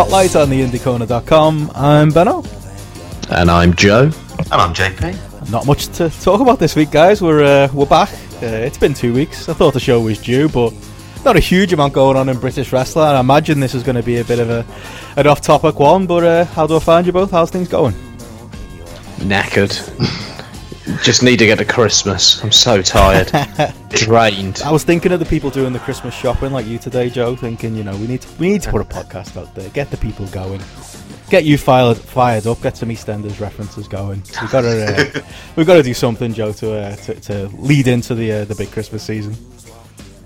Spotlight on the IndieCorner.com. I'm Benno. And I'm Joe. And I'm JP. Not much to talk about this week, guys. We're uh, we're back. Uh, it's been two weeks. I thought the show was due, but not a huge amount going on in British wrestling. I imagine this is going to be a bit of a an off-topic one. But uh, how do I find you both? How's things going? Knackered. Just need to get to Christmas. I'm so tired, drained. I was thinking of the people doing the Christmas shopping, like you today, Joe. Thinking, you know, we need to, we need to put a podcast out there, get the people going, get you fired fired up, get some EastEnders references going. We've got to uh, we've got to do something, Joe, to uh, to, to lead into the uh, the big Christmas season.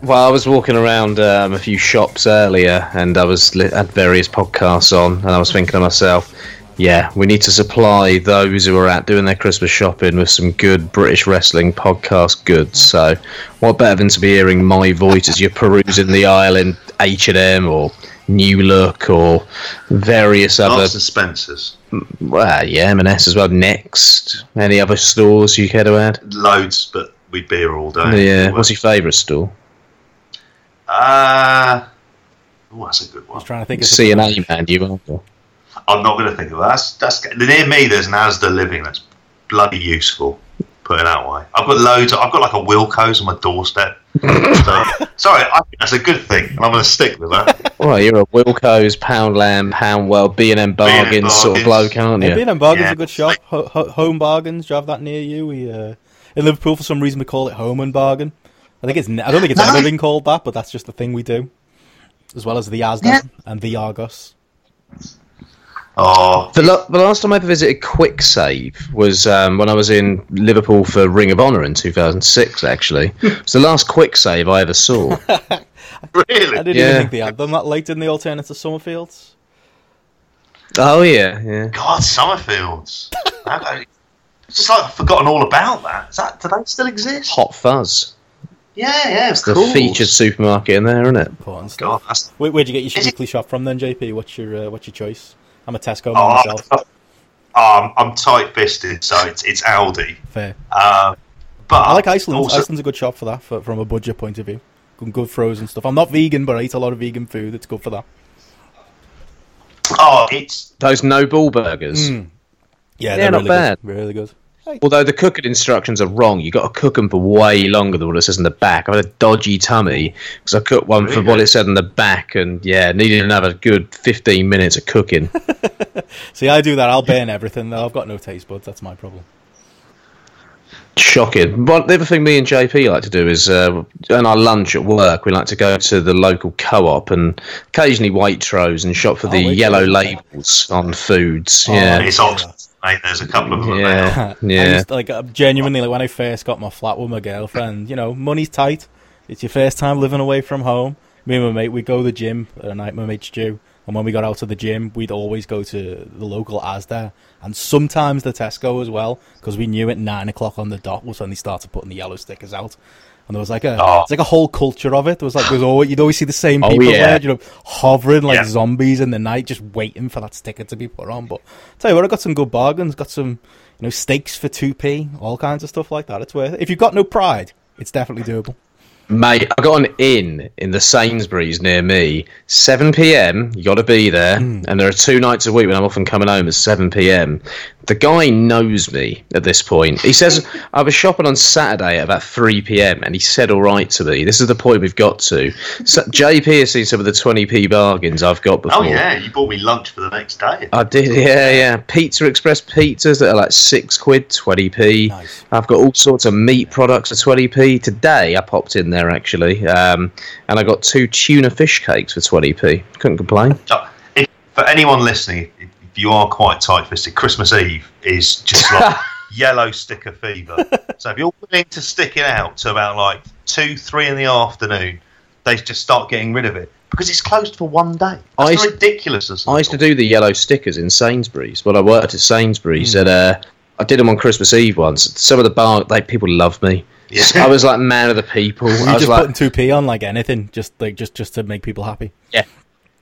Well, I was walking around um, a few shops earlier, and I was li- had various podcasts on, and I was thinking to myself, yeah, we need to supply those who are out doing their Christmas shopping with some good British wrestling podcast goods. So, what better than to be hearing my voice as you're perusing the aisle in H and M or New Look or various other. Marks and Spencers. Well, yeah, M&S as well. Next, any other stores you care to add? Loads, but we'd be here all day. Yeah. What's your favourite store? Uh, oh, that's a good one. I one. was trying to think of C and A man, you are. I'm not going to think of that. That's, that's near me. There's an Asda Living that's bloody useful. Put it that way. I've got loads. I've got like a Wilko's on my doorstep. so, sorry, I think that's a good thing, and I'm going to stick with that. Well, you're a Wilko's, Poundland, Poundworld, B and M bargains sort of Bargains. bloke, aren't Yeah, you? B&M Bargains Yeah. a good shop. Ho- ho- home Bargains, do you have that near you? We uh, in Liverpool for some reason we call it Home and Bargain. I think it's ne- I don't think it's ever been called that, but that's just the thing we do. As well as the Asda Yeah. and the Argos. Oh, The, la- the last time I ever visited Kwik Save was um, when I was in Liverpool for Ring of Honor in 2006. Actually, it's the last Kwik Save I ever saw. really? I didn't Yeah. even think they had them that late in the alternative Somerfields. oh yeah, yeah. God, Somerfields. It's just like I've forgotten all about that. Is that do they still exist? Hot Fuzz, Yeah, yeah, it's the cool. featured supermarket in there, isn't it? Important God, stuff. that's Where, where'd you get your Is it- weekly shop from then, JP? What's your uh, what's your choice? I'm a Tesco man Oh, myself. I'm, I'm, I'm tight-fisted, so it's it's Aldi. Fair. Uh, but I like Iceland. Also, Iceland's a good shop for that, for, from a budget point of view. Good, good frozen stuff. I'm not vegan, but I eat a lot of vegan food. It's good for that. oh, it's Those No Bull burgers. Mm. Yeah, Yeah, they're not really bad. Good. Really good. Although the cooking instructions are wrong, you got to cook them for way longer than what it says in the back. I had a dodgy tummy because I cooked one for what it said in the back, and yeah, needed another good fifteen minutes of cooking. See, I do that. I'll burn everything. though. I've got no taste buds. That's my problem. Shocking. But the other thing me and JP like to do is uh, on our lunch at work, we like to go to the local co-op and occasionally Waitrose and shop for Oh, the yellow labels on foods. Oh, yeah, it's Oxford, mate. There's a couple of them. about. yeah, I yeah. used to, like uh, genuinely like when I first got my flat with my girlfriend. You know, money's tight. It's your first time living away from home. Me and my mate, we go to the gym at a night. My mate Stu, and when we got out of the gym, we'd always go to the local Asda and sometimes the Tesco as well because we knew at nine o'clock on the dot was when they started putting the yellow stickers out. And there was like a, Oh. it's like a whole culture of it. There was like, there was always, you'd always see the same Oh, people yeah. there, you know, hovering like Yeah. zombies in the night, just waiting for that sticker to be put on. But tell you what, I got some good bargains. Got some, you know, steaks for two p, all kinds of stuff like that. It's worth it. If you've got no pride, it's definitely doable. Mate, I got an inn in the Sainsbury's near me. 7 p.m. You got to be there, hmm. and there are two nights a week when I'm often coming home at 7 p.m. The guy knows me at this point. He says I was shopping on Saturday at about 3 p.m. and he said all right to me. This is the point we've got to. So, JP has seen some of the 20p bargains I've got oh, before. Oh yeah, you bought me lunch for the next day. I did, yeah, yeah. Pizza Express pizzas that are like six quid, twenty p. Nice. have got all sorts of meat products for twenty p. Today I popped in there actually, um, and I got two tuna fish cakes for twenty p. Couldn't complain. If, for anyone listening, if, if you are quite tight-fisted, Christmas Eve is just like yellow sticker fever. So if you're willing to stick it out to about like two, three in the afternoon, they just start getting rid of it because it's closed for one day. I That's used- ridiculous. I used to do the yellow stickers in Sainsbury's. When I worked at Sainsbury's, Hmm. and uh, I did them on Christmas Eve once. Some of the bar, like people love me. Yeah. I was like man of the people. You I was just like, putting two p on like anything, just like just just to make people happy.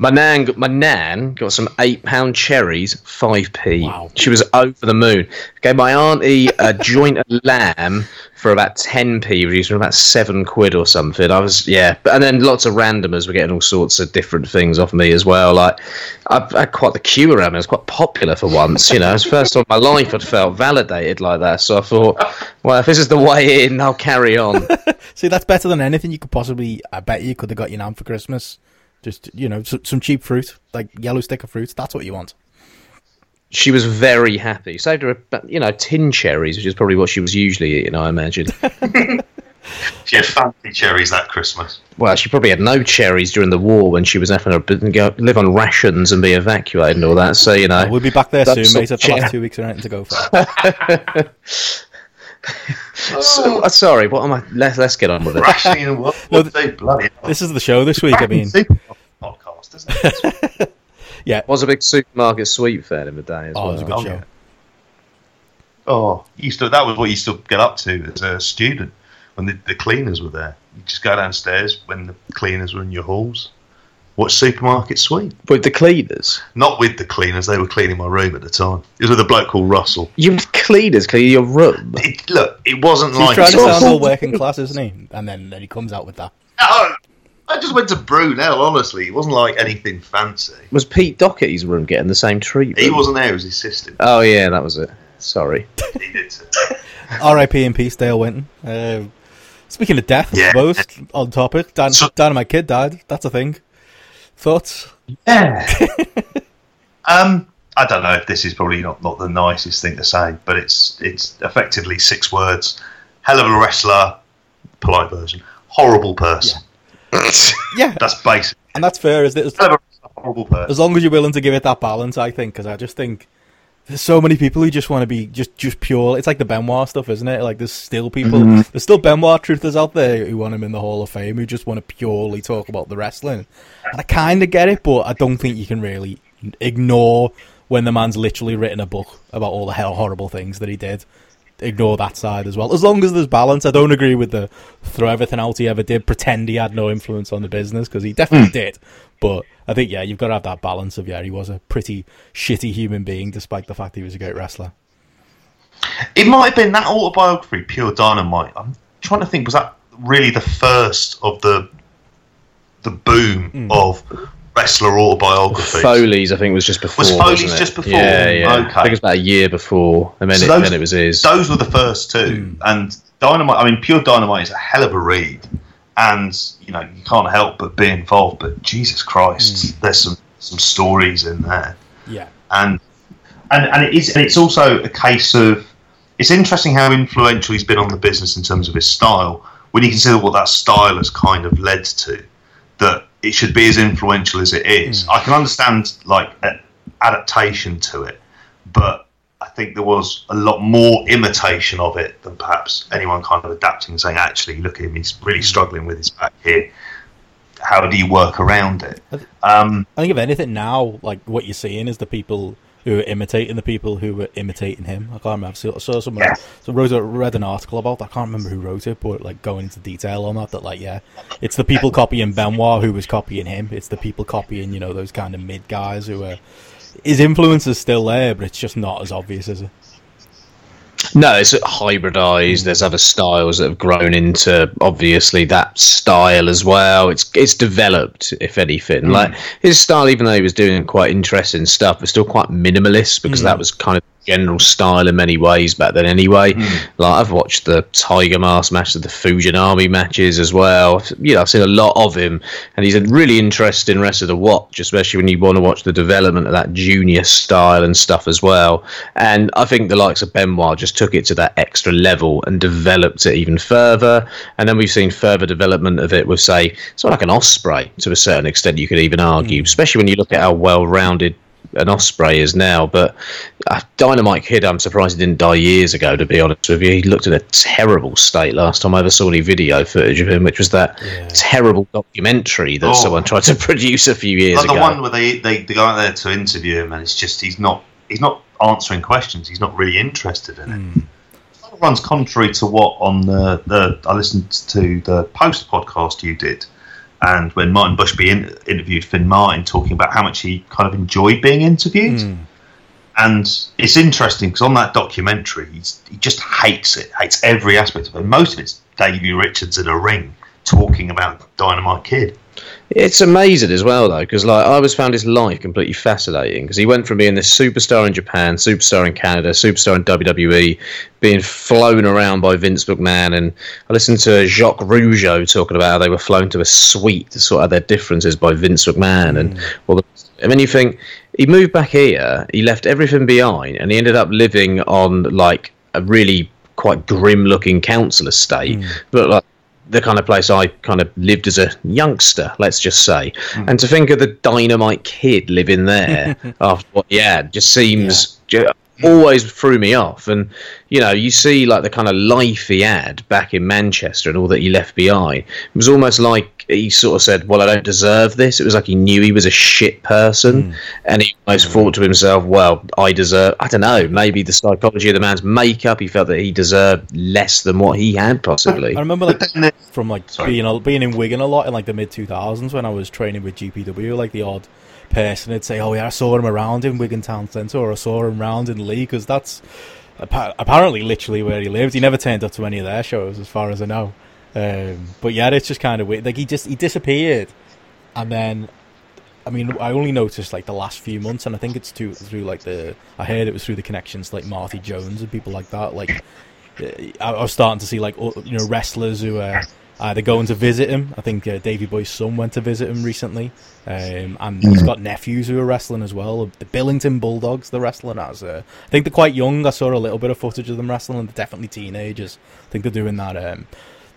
My nan, got, my nan got some eight pound cherries, five p. Wow. She was over the moon. Gave my auntie a joint of lamb for about ten p, reduced from about seven quid or something. I was yeah, but and then lots of randomers were getting all sorts of different things off me as well. Like I've had quite the queue around me. I was quite popular for once. You know, it's the first time in my life I'd felt validated like that. So I thought, well, if this is the way in, I'll carry on. See, that's better than anything you could possibly. I bet you could have got your nan for Christmas. Just you know, s- some cheap fruit, like yellow sticker fruit. That's what you want. she was very happy. Saved her, a, you know, tin cherries, which is probably what she was usually eating, I imagine. She had fancy cherries that Christmas. well, she probably had no cherries during the war when she was having to go, live on rations and be evacuated and all that. So you know, We'll be back there soon, so- mate. I've got two weeks or anything to go for. So- uh, sorry, what am I? Let's let's get on with it. Rationing and what? No, what they bloody. This is the show this week. I mean, Super podcast, isn't it? yeah. it Was a big supermarket sweep fair in the day as Oh, it was a well. good Oh, show. Oh, you used to, that was what you used to get up to as a student when the, the cleaners were there. You just go downstairs when the cleaners were in your halls. Watch Supermarket Sweep. With the cleaners, Not with the cleaners, they were cleaning my room at the time. It was with a bloke called Russell. you had cleaners clean your room. It, look, it wasn't He's like. trying to sound all working class, isn't he? And then, then he comes out with that. No! I just went to Brunel, honestly. It wasn't like anything fancy. Was Pete Doherty's room getting the same treatment? He wasn't there, it was his sister. Oh yeah, that was it. Sorry. He did. R.I.P. and peace, Dale Winton. Uh, speaking of death, I Yeah. suppose on topic, Dan, So- Dynamite Kid died. That's a thing. Thoughts? Yeah. um, I don't know if this is probably not, not the nicest thing to say, but it's it's effectively six words. Hell of a wrestler, polite version. Horrible person. Yeah, That's basic. and that's fair. Is it? As, Hell of a wrestler, horrible person. as long as you're willing to give it that balance, I think. Because I just think there's so many people who just want to be just just pure. It's like the Benoit stuff, isn't it? Like there's still people, mm-hmm. there's still Benoit truthers out there who want him in the Hall of Fame who just want to purely talk about the wrestling. And I kind of get it, but I don't think you can really ignore when the man's literally written a book about all the hell horrible things that he did. Ignore that side as well. As long as there's balance, I don't agree with the throw everything out he ever did, pretend he had no influence on the business because he definitely mm. did. But I think yeah, you've got to have that balance of yeah, he was a pretty shitty human being despite the fact he was a great wrestler. It might have been that autobiography, Pure Dynamite. I'm trying to think, was that really the first of the the boom Hmm. of wrestler autobiographies? Foley's, I think, was just before. Was Foley's wasn't it? just before? Yeah, yeah. Okay. I think it was about a year before, and then, So it, those- then it was his. Those were the first two, and Dynamite. I mean, Pure Dynamite is a hell of a read, and you know you can't help but be involved. But Jesus Christ, mm. there's some some stories in there, Yeah. and and and it is. And it's also a case of. It's interesting how influential he's been on the business in terms of his style. When you consider what that style has kind of led to, that it should be as influential as it is. Mm. I can understand like adaptation to it, but think there was a lot more imitation of it than perhaps anyone kind of adapting and saying, actually, look at him, he's really struggling with his back here. How do you work around it? Um, I think if anything now, like what you're seeing is the people who are imitating the people who were imitating him. I can't remember. I saw, saw someone. Yeah. So wrote a, read an article about. that. I can't remember who wrote it, but like going into detail on that. That like yeah, it's the people copying Benoit who was copying him. It's the people copying you know those kind of mid guys who are. His influence is still there, but it's just not as obvious as it. No, it's hybridized. There's other styles that have grown into obviously that style as well. It's it's developed, if anything. Mm. Like his style, even though he was doing quite interesting stuff, was still quite minimalist because mm. that was kind of general style in many ways back then. Anyway, hmm. like I've watched the Tiger Mask match, the Fujinami matches as well. You know, I've seen a lot of him, and he's a really interesting wrestler to watch, especially when you want to watch the development of that junior style and stuff as well. And I think the likes of Benoit just took it to that extra level and developed it even further. And then we've seen further development of it with, say, sort of like an Ospreay to a certain extent. You could even argue, hmm. especially when you look at how well-rounded an Ospreay is now. But uh, Dynamite Kid, I'm surprised he didn't die years ago. To be honest with you, he looked in a terrible state last time I ever saw any video footage of him, which was that Yeah. terrible documentary that Oh. someone tried to produce a few years ago. like the ago. one where they, they, they go out there to interview him, and it's just he's not he's not answering questions. He's not really interested in it. It runs contrary to what on the, the I listened to the post podcast you did, and when Martin Bushby in, interviewed Finn Martin, talking about how much he kind of enjoyed being interviewed. Mm. And it's interesting because on that documentary, he's, he just hates it, hates every aspect of it. Most of it's Davey Richards in a ring talking about Dynamite Kid. It's amazing as well, though, because like I always found his life completely fascinating. Because he went from being this superstar in Japan, superstar in Canada, superstar in WWE, being flown around by Vince McMahon, and I listened to Jacques Rougeau talking about how they were flown to a suite to sort out their differences by Vince McMahon, and mm. well, the, and then you think he moved back here, he left everything behind, and he ended up living on like a really quite grim-looking council estate, mm. but like the kind of place I kind of lived as a youngster, let's just say. Hmm. And to think of the dynamite kid living there after what had just seems ju- Hmm. always threw me off. And you know, you see like the kind of life he had back in Manchester and all that he left behind. It was almost like he sort of said, "Well, I don't deserve this." It was like he knew he was a shit person, hmm. and he almost hmm. thought to himself, "Well, I deserve." I don't know. Maybe the psychology of the man's makeup. He felt that he deserved less than what he had, possibly. I remember like But then the- from like Sorry. being being in Wigan a lot in like the mid two thousands when I was training with GPW. Like the odd person would say, "Oh yeah, I saw him around in Wigan Town Centre, or I saw him around in Leigh," because that's apparently literally where he lived. He never turned up to any of their shows, as far as I know. Um, but yeah, it's just kind of weird. Like he just he disappeared, and then. I mean, I only noticed like the last few months, and I think it's too, through like the. I heard it was through the connections like Marty Jones and people like that. Like, uh, I, I was starting to see like you know wrestlers who are either going to visit him. I think uh, Davey Boy's son went to visit him recently, um, and he's got nephews who are wrestling as well. The Billington Bulldogs, they're wrestling as. Uh, I think they're quite young. I saw a little bit of footage of them wrestling. They're definitely teenagers. I think they're doing that. Um,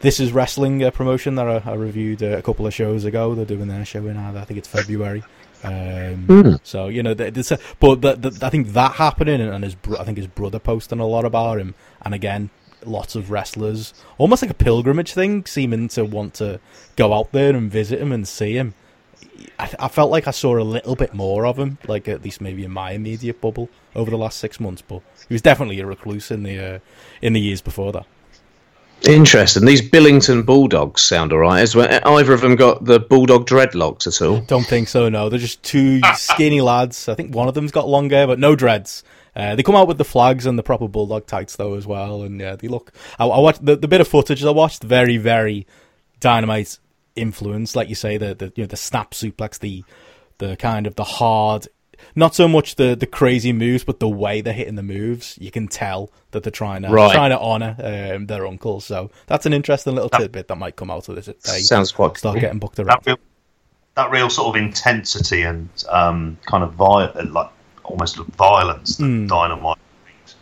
this is wrestling uh, promotion that I, I reviewed uh, a couple of shows ago. They're doing their show in uh, I think it's February. Um, Hmm. So you know, uh, but the, the, I think that happening, and his bro- I think his brother posting a lot about him, and again, lots of wrestlers, almost like a pilgrimage thing, seeming to want to go out there and visit him and see him. I, I felt like I saw a little bit more of him, like at least maybe in my immediate bubble over the last six months. But he was definitely a recluse in the uh, in the years before that. Interesting. These Billington Bulldogs sound alright. Has either of them got the Bulldog dreadlocks at all? Don't think so. No, they're just two skinny lads. I think one of them's got long hair, but no dreads. Uh, they come out with the flags and the proper bulldog tights though as well, and yeah, they look. I, I watched the, the bit of footage I watched. Very, very dynamite influence, like you say, the the you know the snap suplex, the the kind of the hard, not so much the the crazy moves, but the way they're hitting the moves. You can tell that they're trying to Right. trying to honor um, their uncle. So that's an interesting little tidbit that might come out of this. if They Sounds quite start cool. getting booked around. that real, that real sort of intensity and um, kind of vi- like almost violence that Hmm. Dynamite brings.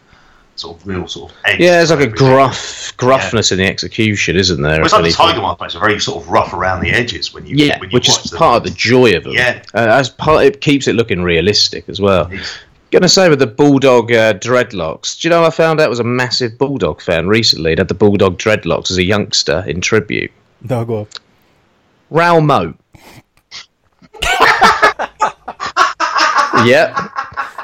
Sort of real sort of edge. Yeah, there's like a gruff gruffness in the execution, isn't there? Well, it's if like the? Tiger Mask plays are very sort of rough around the edges when you Yeah, when you which watch is them. part of the joy of them. Yeah. uh, as part it keeps it looking realistic as well. It's- Gonna say with the bulldog uh, dreadlocks. Do you know I found out I was a massive bulldog fan recently? He had the bulldog dreadlocks as a youngster in tribute. No, go on. Raoul Moat. yep.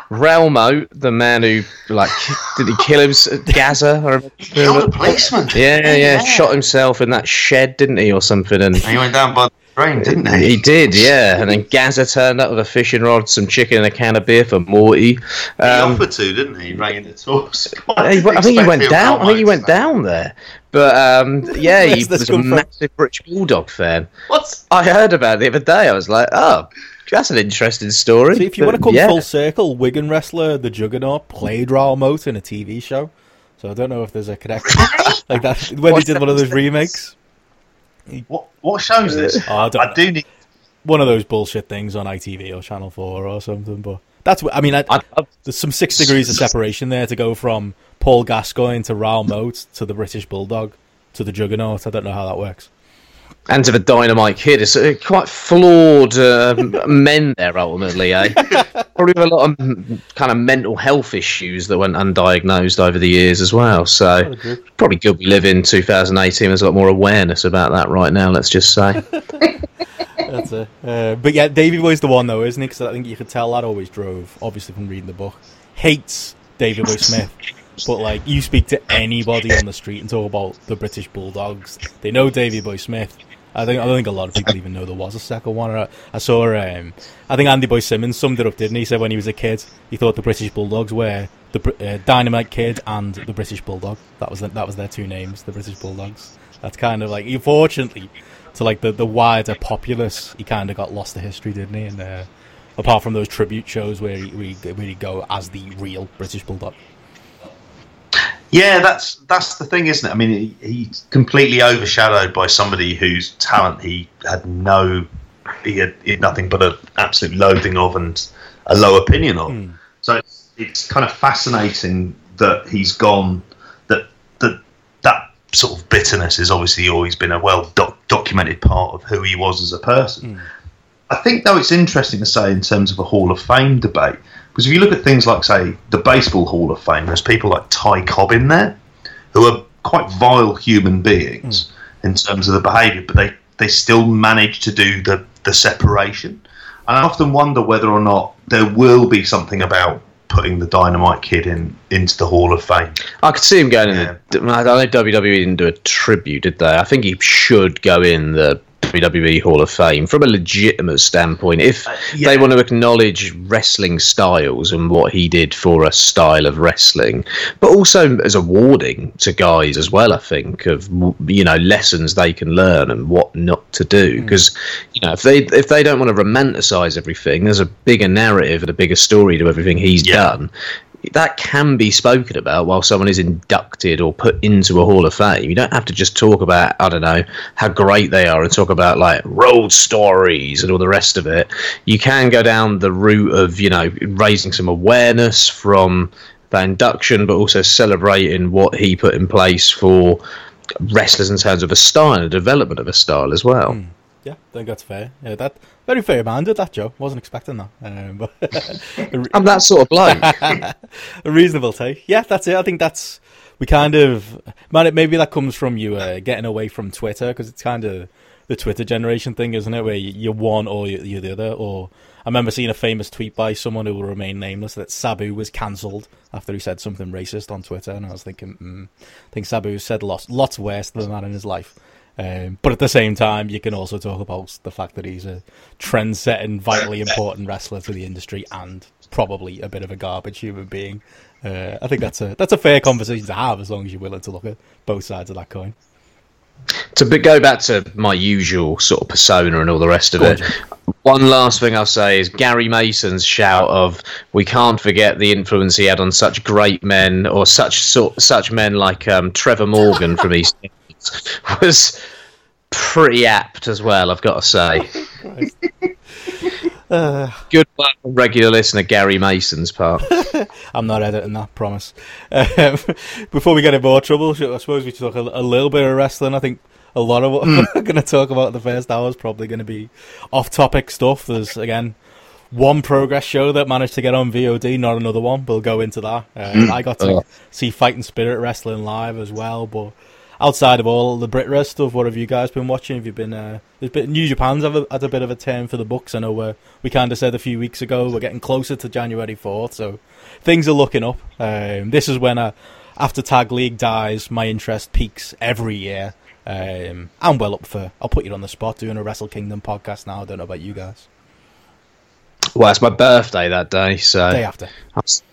Raoul Moat, the man who like did he kill him? Gazza? I remember. He killed a policeman. Yeah, yeah, shot himself in that shed, didn't he, or something? And And he went down by the train, didn't he? he did, yeah. And then Gazza turned up with a fishing rod, some chicken, and a can of beer for Moaty. He Um, offered to, didn't he? He rang in the tours. I I think he went down. I think he went down there. But um, yeah, he was a come from? massive British Bulldog fan. What? I heard about it the other day. I was like, oh, that's an interesting story. See, if you But, want to come yeah. full circle, Wigan wrestler the Juggernaut played Raoul Moat in a TV show, so I don't know if there's a connection like that when they did one of those remakes. What? What shows this? Oh, I don't I know. do need. One of those bullshit things on ITV or Channel Four or something. But that's what I mean. I, I, I, there's some six degrees of separation there to go from Paul Gascoigne to Raoul Moat to the British Bulldog to the Juggernaut. I don't know how that works. And to the Dynamite Kid, it's uh, quite flawed uh, men there ultimately, eh? Probably with a lot of kind of mental health issues that went undiagnosed over the years as well. So probably good we live in 2018. There's a lot more awareness about that right now. Let's just say. That's it. Uh, but yeah, Davey Boy's the one though, isn't he? Because I think you could tell that always drove, obviously from reading the book, hates Davey Boy Smith. But like, you speak to anybody on the street and talk about the British Bulldogs, they know Davey Boy Smith, I think I don't think a lot of people even know there was a second one. I, I saw, um, I think Andy Boy Simmonz summed it up, didn't he? He said when he was a kid, he thought the British Bulldogs were the uh, Dynamite Kid and the British Bulldog. That was the, that was their two names, the British Bulldogs. That's kind of like, unfortunately, to like the the wider populace, he kind of got lost to history, didn't he? And uh, apart from those tribute shows where he, where he go as the real British Bulldog. Yeah, that's that's the thing, isn't it? I mean, he, he's completely overshadowed by somebody whose talent he had no, he had, he had nothing but an absolute loathing of and a low opinion of. Mm. So it's, it's kind of fascinating that he's gone. That that that sort of bitterness has obviously always been a well doc- documented part of who he was as a person. Mm. I think, though, it's interesting to say in terms of a Hall of Fame debate because if you look at things like, say, the Baseball Hall of Fame, there's people like Ty Cobb in there who are quite vile human beings mm. in terms of the behaviour, but they, they still manage to do the, the separation. And I often wonder whether or not there will be something about putting the Dynamite Kid in into the Hall of Fame. I could see him going yeah. in. The, I know WWE didn't do a tribute, did they? I think he should go in the WWE Hall of Fame from a legitimate standpoint. If uh, yeah. they want to acknowledge wrestling styles and what he did for a style of wrestling, but also as a warning to guys as well, I think of you know lessons they can learn and what not to do. Because hmm. mm. you know if they if they don't want to romanticize everything, there's a bigger narrative and a bigger story to everything he's yeah. done that can be spoken about while someone is inducted or put into a Hall of Fame. You don't have to just talk about, I don't know, how great they are and talk about like road stories and all the rest of it. You can go down the route of, you know, raising some awareness from that induction, but also celebrating what he put in place for wrestlers in terms of a style, a development of a style as well. Mm. Yeah, I think that's fair. Yeah, that very fair-minded. That Joe wasn't expecting that. Um, but I'm that sort of bloke. a reasonable take. Yeah, that's it. I think that's we kind of man. maybe that comes from you uh, getting away from Twitter because it's kind of the Twitter generation thing, isn't it? Where you're one or you're the other. Or I remember seeing a famous tweet by someone who will remain nameless that Sabu was cancelled after he said something racist on Twitter, and I was thinking, mm, I think Sabu said lots lots worse than that in his life. Um, but at the same time, you can also talk about the fact that he's a trend-setting, vitally important wrestler to the industry, and probably a bit of a garbage human being. Uh, I think that's a that's a fair conversation to have, as long as you're willing to look at both sides of that coin. To go back to my usual sort of persona and all the rest of Gorgeous. it, one last thing I'll say is Gary Mason's shout of "We can't forget the influence he had on such great men or such sort, such men like um, Trevor Morgan from East." was pretty apt as well, I've got to say. Uh, Good work from regular listener Gary Mason's part. I'm not editing that, promise. Um, before we get in more trouble, I suppose we should talk a, a little bit of wrestling. I think a lot of what mm. we're going to talk about the first hour is probably going to be off-topic stuff. There's again one progress show that managed to get on VOD, not another one. We'll go into that. Uh, mm. I got to uh. see Fighting Spirit wrestling live as well, but outside of all the Brit Wres stuff, what have you guys been watching? Have you been uh, there's been New Japan's had a, had a bit of a turn for the books. I know we we kind of said a few weeks ago we're getting closer to January fourth, so things are looking up. Um, this is when uh, after Tag League dies, my interest peaks every year. Um, I'm well up for. I'll put you on the spot doing a Wrestle Kingdom podcast now. I don't know about you guys. Well, it's my birthday that day, so day after.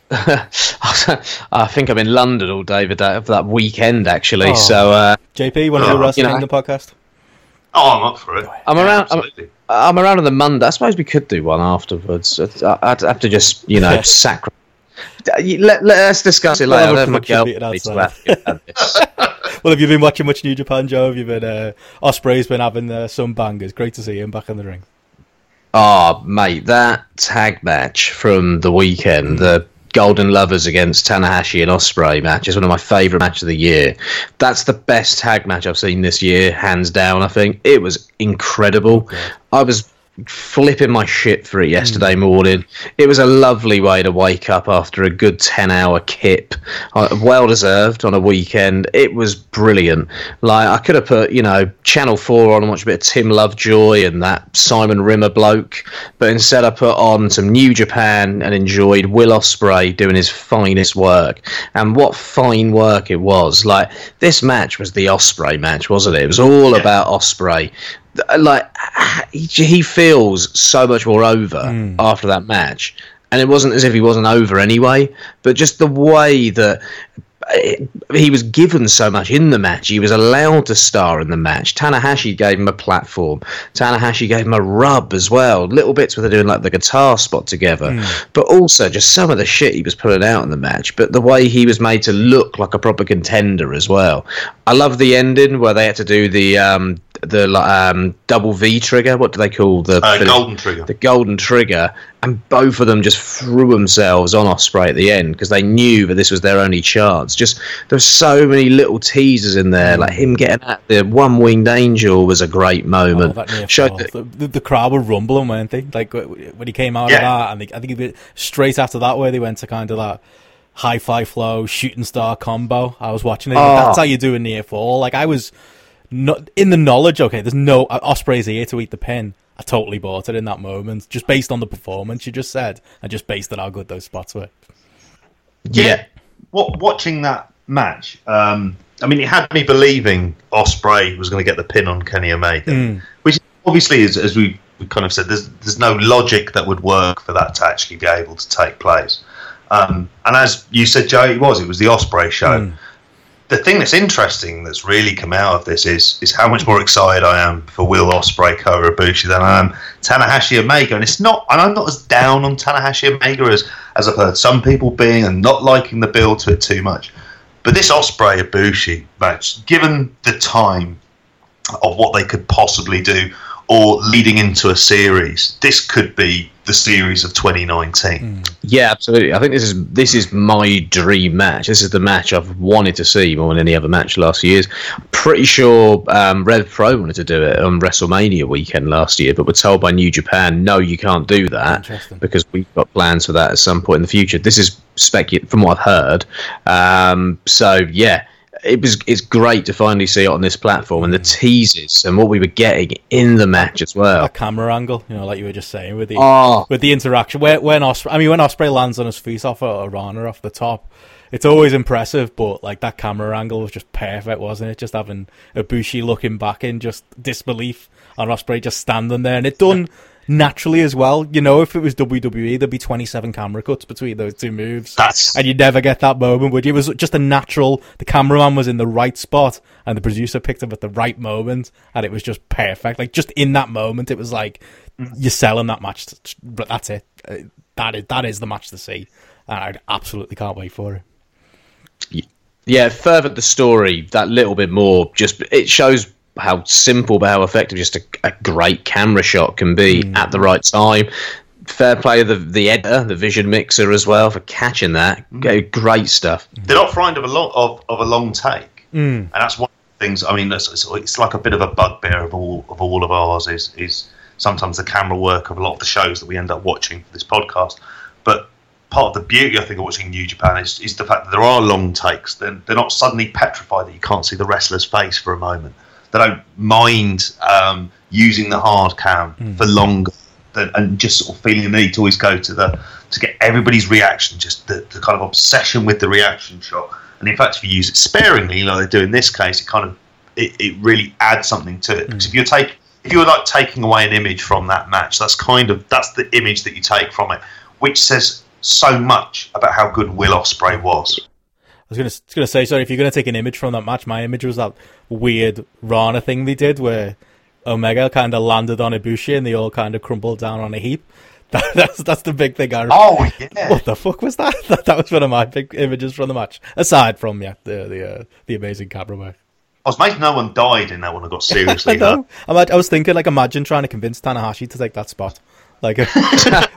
I think I'm in London all day for that, for that weekend, actually. Oh. So, uh, JP, want to do in the podcast? Oh, I'm up for it. I'm around. I'm, I'm, around on the Monday. I suppose we could do one afterwards. I'd have to just, you know, yeah. sacrifice. Let, let, us discuss it later. well, have you been watching much New Japan, Joe? Have you been? Uh, Ospreay's been having uh, some bangers. Great to see him back in the ring. Oh, mate, that tag match from the weekend, the Golden Lovers against Tanahashi and Ospreay match is one of my favourite matches of the year. That's the best tag match I've seen this year, hands down. I think it was incredible. I was flipping my shit for it yesterday morning. It was a lovely way to wake up after a good 10 hour kip. Uh, well deserved on a weekend. It was brilliant. Like, I could have put, you know, Channel 4 on and watched a bit of Tim Lovejoy and that Simon Rimmer bloke, but instead I put on some New Japan and enjoyed Will Ospreay doing his finest work. And what fine work it was. Like, this match was the Ospreay match, wasn't it? It was all Yeah. about Ospreay like he, he feels so much more over hmm. after that match. And it wasn't as if he wasn't over anyway but just the way that eh, he was given so much in the match he was allowed to star in the match. Tanahashi gave him a platform. Tanahashi gave him a rub as well. Little bits where they're doing like the guitar spot together. Hmm. But also just some of the shit he was putting out in the match but the way he was made to look like a proper contender as well. I love the ending where they had to do the um the um double v trigger what do they call the Uh, finish? golden trigger. the golden trigger, and both of them just threw themselves on Ospreay at the end because they knew that this was their only chance. Just there's so many little teasers in there, like him getting at the one winged angel was a great Oh, moment. that Showed that- the, the, the crowd were rumbling, weren't they? Like when he came out Yeah. of that, and they, I think he went straight after that, where they went to kind of that high fly flow shooting star combo. I was watching it. Oh. That's how you do a near fall. Like I was not in the knowledge. Okay, there's no uh, Ospreay's here to eat the pin. I totally bought it in that moment, just based on the performance you just said, and just based on how good those spots were. yeah. What watching that match? Um, I mean, it had me believing Ospreay was going to get the pin on Kenny Omega, which obviously is, as we, we kind of said, there's there's no logic that would work for that to actually be able to take place. Um, and as you said, Joe, it was it was the Ospreay show. The thing that's interesting that's really come out of this is is how much more excited I am for Will Ospreay Kota Ibushi than I am Tanahashi Omega, and it's not. And I'm not as down on Tanahashi Omega as as I've heard some people being, and not liking the build to it too much. But this Ospreay Ibushi match, given the time of what they could possibly do, or leading into a series, this could be the series of 2019. Yeah, absolutely. I think this is this is my dream match. This is the match I've wanted to see more than any other match last few years. Pretty sure um, Rev Pro wanted to do it on WrestleMania weekend last year, but were told by New Japan, no, you can't do that because we've got plans for that at some point in the future. This is specu- from what I've heard. Um, so yeah. It was. It's great to finally see it on this platform and the teases and what we were getting in the match as well. That camera angle, you know, like you were just saying with the Oh, with the interaction. Where, when Ospreay, I mean, when Ospreay lands on his feet off a, a runner off the top, it's always impressive. But like that camera angle was just perfect, wasn't it? Just having Ibushi looking back in just disbelief, and Ospreay just standing there, and it done naturally as well. You know, if it was WWE, there'd be twenty seven camera cuts between those two moves, That's and you'd never get that moment. Would you? It was just a natural. The cameraman was in the right spot, and the producer picked up at the right moment, and it was just perfect. Like just in that moment, it was like you're selling that match. But that's it. Uh, That is that is the match to see, and I absolutely can't wait for it. yeah, furthered the story that little bit more. Just it shows how simple but how effective just a, a great camera shot can be mm. at the right time. Fair play to the the editor, the vision mixer as well for catching that. Mm. G- Great stuff. they're not frightened of a long of, of a long take, mm. and that's one of the things. I mean, it's, it's, it's like a bit of a bugbear of all of all of ours is is sometimes the camera work of a lot of the shows that we end up watching for this podcast. But part of the beauty, I think, of watching New Japan is, is the fact that there are long takes. They're, they're not suddenly petrified that you can't see the wrestler's face for a moment. They don't mind um, using the hard cam for longer than, and just sort of feeling the need to always go to the to get everybody's reaction, just the, the kind of obsession with the reaction shot. And in fact, if you use it sparingly, like they do in this case, it kind of it, it really adds something to it. Because if you're take if you're like taking away an image from that match, that's kind of that's the image that you take from it, which says so much about how good Will Ospreay was. I was gonna gonna say sorry if you're gonna take an image from that match. My image was that weird Rana thing they did where Omega kind of landed on Ibushi and they all kind of crumbled down on a heap. That, that's that's the big thing. I remember. Oh yeah, what the fuck was that? that? That was one of my big images from the match. Aside from yeah, the the uh, the amazing camera work. I was amazed no one died in that one. I got I seriously. I'm, I was thinking like imagine trying to convince Tanahashi to take that spot. Like,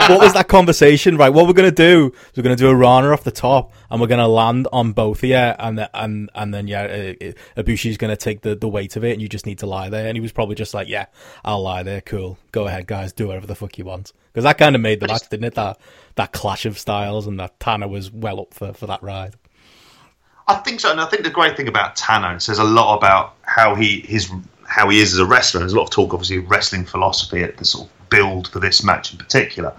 what was that conversation? Right, what we're gonna do is we're gonna do a runner off the top, and we're gonna land on both of you, and the, and and then yeah, uh, Ibushi's gonna take the, the weight of it, and you just need to lie there. And he was probably just like, yeah, I'll lie there, cool, go ahead, guys, do whatever the fuck you want, because that kind of made the match, didn't it? That that clash of styles, and that Tanner was well up for for that ride. I think so, and I think the great thing about Tanner says a lot about how he his how he is as a wrestler. There's a lot of talk, obviously, of wrestling philosophy at the sort of build for this match in particular.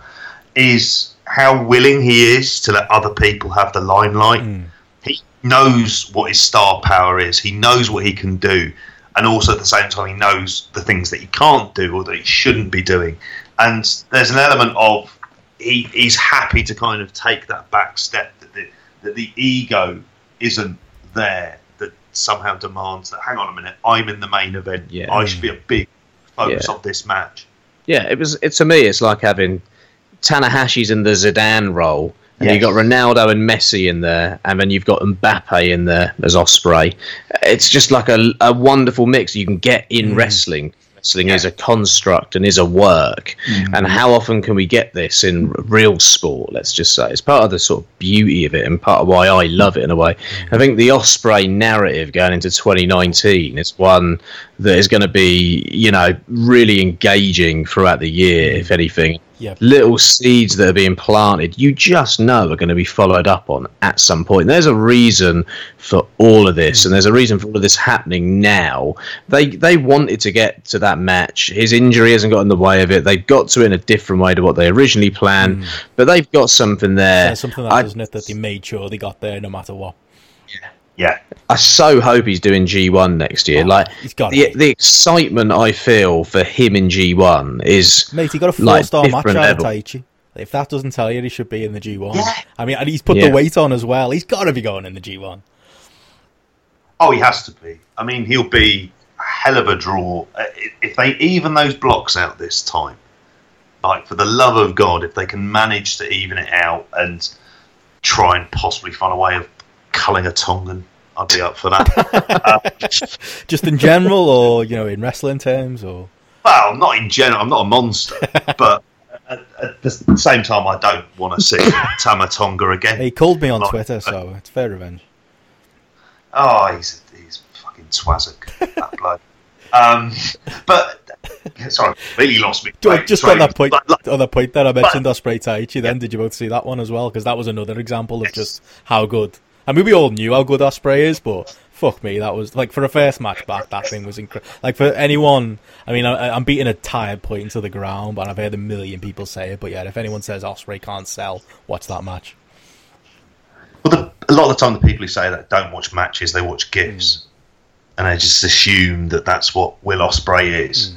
Is how willing he is to let other people have the limelight. Mm. He knows what his star power is. He knows what he can do, and also at the same time, he knows the things that he can't do or that he shouldn't be doing. And there's an element of he, he's happy to kind of take that back step that the, that the ego isn't there somehow demands that. Hang on a minute, I'm in the main event. Yeah. I should be a big focus yeah. of this match. Yeah, it was. It to me, it's like having Tanahashi's in the Zidane role. And yes. you've got Ronaldo and Messi in there, and then you've got Mbappe in there as Ospreay. It's just like a, a wonderful mix you can get in mm. wrestling wrestling yeah. is a construct and is a work. Mm-hmm. And how often can we get this in real sport? Let's just say it's part of the sort of beauty of it and part of why I love it in a way. I think the Ospreay narrative going into 2019 is one that is going to be, you know, really engaging throughout the year, if anything. Yep. Little seeds that are being planted, you just know are going to be followed up on at some point. There's a reason for all of this, and there's a reason for all of this happening now. They they wanted to get to that match. His injury hasn't got in the way of it. They've got to it in a different way to what they originally planned, mm. but they've got something there. Yeah, something that, I, isn't it, that they made sure they got there no matter what. Yeah. Yeah. I so hope he's doing G1 next year. Oh, like the, the excitement I feel for him in G1 is mate. He got a four like, star match out of Taichi. If that doesn't tell you, he should be in the G1. Yeah. I mean, and he's put yeah. the weight on as well. He's got to be going in the G1. Oh, he has to be. I mean, he'll be a hell of a draw uh, if they even those blocks out this time. Like for the love of God, if they can manage to even it out and try and possibly find a way of culling a Tongan I'd be up for that. uh, Just in general, or you know, in wrestling terms, or well, not in general. I'm not a monster, but at, at, the same time, I don't want to see Tama Tonga again. He called me on Twitter, so it's fair revenge. Oh, he's he's fucking twazzock, that bloke. Um, but sorry, really lost me. Just sorry, on that point, but, on that point that I mentioned but, Ospreay Taichi. Then yeah. did you both see that one as well? Because that was another example of yes. just how good I mean, we all knew how good Ospreay is, but fuck me, that was like for a first match back. That thing was incredible. Like for anyone, I mean, I, am beating a tired point into the ground, but I've heard a million people say it. But yeah, if anyone says Ospreay can't sell, watch that match. Well, the, a lot of the time, the people who say that don't watch matches; they watch gifs, mm. and they just assume that that's what Will Ospreay is. Mm.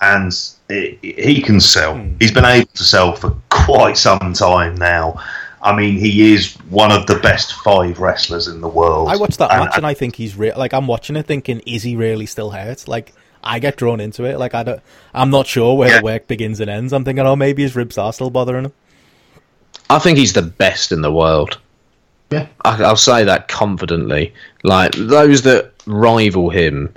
And it, it, he can sell. Mm. He's been able to sell for quite some time now I mean, he is one of the best five wrestlers in the world. I watched that and, match and I think he's re- like I'm watching it thinking, is he really still hurt? Like I get drawn into it. Like I don't, I'm not sure where yeah. the work begins and ends. I'm thinking, oh, maybe his ribs are still bothering him. I think he's the best in the world. Yeah, I, I'll say that confidently. Like those that rival him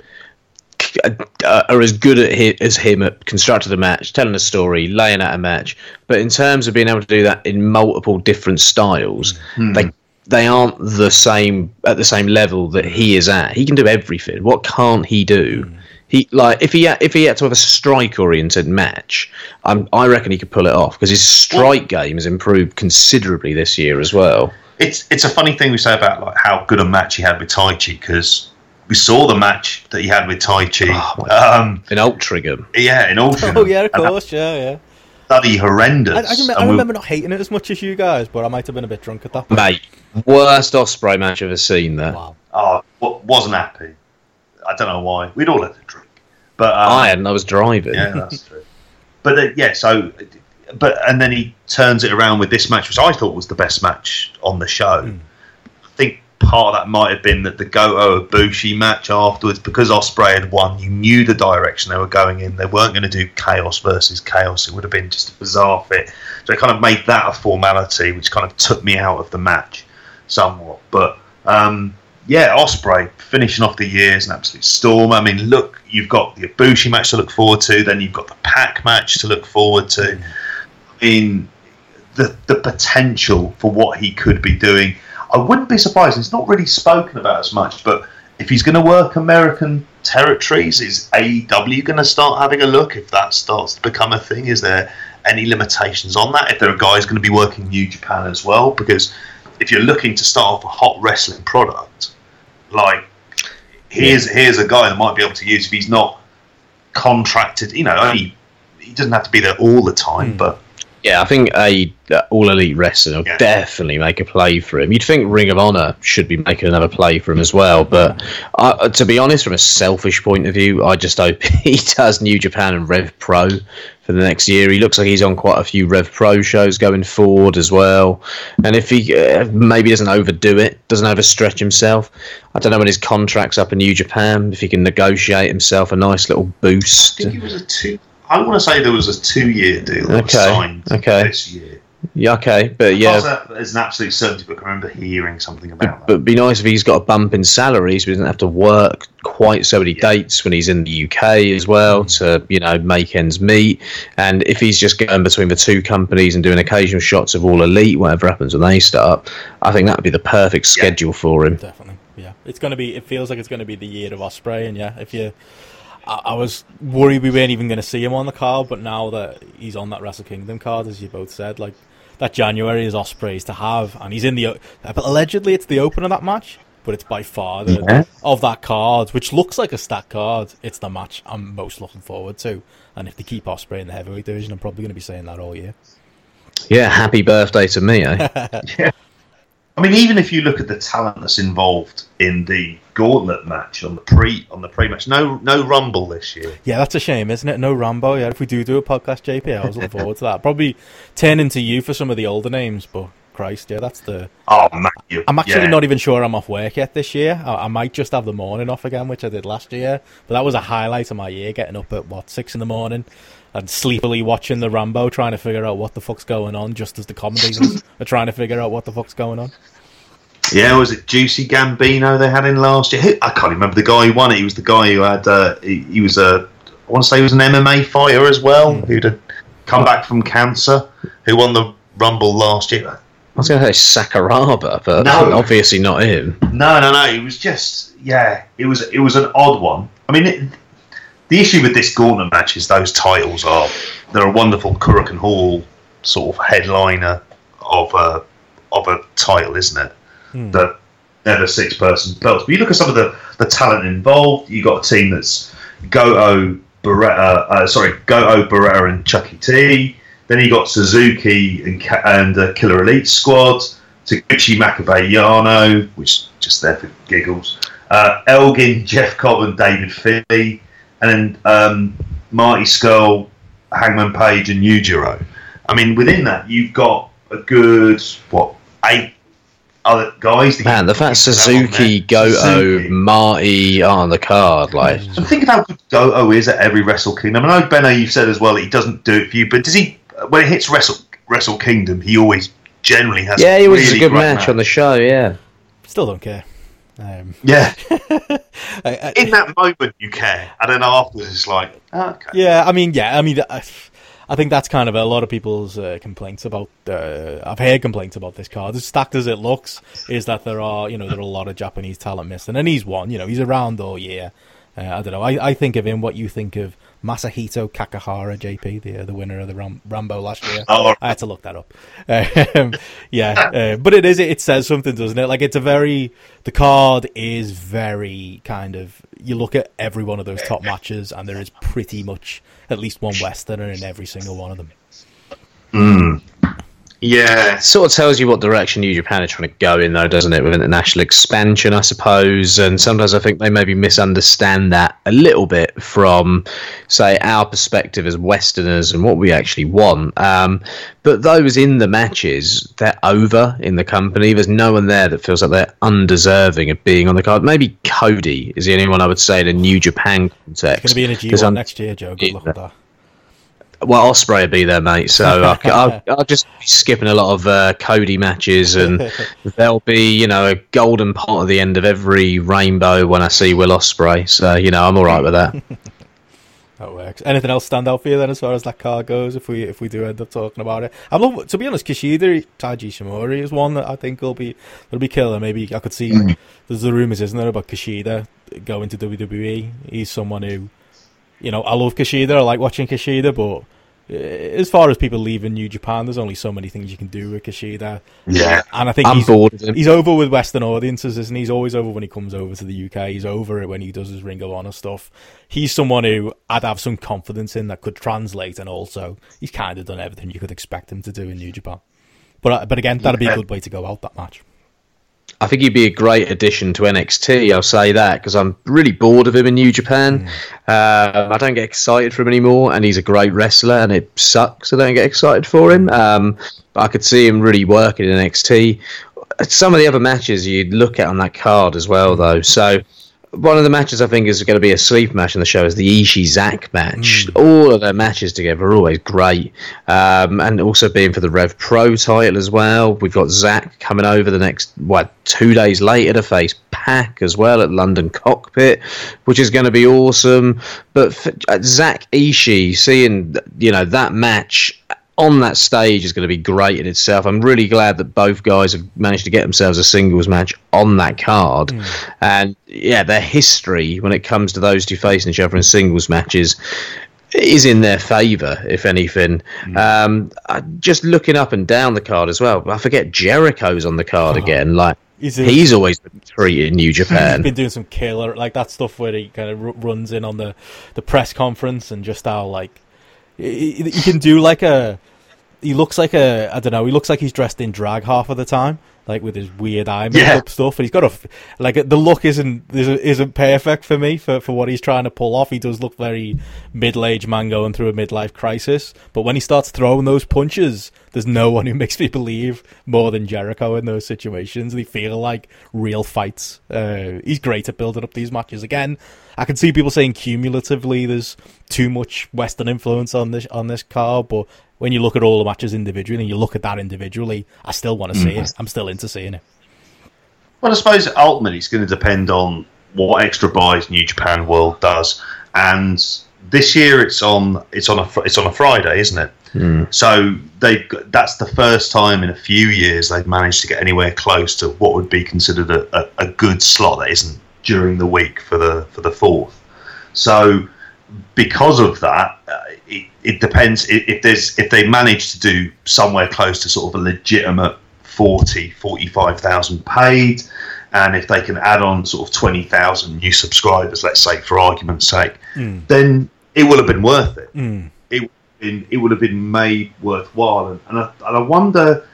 uh, are as good at him, as him at constructing a match, telling a story, laying out a match. But in terms of being able to do that in multiple different styles, mm. they they aren't the same at the same level that he is at. He can do everything. What can't he do? Mm. He like if he had, if he had to have a strike oriented match, I'm, I reckon he could pull it off because his strike game has improved considerably this year as well. It's it's a funny thing we say about like how good a match he had with Taichi because we saw the match that he had with Taichi oh, um, in Altrincham. Yeah, in Altrincham. Oh yeah, of course, yeah, yeah. Bloody horrendous. I, I, remember, I remember not hating it as much as you guys, but I might have been a bit drunk at that point. Mate, worst Ospreay match I've ever seen there. Wow. Oh, wasn't happy. I don't know why. We'd all had a drink, but um, I hadn't. I was driving. Yeah, that's true. But uh, yeah, so but and then he turns it around with this match, which I thought was the best match on the show. Mm. I part of that might have been that the Goto Ibushi match afterwards, because Ospreay had won, you knew the direction they were going in. They weren't going to do chaos versus chaos. It would have been just a bizarre fit. So they kind of made that a formality, which kind of took me out of the match somewhat. But um, yeah, Ospreay finishing off the year is an absolute storm. I mean, look, you've got the Ibushi match to look forward to, then you've got the PAC match to look forward to. in the the potential for what he could be doing. I wouldn't be surprised. It's not really spoken about as much, but if he's going to work American territories, is AEW going to start having a look? If that starts to become a thing, is there any limitations on that? If there are guys going to be working New Japan as well, because if you're looking to start off a hot wrestling product, like here's yeah. here's a guy that might be able to use if he's not contracted. You know, only he doesn't have to be there all the time, mm. but yeah, I think a uh, all elite wrestling will yeah. definitely make a play for him. You'd think Ring of Honor should be making another play for him as well, but uh, to be honest, from a selfish point of view, I just hope he does New Japan and Rev Pro for the next year. He looks like he's on quite a few Rev Pro shows going forward as well, and if he uh, maybe doesn't overdo it, doesn't overstretch himself, I don't know when his contract's up in New Japan if he can negotiate himself a nice little boost. I think it was a two I want to say there was a two-year deal okay. signed okay. this year. Yeah, okay, but yeah, there's an absolute certainty. But I remember hearing something about but, that. But it'd be nice if he's got a bump in salaries, so he doesn't have to work quite so many yeah. dates when he's in the UK as well to you know make ends meet. And if he's just going between the two companies and doing occasional shots of all elite, whatever happens when they start, I think that would be the perfect schedule yeah. for him. Definitely, yeah. It's going to be. It feels like it's going to be the year of Ospreay, and yeah, if you I, I was worried we weren't even going to see him on the card, but now that he's on that Wrestle Kingdom card, as you both said, like that January is Ospreay's to have, and he's in the But allegedly it's the opener of that match, but it's by far the yeah. of that card, which looks like a stack card. It's the match I'm most looking forward to, and if they keep Ospreay in the heavyweight division, I'm probably going to be saying that all year. Yeah, happy birthday to me, eh? yeah. I mean, even if you look at the talent that's involved in the gauntlet match on the pre on the pre match, no no Rumble this year. Yeah, that's a shame, isn't it? No Rumble. Yeah, if we do do a podcast, JP, I was looking forward to that. Probably turning to you for some of the older names, but Christ, yeah, that's the. Oh, Matthew. I'm actually yeah. not even sure I'm off work yet this year. I, I, might just have the morning off again, which I did last year. But that was a highlight of my year, getting up at what six in the morning and sleepily watching the Rumble, trying to figure out what the fuck's going on, just as the commentators are trying to figure out what the fuck's going on. Yeah, was it Juicy Gambino they had in last year? I can't remember the guy who won it. He was the guy who had. Uh, he, he, was a. I want to say he was an MMA fighter as well, mm. who'd come back from cancer, who won the Rumble last year. I was going to say Sakuraba, but no. obviously not him. No, no, no. It was just yeah. It was it was an odd one. I mean, it, the issue with this Gauntlet match is those titles are they're a wonderful Korakuen Hall sort of headliner of a of a title, isn't it? Hmm. That the six person belts. But you look at some of the, the talent involved. You got a team that's Goto, Beretta, uh, sorry, Goto, Beretta, and Chuckie T. Then you got Suzuki and and uh, Killer Elite Squad, Taguchi Makabe Yano, which just there for giggles. Uh, Elgin, Jeff Cobb, and David Finlay and then um, Marty Scurll, Hangman Page, and Yujiro. I mean, within that, you've got a good what eight other guys. Man, the fact Suzuki, Goto, Suzuki. Marty are on the card, like. So think about how good Goto is at every Wrestle Kingdom. I know Benno, you've said as well that he doesn't do it for you, but does he? When it hits Wrestle Wrestle Kingdom, he always generally has. Yeah, he was really a good match, match on the show. Yeah. Still don't care. Um, yeah. I, I, In that moment, you care, and then afterwards, it's like, oh, okay. Yeah, I mean, yeah, I mean, I, I think that's kind of a lot of people's uh, complaints about. Uh, I've heard complaints about this card. As stacked as it looks, is that there are, you know, there are a lot of Japanese talent missing, and he's one. You know, he's around all year. Uh, I don't know. I, I think of him what you think of Masahito Kakihara, JP, the uh, the winner of the Ram- Rumble last year. Oh, I had to look that up. Um, yeah, uh, but it is it says something, doesn't it? Like it's a very the card is very kind of you look at every one of those top matches, and there is pretty much at least one Westerner in every single one of them. Mm. Yeah, sort of tells you what direction New Japan are trying to go in, though, doesn't it? With international expansion, I suppose. And sometimes I think they maybe misunderstand that a little bit from, say, our perspective as Westerners and what we actually want. Um, but those in the matches, they're over in the company. There's no one there that feels like they're undeserving of being on the card. Maybe Cody is the only one I would say in a New Japan context. Going to be in a G1 next year, Joe. Good luck with that. Well, Ospreay will be there, mate. So I'll, I'll, just be skipping a lot of uh, Cody matches, and there'll be, you know, a golden pot at the end of every rainbow when I see Will Ospreay. So you know, I'm all right with that. That works. Anything else stand out for you then, as far as that car goes? If we if we do end up talking about it, I love to be honest. Kushida Taiji Ishimori is one that I think will be will be killer. Maybe I could see. Mm. There's the rumors, isn't there, about Kushida going to WWE? He's someone who, you know, I love Kushida. I like watching Kushida, but uh, as far as people leaving New Japan, there's only so many things you can do with Kushida. Yeah, and I think I'm he's, bored he's over with Western audiences, isn't he? He's always over when he comes over to the UK. He's over it when he does his Ring of Honor stuff. He's someone who I'd have some confidence in that could translate, and also he's kind of done everything you could expect him to do in New Japan. But uh, but again, that'd be a good way to go out that match. I think he'd be a great addition to NXT. I'll say that because I'm really bored of him in New Japan. Mm. Uh, I don't get excited for him anymore, and he's a great wrestler, and it sucks. I don't get excited for him. Um, but I could see him really working in NXT. Some of the other matches you'd look at on that card as well, though. So one of the matches I think is going to be a sleep match in the show is the Ishii Zack match. Mm. All of their matches together are always great, um, and also being for the Rev Pro title as well. We've got Zack coming over the next what two days later to face Pac as well at London Cockpit, which is going to be awesome. But for, uh, Zack Ishii, seeing you know that match on that stage is going to be great in itself. I'm really glad that both guys have managed to get themselves a singles match on that card. Mm. And yeah, their history when it comes to those two facing each other in singles matches is in their favour, if anything. Mm. Um, just looking up and down the card as well. I forget Jericho's on the card oh. again. Like He's, he's always been treated in New Japan. He's been doing some killer like that stuff where he kind of r- runs in on the, the press conference and just how like he, he can do like a he looks like a I don't know. He looks like he's dressed in drag half of the time, like with his weird eye makeup yeah. stuff. And he's got a like the look isn't isn't perfect for me for for what he's trying to pull off. He does look very middle aged man going through a midlife crisis. But when he starts throwing those punches, there's no one who makes me believe more than Jericho in those situations. They feel like real fights. Uh, he's great at building up these matches. Again, I can see people saying cumulatively there's too much Western influence on this on this card, but when you look at all the matches individually and you look at that individually, I still want to see mm. it. I'm still into seeing it. Well, I suppose ultimately it's going to depend on what extra buys New Japan World does, and this year it's on it's on a it's on a Friday, isn't it? Mm. So they that's the first time in a few years they've managed to get anywhere close to what would be considered a, a, a good slot that isn't during the week for the for the fourth. So because of that, uh, it, depends if there's if they manage to do somewhere close to sort of a legitimate 40, 45,000 paid, and if they can add on sort of 20,000 new subscribers, let's say for argument's sake, mm. then it will have been worth it. Mm. It, it would have been made worthwhile, and, and, I, and I wonder,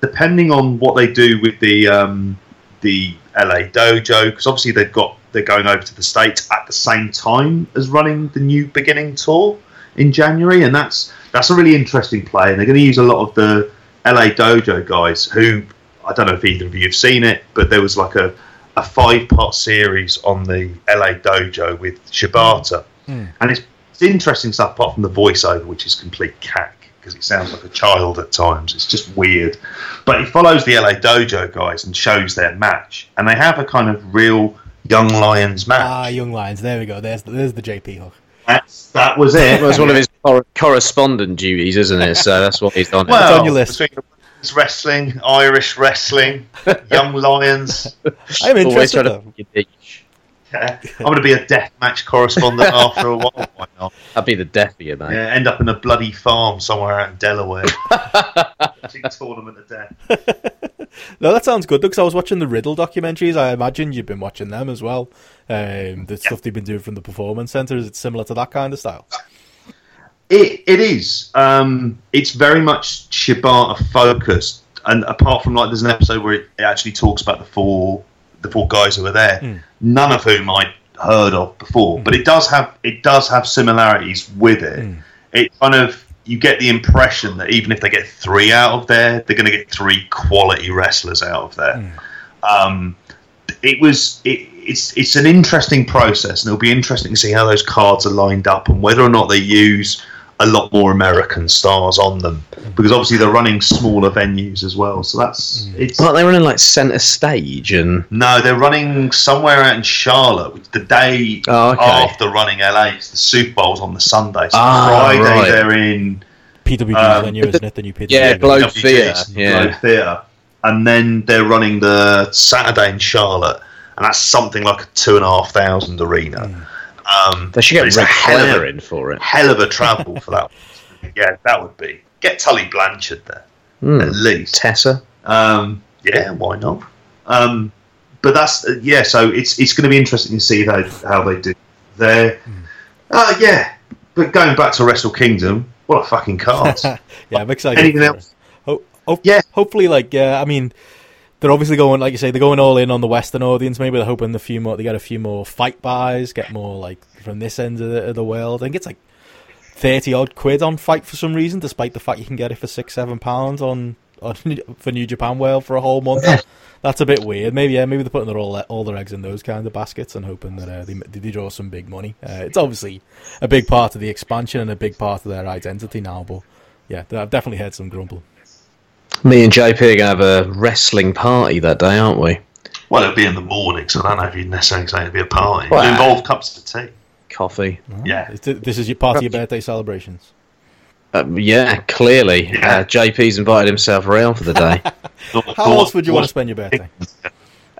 depending on what they do with the um, the LA dojo, because obviously they've got they're going over to the states at the same time as running the new beginning tour in January, and that's that's a really interesting play. And they're going to use a lot of the LA Dojo guys who I don't know if either of you have seen it, but there was like a a five part series on the LA Dojo with Shibata, mm. and it's, it's interesting stuff apart from the voiceover, which is complete cack because it sounds like a child at times. It's just weird, but it follows the LA Dojo guys and shows their match, and they have a kind of real Young Lions match. Ah, Young Lions. There we go. There's there's the JP hook. That's, that was it. it was one of his correspondent duties, isn't it? So that's what he's done. Well, it's on your list. Wrestling, Irish wrestling, Young Lions. I'm interested. Yeah. I'm going to be a death match correspondent after a while. Why not? I'd be the death of you, mate. Yeah, end up in a bloody farm somewhere out in Delaware. tournament of death. no, that sounds good. Because I was watching the Riddle documentaries. I imagine you've been watching them as well. Um, the yeah. stuff they've been doing from the performance center is it similar to that kind of style? It it is. Um, it's very much Shibata focused, and apart from like, there's an episode where it actually talks about the four the four guys who were there, mm. none of whom I'd heard of before. Mm. But it does have it does have similarities with it. Mm. It kind of you get the impression that even if they get three out of there, they're going to get three quality wrestlers out of there. Hmm. Um, it was it, it's it's an interesting process, and it'll be interesting to see how those cards are lined up and whether or not they use a lot more American stars on them because obviously they're running smaller venues as well. So that's it's Aren't they running like centre stage and no, they're running somewhere out in Charlotte. Which the day Oh, okay. after running LA, it's the Super Bowl's on the Sunday. So Ah, Friday right. they're in PWG's Um, venue, isn't it? The new PWG. Yeah, Globe WGs, Theatre, yeah. Globe Theatre, and then they're running the Saturday in Charlotte, and that's something like a two and a half thousand arena. Um, they should get a Ric hell of Flair in for it. hell of a travel for that. yeah, that would be get Tully Blanchard there Hmm. at least. Tessa. Um, yeah, why not? Um, but that's uh, yeah. So it's it's going to be interesting to see how how they do there. Uh, yeah, but going back to Wrestle Kingdom, what a fucking card! yeah, I'm excited. Anything else? Ho- ho- Yeah. hopefully, like, yeah, I mean, they're obviously going, like you say, they're going all in on the Western audience. Maybe they're hoping a few more, they get a few more FITE buys, get more like from this end of the, of the world. I think it's like thirty odd quid on FITE for some reason, despite the fact you can get it for six, seven pounds on. On, for New Japan World for a whole month, that's a bit weird. Maybe yeah, maybe they're putting their all all their eggs in those kind of baskets and hoping that uh, they they draw some big money. Uh, it's obviously a big part of the expansion and a big part of their identity now. But yeah, I've definitely heard some grumble. Me and JP are going to have a wrestling party that day, aren't we? Well, it'll be in the morning, so I don't know if you'd necessarily say it'd be a party. Well, It'll involve cups of tea. Coffee. Yeah. This is your part of your birthday celebrations. Uh, yeah, clearly. Uh, JP's invited himself around for the day. How else would you want to spend your birthday?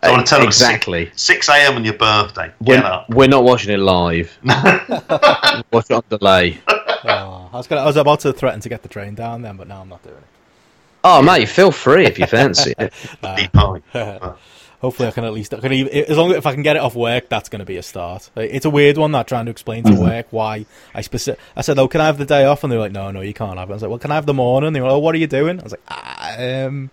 I want to tell them exactly. Six a.m. on your birthday. Get We're, up. we're not watching it live. Watch it on delay. Oh, I was gonna, I was about to threaten to get the train down then, but now I'm not doing Oh, mate, feel free if you fancy it. Tea Hopefully, I can at least I can even, as long as if I can get it off work, that's going to be a start. It's a weird one that trying to explain to work why I specific. I said, "Oh, can I have the day off?" And they're like, "No, no, you can't have it." I was like, "Well, can I have the morning?" They were like, "Oh, what are you doing?" I was like, ah, "Um,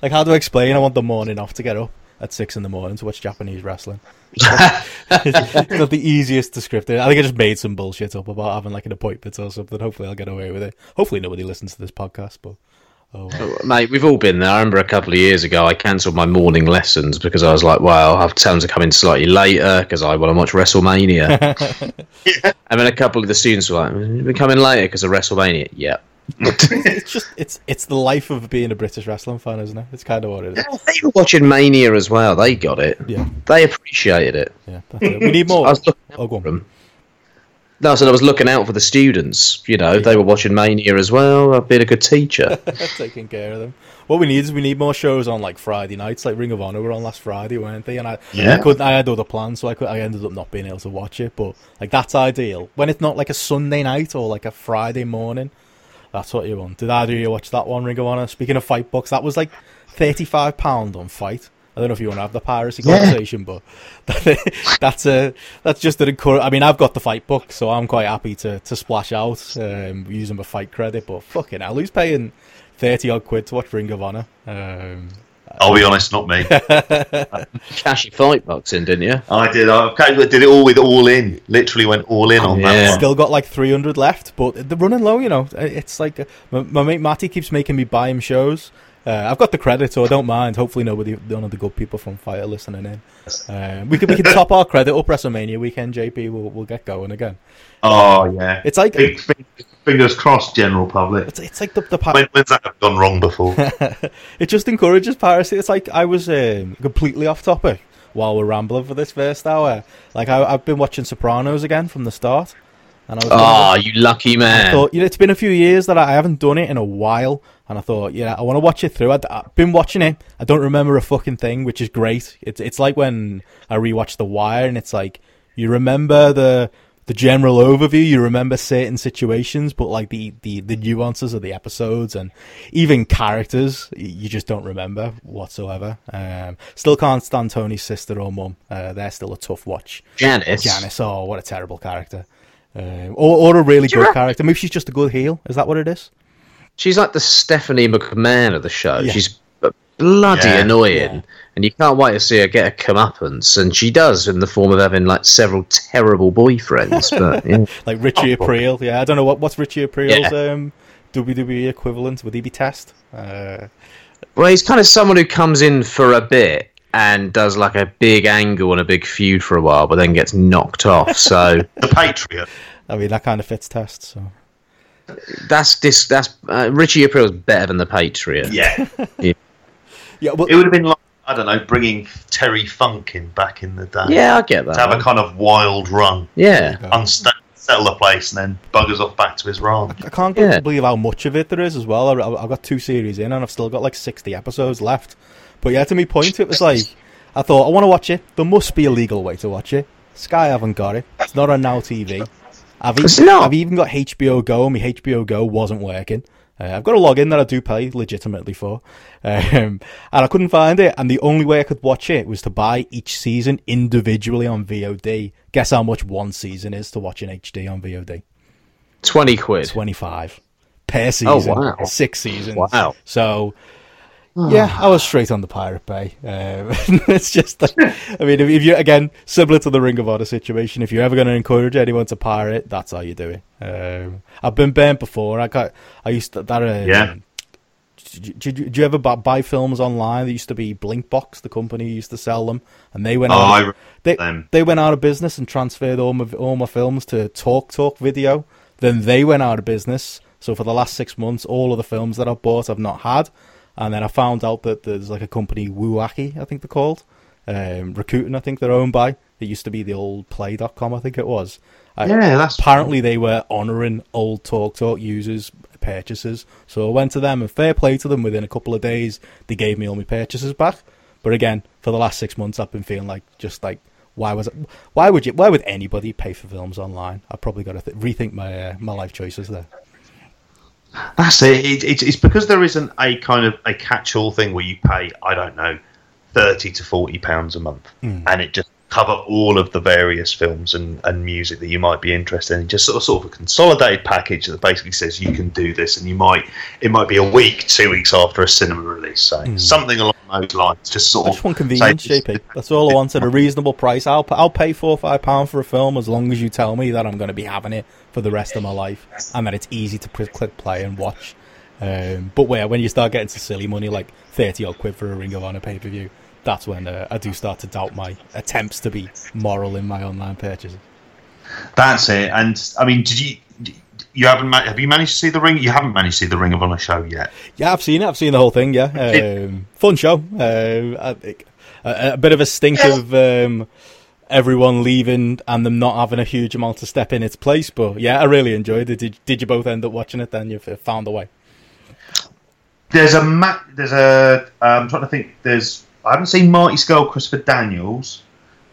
like how do I explain? I want the morning off to get up at six in the morning to watch Japanese wrestling." it's not the easiest to script it. I think I just made some bullshit up about having like an appointment or something. Hopefully, I'll get away with it. Hopefully, nobody listens to this podcast, but. Oh, well. Mate, we've all been there. I remember a couple of years ago, I cancelled my morning lessons because I was like, well, I'll have to tell them to come in slightly later because I want to watch WrestleMania. And then a couple of the students were like, we're coming later because of WrestleMania. Yeah. it's just it's it's the life of being a British wrestling fan, isn't it? It's kind of what it is. They were watching Mania as well. They got it. Yeah, They appreciated it. yeah. That's it. We need more. I was looking Oh, go for on. Them. No, I said I was looking out for the students. You know, they were watching Mania as well. I've been a good teacher. Taking care of them. What we need is we need more shows on like Friday nights, like Ring of Honor were on last Friday, weren't they? And I, Yeah. I couldn't. I had other plans, so I could. I ended up not being able to watch it. But like that's ideal when it's not like a Sunday night or like a Friday morning. That's what you want. Did either of you watch that one, Ring of Honor? Speaking of fight books, that was like thirty-five pound on FITE. I don't know if you want to have the piracy Yeah. conversation, but that's a that's just an encourage. I mean, I've got the fight book, so I'm quite happy to, to splash out um, using my FITE credit. But fucking hell, who's paying thirty odd quid to watch Ring of Honor? Um, I'll be honest, not me. Cashy fight boxing, didn't you? I did. I did it all with all in. Literally went all in on Yeah. that one. Still got like 300 left, but they're running low, you know. It's like uh, my, my mate Matty keeps making me buy him shows. Uh, I've got the credit, so I don't mind. Hopefully, nobody, none of the good people from Fire listening in. Uh, we can we can top our credit up WrestleMania weekend. JP, we'll we'll get going again. Oh yeah. It's like Big fing- fingers crossed, general public. it's, it's like the the pa- When, when's that gone wrong before? it just encourages piracy. It's like I was um, completely off topic while we're rambling for this first hour. Like I, I've been watching Sopranos again from the start, and I was Ah, you lucky I man. thought, you know, it's been a few years that I haven't done it in a while, and I thought, yeah, I want to watch it through. I'd, I've been watching it. I don't remember a fucking thing, which is great. It's it's like when I rewatch The Wire, and it's like you remember the the general overview, you remember certain situations, but like the the the nuances of the episodes and even characters, you just don't remember whatsoever. Um, still can't stand Tony's sister or mum. Uh, they're still a tough watch. Janice. Janice, oh, what a terrible character. Um, or, or a really good character. Maybe she's just a good heel. Is that what it is? She's like the Stephanie McMahon of the show. Yeah. She's bloody Yeah. annoying. Yeah. And you can't wait to see her get a comeuppance. And she does in the form of having like several terrible boyfriends. But yeah. Like Richie Oh. Aprile. Yeah, I don't know what what's Richie Aprile's um, WWE equivalent. Would he be test? Uh, Well, he's kind of someone who comes in for a bit and does like a big angle and a big feud for a while, but then gets knocked off. So the Patriot. I mean, that kind of fits test. So that's this. That's uh, Richie Aprile's better than the Patriot. Yeah, Yeah, well, it would have been like I don't know, bringing Terry Funk in back in the day. Yeah, I get that. to have a kind of wild run, yeah, unsta- settle the place, and then buggers off back to his ranch. I can't Yeah. believe how much of it there is as well. I, I've got two series in, and I've still got like sixty episodes left. But yeah, to me point, it was like I thought I want to watch it. There must be a legal way to watch it. Sky haven't got it. It's not on Now TV. I've It's even, not. I've even got HBO Go, and my HBO Go wasn't working. Uh, I've got a login that I do pay legitimately for, um, and I couldn't find it. And the only way I could watch it was to buy each season individually on VOD. Guess how much one season is to watch in HD on VOD? twenty quid. 25 per season. Oh, wow. Six seasons. Wow. So, yeah, I was straight on the Pirate Bay. Um, it's just, like, I mean, if, if you, again, similar to the Ring of Honor situation, if you're ever going to encourage anyone to pirate, that's how you do it. Um, I've been burnt before. I got, I used to, that, uh, Yeah. Did, you- you ever bu- buy films online? There used to be Blinkbox, the company used to sell them, and they went Oh, out. I of, they, them. they went out of business and transferred all my all my films to Talk Talk Video. Then they went out of business. So for the last six months, all of the films that I've bought, I've not had. And then I found out that there's like a company, Wuaki, I think they're called, um, Rakuten, I think they're owned by. It used to be the old Play.com, I think it was. I- Yeah, that's apparently they were honouring old Talk Talk users' purchases. So I went to them and fair play to them. Within a couple of days, they gave me all my purchases back. But again, for the last six months, I've been feeling like just like why was it? Why would you? Why would anybody pay for films online? I've probably got to th- rethink my uh, my life choices there. That's it. it it's, it's because there isn't a kind of a catch-all thing where you pay, I don't know, thirty to forty pounds a month, hmm. and it just cover all of the various films and, and music that you might be interested in. Just sort of sort of a consolidated package that basically says you can do this, and you might it might be a week, two weeks after a cinema release, so hmm. something along those lines. Just sort I of just want convenience, JP. That's all I want at a reasonable price. I'll I'll pay four or five pound for a film as long as you tell me that I'm going to be having it for the rest of my life and that it's easy to click play and watch. Um, but where when you start getting to silly money like thirty odd quid for a Ring of Honor pay per view, that's when uh, I do start to doubt my attempts to be moral in my online purchases. That's it. And I mean, did you? You haven't have you managed to see the ring? You haven't managed to see the Ring of Honor show yet. Yeah, I've seen it. I've seen the whole thing. Yeah, um, fun show. Um, I a, a bit of a stink of um, everyone leaving and them not having a huge amount to step in its place. But yeah, I really enjoyed it. Did, did you both end up watching it? Then you found a way. There's a ma- there's a I'm trying to think. There's I haven't seen Marty Scurll, Christopher Daniels,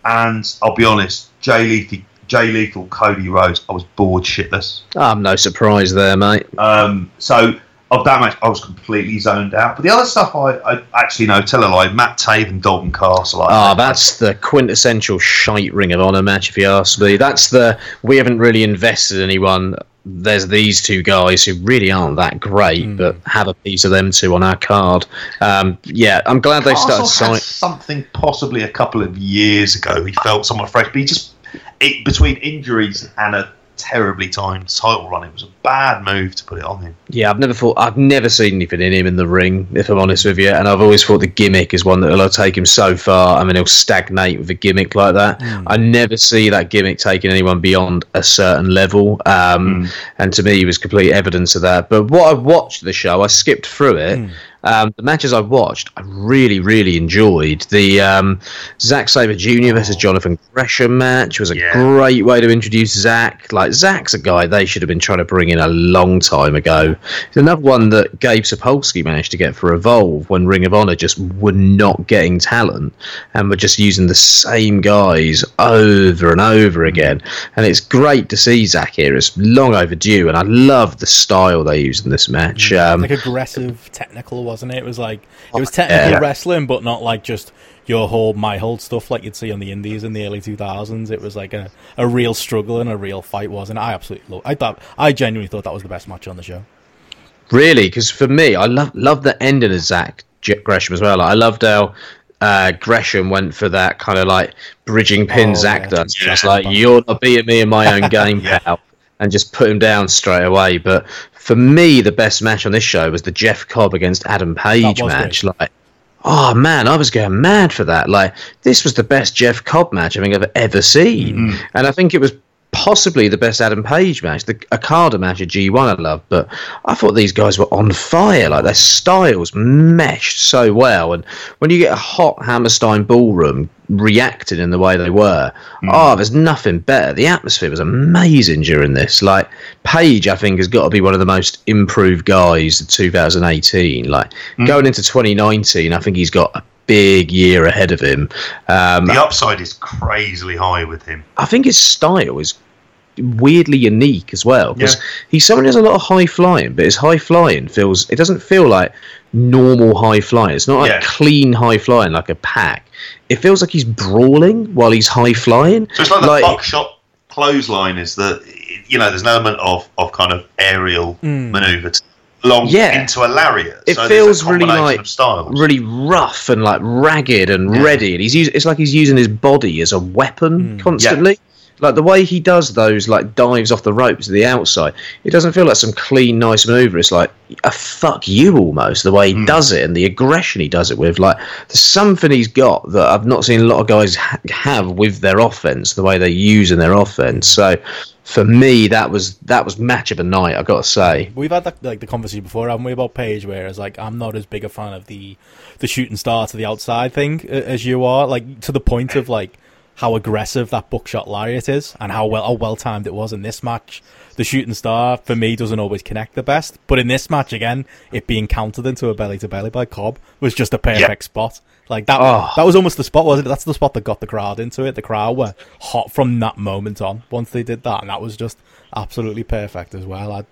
and I'll be honest, Jay Lethal, Jay Lethal, Cody Rhodes. I was bored shitless. I'm no surprise there, mate. Um, so of that match, I was completely zoned out. But the other stuff, I, I actually know. Tell a lie. Matt Taven, and Dalton Castle. I, Ah, that's the quintessential shite Ring of Honor match, if you ask me. That's the we haven't really invested anyone. There's these two guys who really aren't that great, but have a piece of them two on our card. Um, yeah, I'm glad they started Castle signing. something possibly a couple of years ago. He felt somewhat fresh, but he just it, between injuries and a terribly timed title run, it was a bad move to put it on him. Yeah, I've never thought I've never seen anything in him in the ring, if I'm honest with you. And I've always thought the gimmick is one that'll take him so far. I mean, he'll stagnate with a gimmick like that. I never see that gimmick taking anyone beyond a certain level. Um, And to me, he was complete evidence of that. But what I watched the show, I skipped through it. Um, the matches I watched, I really, really enjoyed. The um, Zack Sabre Jr. versus Jonathan Gresham match was a Yeah. great way to introduce Zack. Like Zack's a guy they should have been trying to bring in a long time ago. It's another one that Gabe Sapolsky managed to get for Evolve when Ring of Honor just were not getting talent and were just using the same guys over and over again. And it's great to see Zach here. It's long overdue, and I love the style they use in this match. Um, like aggressive, technical, wasn't it? It was like it was technical Yeah. wrestling, but not like just your hold my hold stuff like you'd see on the indies in the early 2000s. It was like a, a real struggle and a real fight, wasn't it? I absolutely love. I thought I genuinely thought that was the best match on the show. Really, because for me, I love love the ending of Zach Gresham as well. Like, I loved how uh, Gresham went for that kind of like bridging pin Oh, Zach yeah. does. Yeah. Just like you're not beating me in my own game, Yeah. pal, and just put him down straight away. But for me, the best match on this show was the Jeff Cobb against Adam Page match. great. Like. Oh man, I was going mad for that. Like this was the best Jeff Cobb match I think I've ever seen, Mm-hmm. and I think it was possibly the best Adam Page match. The Okada match at G1 I love, but I thought these guys were on fire. Like their styles meshed so well, and when you get a hot Hammerstein ballroom reacting in the way they were, oh, there's nothing better. The atmosphere was amazing during this. Like Page, I think has got to be one of the most improved guys of 2018. Like hmm. going into 2019, I think he's got a big year ahead of him. Um, The upside is crazily high with him. I think his style is weirdly unique as well because Yeah. he's someone who has a lot of high flying, but his high flying feels it doesn't feel like normal high flying. It's not like Yeah. clean high flying like a PAC. It feels like he's brawling while he's high flying. So it's like the buckshot clothesline is that you know there's an element of, of kind of aerial hmm. manoeuvre to long Yeah. into a lariat. It so feels a really like really rough and like ragged and Yeah. ready, and he's us- it's like he's using his body as a weapon hmm. constantly. Like the way he does those like dives off the ropes to the outside, it doesn't feel like some clean, nice maneuver. It's like a fuck you almost the way he hmm. does it and the aggression he does it with. Like there's something he's got that I've not seen a lot of guys ha- have with their offense, the way they use in their offense. So for me, that was that was match of the night. I got to say. We've had that, like the conversation before, haven't we, about Page? Whereas like I'm not as big a fan of the the shooting star to the outside thing as you are. Like to the point of like how aggressive that buckshot lariat is and how well how well timed it was in this match. The shooting star for me doesn't always connect the best, but in this match again, it being countered into a belly to belly by Cobb was just a perfect spot. Like that, Oh. that was almost the spot, wasn't it? That's the spot that got the crowd into it. The crowd were hot from that moment on. Once they did that, and that was just absolutely perfect as well. I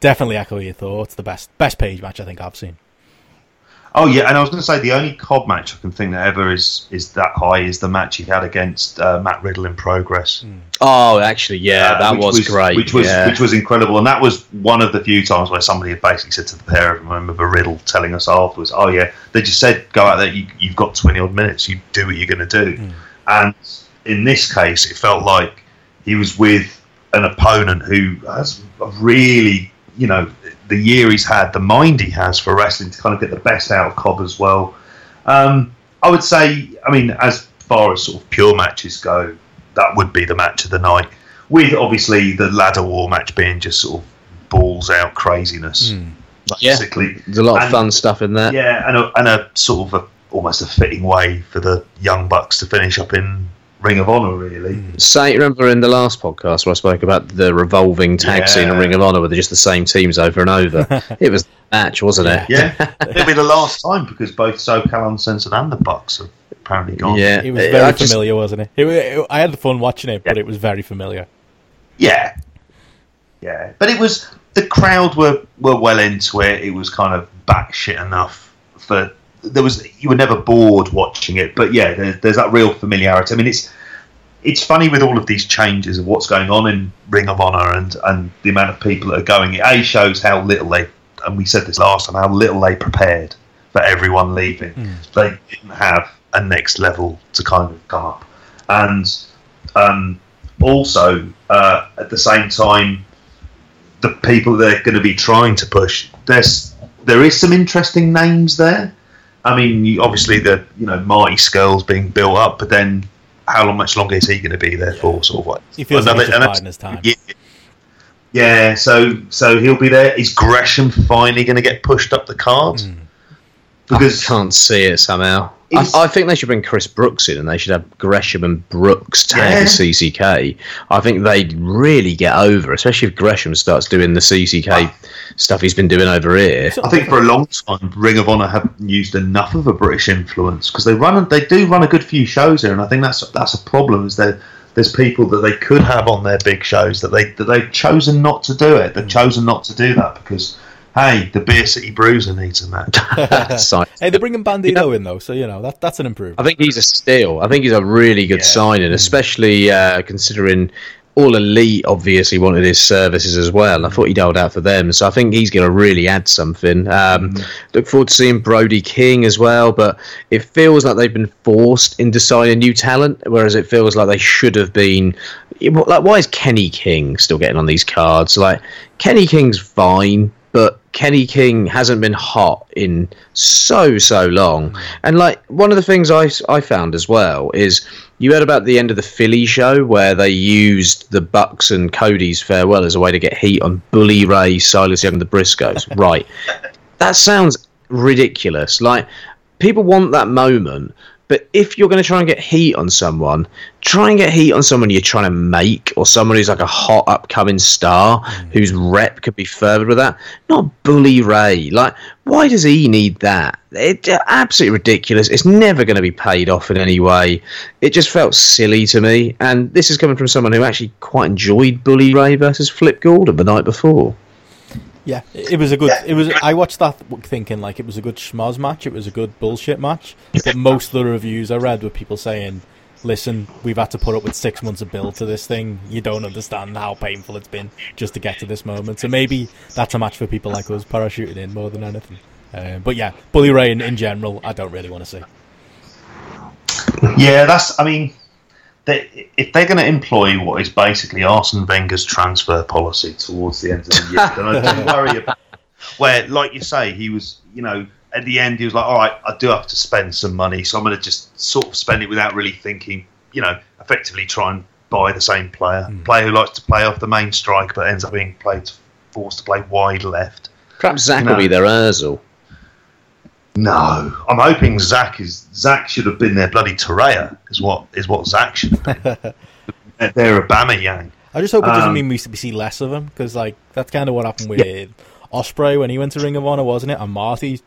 definitely echo your thoughts. The best best page match I think I've seen. Oh yeah, and I was going to say the only Cobb match I can think that ever is is that high is the match he had against uh, Matt Riddle in Progress. Oh, actually, yeah, Uh, that which was, great. Which was yeah. which was incredible, and that was one of the few times where somebody had basically said to the pair of them. I remember Riddle telling us afterwards, "Oh yeah, they just said go out there. You, you've got twenty odd minutes. You do what you're going to do." And in this case, it felt like he was with an opponent who has a really, you know, the year he's had, the mind he has for wrestling to kind of get the best out of Cobb as well. Um, I would say, I mean, as far as sort of pure matches go, that would be the match of the night. With obviously the ladder war match being just sort of balls out craziness, Yeah. basically. There's a lot of And- fun stuff in there. Yeah, and a, and a sort of a, almost a fitting way for the young bucks to finish up in Ring of Honor, really. Mm. Say, remember in the last podcast where I spoke about the revolving tag Yeah. scene in Ring of Honor with just the same teams over and over? it was a match, wasn't it? Yeah, it'll be the last time because both SoCal Uncensored and the Bucks have apparently gone. Yeah. It was very I just- familiar, wasn't it? It, wa- it? I had the fun watching it, but it was very familiar. Yeah, yeah. But it was the crowd were were well into it. It was kind of batshit enough for there was you were never bored watching it. But yeah, there, there's that real familiarity. I mean, it's it's funny with all of these changes of what's going on in Ring of Honor and and the amount of people that are going. It a shows how little they and we said this last time how little they prepared for everyone leaving. They didn't have a next level to kind of come up, and um, also uh, at the same time, the people they're going to be trying to push. There's there is some interesting names there. I mean, you, obviously the you know Marty Scurll's being built up, but then how long, much longer is he going to be there for? Sort of like He feels like he's just another- his time. yeah. Yeah, so so he'll be there. Is Gresham finally going to get pushed up the card? Hmm. Because I can't see it somehow. I, I think they should bring Chris Brooks in and they should have Gresham and Brooks tag Yeah. the CCK. I think they'd really get over, especially if Gresham starts doing the CCK ah. stuff he's been doing over here. I think for a long time, Ring of Honor haven't used enough of a British influence because they run, they do run a good few shows here, and I think that's that's a problem. Is there there's people that they could have on their big shows that they that they've chosen not to do it. They've hmm. chosen not to do that because hey, the Beer City Bruiser needs a match. So- Hey, they're bringing Bandito in though, so you know that that's an improvement. I think he's a steal. I think he's a really good Yeah. signing, especially uh, considering all elite obviously wanted his services as well. I thought he'd held out for them, so I think he's going to really add something. Um, Look forward to seeing Brody King as well, but it feels like they've been forced into signing new talent, whereas it feels like they should have been. Like, why is Kenny King still getting on these cards? Like Kenny King's fine. But Kenny King hasn't been hot in so so long. Mm. And like one of the things I, I found as well is you heard about the end of the Philly show where they used the Bucks and Cody's farewell as a way to get heat on Bully Ray, Silas Young, and the Briscoes. right. That sounds ridiculous. Like people want that moment, but if you're going to try and get heat on someone, try and get heat on someone you're trying to make or someone who's like a hot upcoming star mm. whose rep could be furthered with that. Not Bully Ray. Like, why does he need that? It's absolutely ridiculous. It's never going to be paid off in any way. It just felt silly to me. And this is coming from someone who actually quite enjoyed Bully Ray versus Flip Gordon the night before. Yeah, it was a good. It was. I watched that thinking like it was a good schmoz match. It was a good bullshit match. But most of the reviews I read were people saying, "Listen, we've had to put up with six months of build to this thing. You don't understand how painful it's been just to get to this moment." So maybe that's a match for people like us parachuting in more than anything. Uh, but yeah, Bully Ray in, in general, I don't really want to see. Yeah, that's. I mean, they, if they're going to employ what is basically Arsene Wenger's transfer policy towards the end of the year, then I don't worry about where, like you say, he was, you know, at the end he was like, all right, I do have to spend some money, so I'm going to just sort of spend it without really thinking, you know, effectively try and buy the same player, mm. player who likes to play off the main strike but ends up being played forced to play wide left. Perhaps Zach you know, will be their Özil. No, I'm hoping Zach is Zach should have been their bloody Torreira. Is what is what Zach should have been. They're Aubameyang. I just hope it doesn't um, mean we see less of him because like that's kind of what happened with yeah. Ospreay when he went to Ring of Honor, wasn't it? And Marty,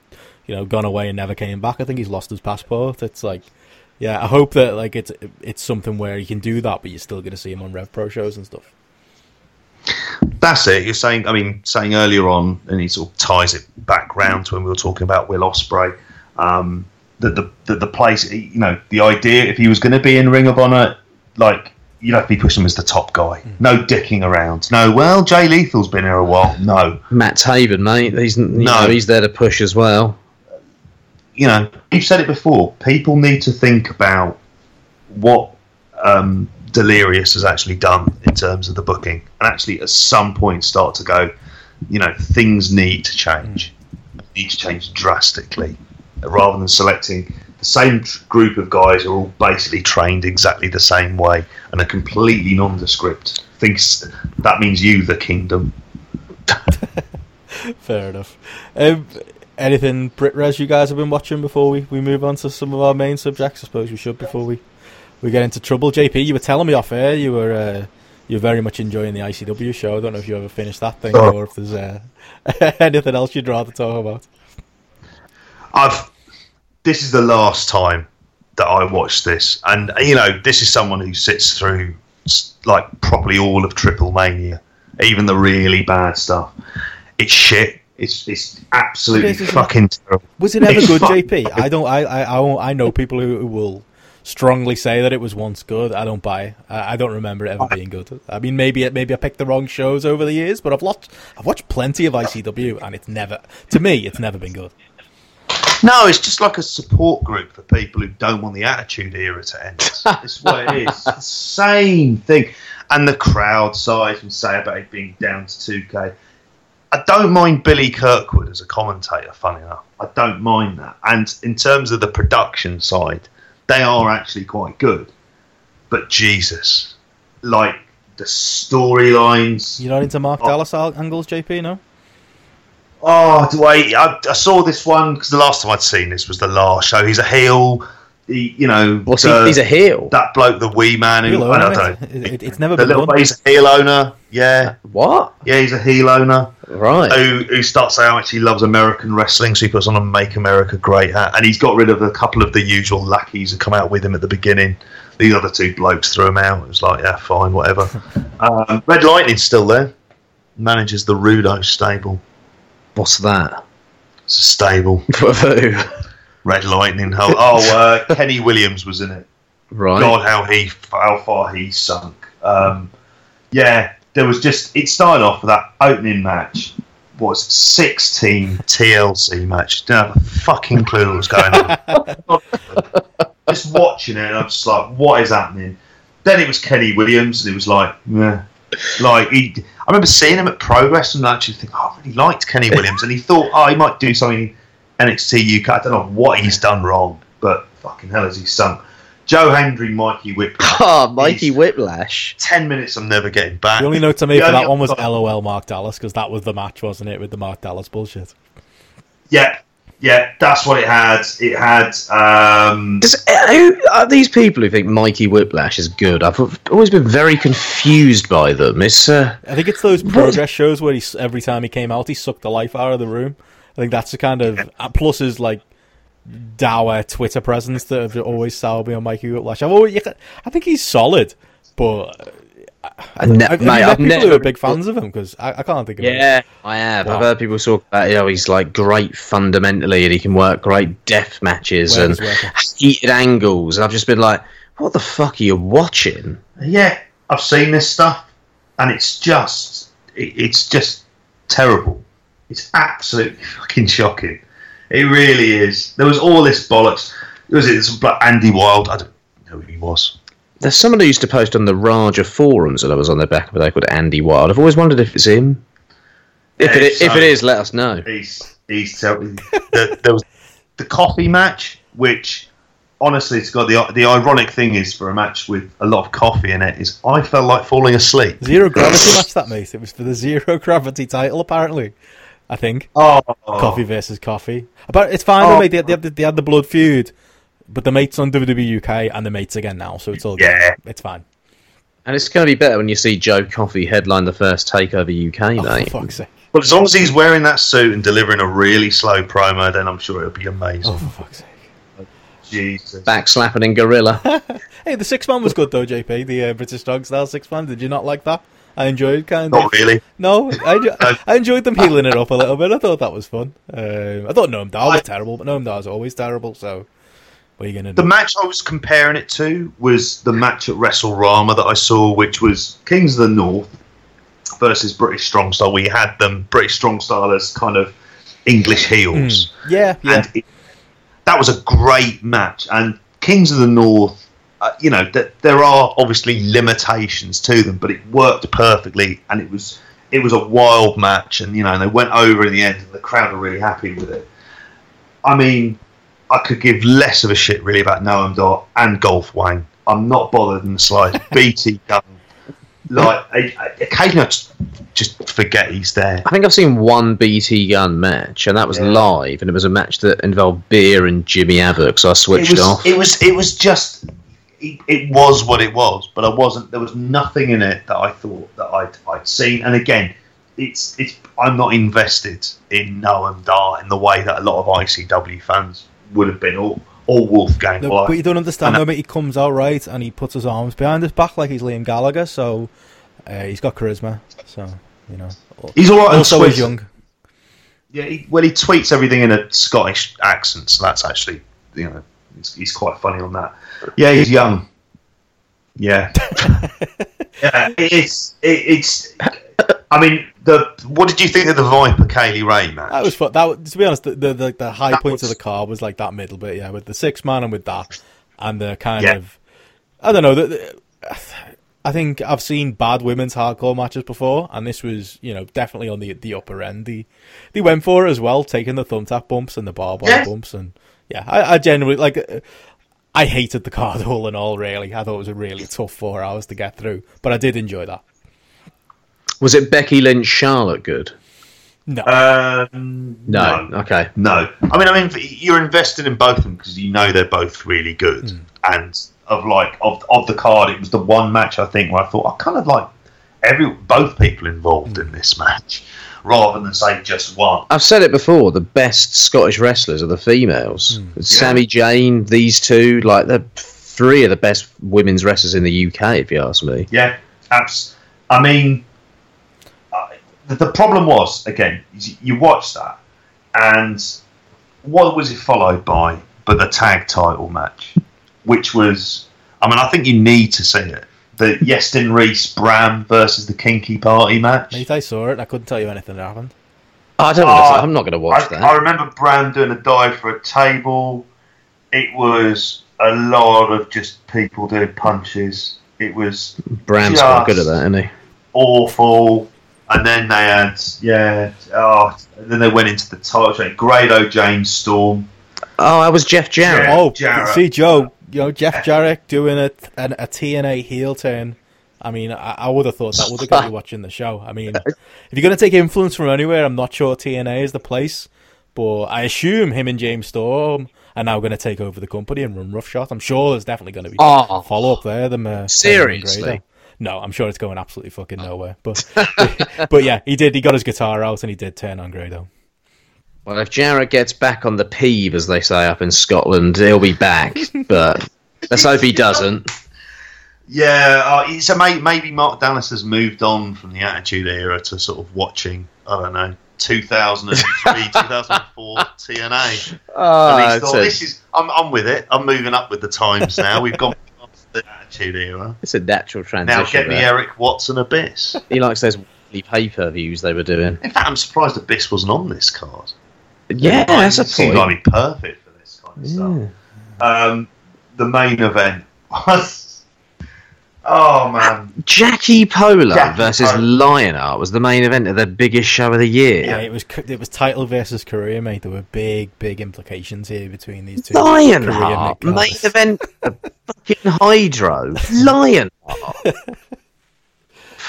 you know, gone away and never came back. I think he's lost his passport. It's like, yeah, I hope that like it's it's something where he can do that, but you're still going to see him on Rev Pro shows and stuff. That's it. You're saying, I mean, saying earlier on, and he sort of ties it back round to when we were talking about Will Ospreay, um, that the, the the place, you know, the idea if he was going to be in Ring of Honor, like you'd have to be pushing him as the top guy. Hmm. No dicking around. No, well, Jay Lethal's been here a while. No, Matt Taven, mate. He's no, know, he's there to push as well. You know, you've said it before. People need to think about what um, Delirious has actually done in terms of the booking, and actually at some point start to go, you know, things need to change, need to change drastically, rather than selecting the same group of guys who are all basically trained exactly the same way and are completely nondescript. Thinks that means you, the kingdom. Fair enough. Um, anything Brit Wres you guys have been watching before we, we move on to some of our main subjects? I suppose we should before we we get into trouble. JP, you were telling me off air you were uh, you're very much enjoying the ICW show. I don't know if you ever finished that thing oh. or if there's uh, anything else you'd rather talk about. I've. This is the last time that I watched this, and you know, this is someone who sits through like probably all of Triple Mania, even the really bad stuff. It's shit. It's it's absolutely it is, fucking terrible. Was it ever it's good, JP? I don't. I I I know people who, who will strongly say that it was once good. I don't buy. I, I don't remember it ever being good. I mean, maybe maybe I picked the wrong shows over the years, but I've watched I've watched plenty of ICW, and it's never to me it's never been good. No, it's just like a support group for people who don't want the Attitude Era to end. It's what it is. the same thing. And the crowd size and say about it being down to 2K. I don't mind Billy Kirkwood as a commentator, funny enough. I don't mind that. And in terms of the production side, they are actually quite good. But Jesus, like the storylines. You're not into Mark oh, Dallas angles, JP? No. Oh, do I? I, I saw this one because the last time I'd seen this was the last show. He's a heel. He, you know, What's he, he's a heel. That bloke, the wee man who I don't know. It, it's never the been little, He's a heel owner. Yeah. What? Yeah, he's a heel owner. Right. Who, who starts out actually loves American wrestling, so he puts on a "Make America Great" hat, and he's got rid of a couple of the usual lackeys that come out with him at the beginning. The other two blokes threw him out. It was like, yeah, fine, whatever. um, Red Lightning's still there. Manages the Rudo stable. What's that? It's a stable. For who? Red Lightning. Oh, oh uh, Kenny Williams was in it. Right. God, how he, how far he sunk. Um, yeah, there was just it started off with that opening match was 16 TLC match. Didn't have a fucking clue what was going on. just watching it, and I'm just like, what is happening? Then it was Kenny Williams, and it was like, yeah. Like he, I remember seeing him at Progress and actually think, oh, I really liked Kenny Williams, and he thought, oh, he might do something NXT UK. I don't know what he's done wrong, but fucking hell has he sunk. Joe Hendry, Mikey Whiplash. Oh, Mikey Whiplash. Ten minutes I'm never getting back. The only note to me The for that one was other- LOL Mark Dallas because that was the match, wasn't it, with the Mark Dallas bullshit. Yeah, yeah, that's what it had. It had. Um, Does, uh, who are these people who think Mikey Whiplash is good? I've always been very confused by them. It's uh, I think it's those progress shows where he every time he came out, he sucked the life out of the room. I think that's the kind of uh, plus his like dour Twitter presence that have always soured me on Mikey Whiplash. I've always, I think he's solid, but I ne- I've, mate, I've I've people who never are big fans of him because I, I can't think of it. Yeah, I have. Wow. I've heard people talk about, you know, he's like great fundamentally and he can work great death matches Where and he's working. heated angles. And I've just been like, what the fuck are you watching? yeah, I've seen this stuff, and it's just, it, it's just terrible. It's absolutely fucking shocking. It really is. There was all this bollocks. Was it this black Andy Wild? I don't know who he was. There's someone who used to post on the Raja forums that I was on there back in the day called Andy Wild. I've always wondered if it's him. If Yeah, it, so- if it is, let us know. He's he's terrible. the, there was the coffee match, which honestly, it's got the the ironic thing is for a match with a lot of coffee in it is I felt like falling asleep. Zero gravity match that mate. It was for the zero gravity title apparently. I think Oh, Coffey versus Coffey. But it's fine. Oh. though, mate. They, had- they, had the, they had the blood feud, but the mates on WWE UK and the mates again now, so it's all good. Yeah. It's fine. And it's going to be better when you see Joe Coffey headline the first takeover UK, Oh, mate. for fuck's sake! But as long as he's wearing that suit and delivering a really slow promo, then I'm sure it'll be amazing. Oh, for fuck's sake! Jesus. Back slapping in Gorilla. Hey, the six man was good though, JP. The uh, British Strong Style six man. Did you not like that? I enjoyed kind of. Not really. No, I, I enjoyed them heeling it up a little bit. I thought that was fun. Um, I thought Noam Dar was I- terrible, but Noam Dar is always terrible. So, what are you gonna The match I was comparing it to was the match at Wrestle WrestleRama that I saw, which was Kings of the North versus British Strong Style. We had them British Strong Style as kind of English heels. yeah, yeah. and it, that was a great match. And Kings of the North, uh, you know, th- there are obviously limitations to them, but it worked perfectly, and it was it was a wild match, and you know, and they went over in the end, and the crowd are really happy with it. I mean, I could give less of a shit really about Noam Dar and Wolfgang. I'm not bothered in the slightest. BT Gunn, like I, I, occasionally I just, just forget he's there. I think I've seen one BT Gunn match, and that was Yeah. live, and it was a match that involved beer and Jimmy Abbott, so I switched it was, off. It was it was just it, it was what it was, but I wasn't. There was nothing in it that I thought that I'd I'd seen. And again, it's it's I'm not invested in Noam Dar in the way that a lot of ICW fans would have been, or or Wolfgang. No, but you don't understand though, mate. He comes out right and he puts his arms behind his back like he's Liam Gallagher. So uh, he's got charisma. So you know. he's all right. Also, he's young. Yeah, he, well, he tweets everything in a Scottish accent, so that's actually you know he's, he's quite funny on that. Yeah, he's young. Yeah, yeah. It's it, it's. I mean, the what did you think of the Viper Kay Lee Ray match? That was fun. That to be honest, the the, the, the high That point was- of the card was like that middle bit, yeah, with the six man and with that, and the kind Yeah. of, I don't know. The, the, I think I've seen bad women's hardcore matches before, and this was, you know, definitely on the the upper end. They they went for it as well, taking the thumbtack bumps and the barbed wire Yeah. bumps, and yeah, I, I genuinely like. uh, I hated the card all in all. Really, I thought it was a really tough four hours to get through, but I did enjoy that. Was it Becky Lynch Charlotte good? No, Um, No. no, Okay. no. I mean, I mean, you're invested in both of them because you know they're both really good. And of like of of the card, it was the one match I think where I thought I kind of like every both people involved in this match, rather than say just one. I've said it before. The best Scottish wrestlers are the females. It's Sammy Jane, these two, like they're three of the best women's wrestlers in the UK, if you ask me. Yeah, abs. I mean, uh, the, the problem was again, you watch that, and what was it followed by? But the tag title match, which was, I mean, I think you need to see it. The Iestyn Rees Bram versus the Kinky Party match. mate, I saw it. I couldn't tell you anything that happened. Oh, I don't. Oh, ah, understand. I'm not going to watch I, that. I remember Bram doing a dive for a table. It was a lot of just people doing punches. It was Bram's quite good at that, isn't he? awful. and then they had yeah. Oh, and then they went into the title train. Grado James Storm. Oh, that was Jeff Jarrett. Yeah. Oh, Jarrett. see, Joe, you know Jeff Jarrett doing a, an, a TNA heel turn. I mean, I, I would have thought that would have got you watching the show. I mean, if you're going to take influence from anywhere, I'm not sure TNA is the place. But I assume him and James Storm are now going to take over the company and run roughshod. I'm sure there's definitely going to be Oh. follow up there. Them uh, Seriously? No, I'm sure it's going absolutely fucking nowhere. But but yeah, he did. He got his guitar out and he did turn on Grado. Well, if Jarrett gets back on the peeve, as they say up in Scotland, he'll be back. but let's hope he doesn't. Yeah, uh, so may, maybe Mark Dallas has moved on from the Attitude Era to sort of watching. I don't know. 2003, 2004 TNA. Oh, and he's thought, a, this is, I'm, I'm with it. I'm moving up with the times now. We've gone past the Attitude Era. it's a natural transition. Now get me there. Eric Watson Abyss. He likes those weekly pay-per-views they were doing. In fact, I'm surprised Abyss wasn't on this card. Yeah, that's a it seemed point. like be perfect for this kind of stuff. Um, the main event was. Oh man! Jackie Polo Jackie versus Polo. Lionheart was the main event of the biggest show of the year. Yeah, it was it was title versus career, mate. There were big, big implications here between these two. Korean Lionheart, mid-carders. main event of fucking Hydro. Lionheart.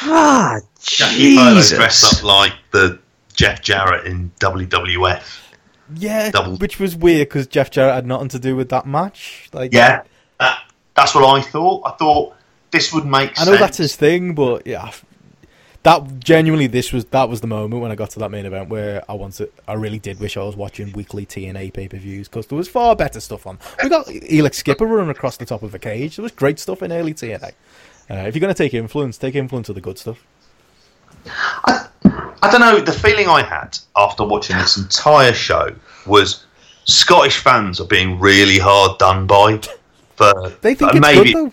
ah, Jackie Polo dressed up like the Jeff Jarrett in WWF. Yeah, Double- which was weird because Jeff Jarrett had nothing to do with that match. Like, Yeah, that, that's what I thought. I thought this would make I know sense. that's his thing, but yeah, that genuinely this was that was the moment when I got to that main event where I wanted. I really did wish I was watching weekly TNA pay per views because there was far better stuff on. We got Elix Skipper running across the top of a cage. There was great stuff in early TNA. Uh, if you're going to take influence, take influence of the good stuff. I, I don't know. The feeling I had after watching this entire show was Scottish fans are being really hard done by. For They think it's maybe good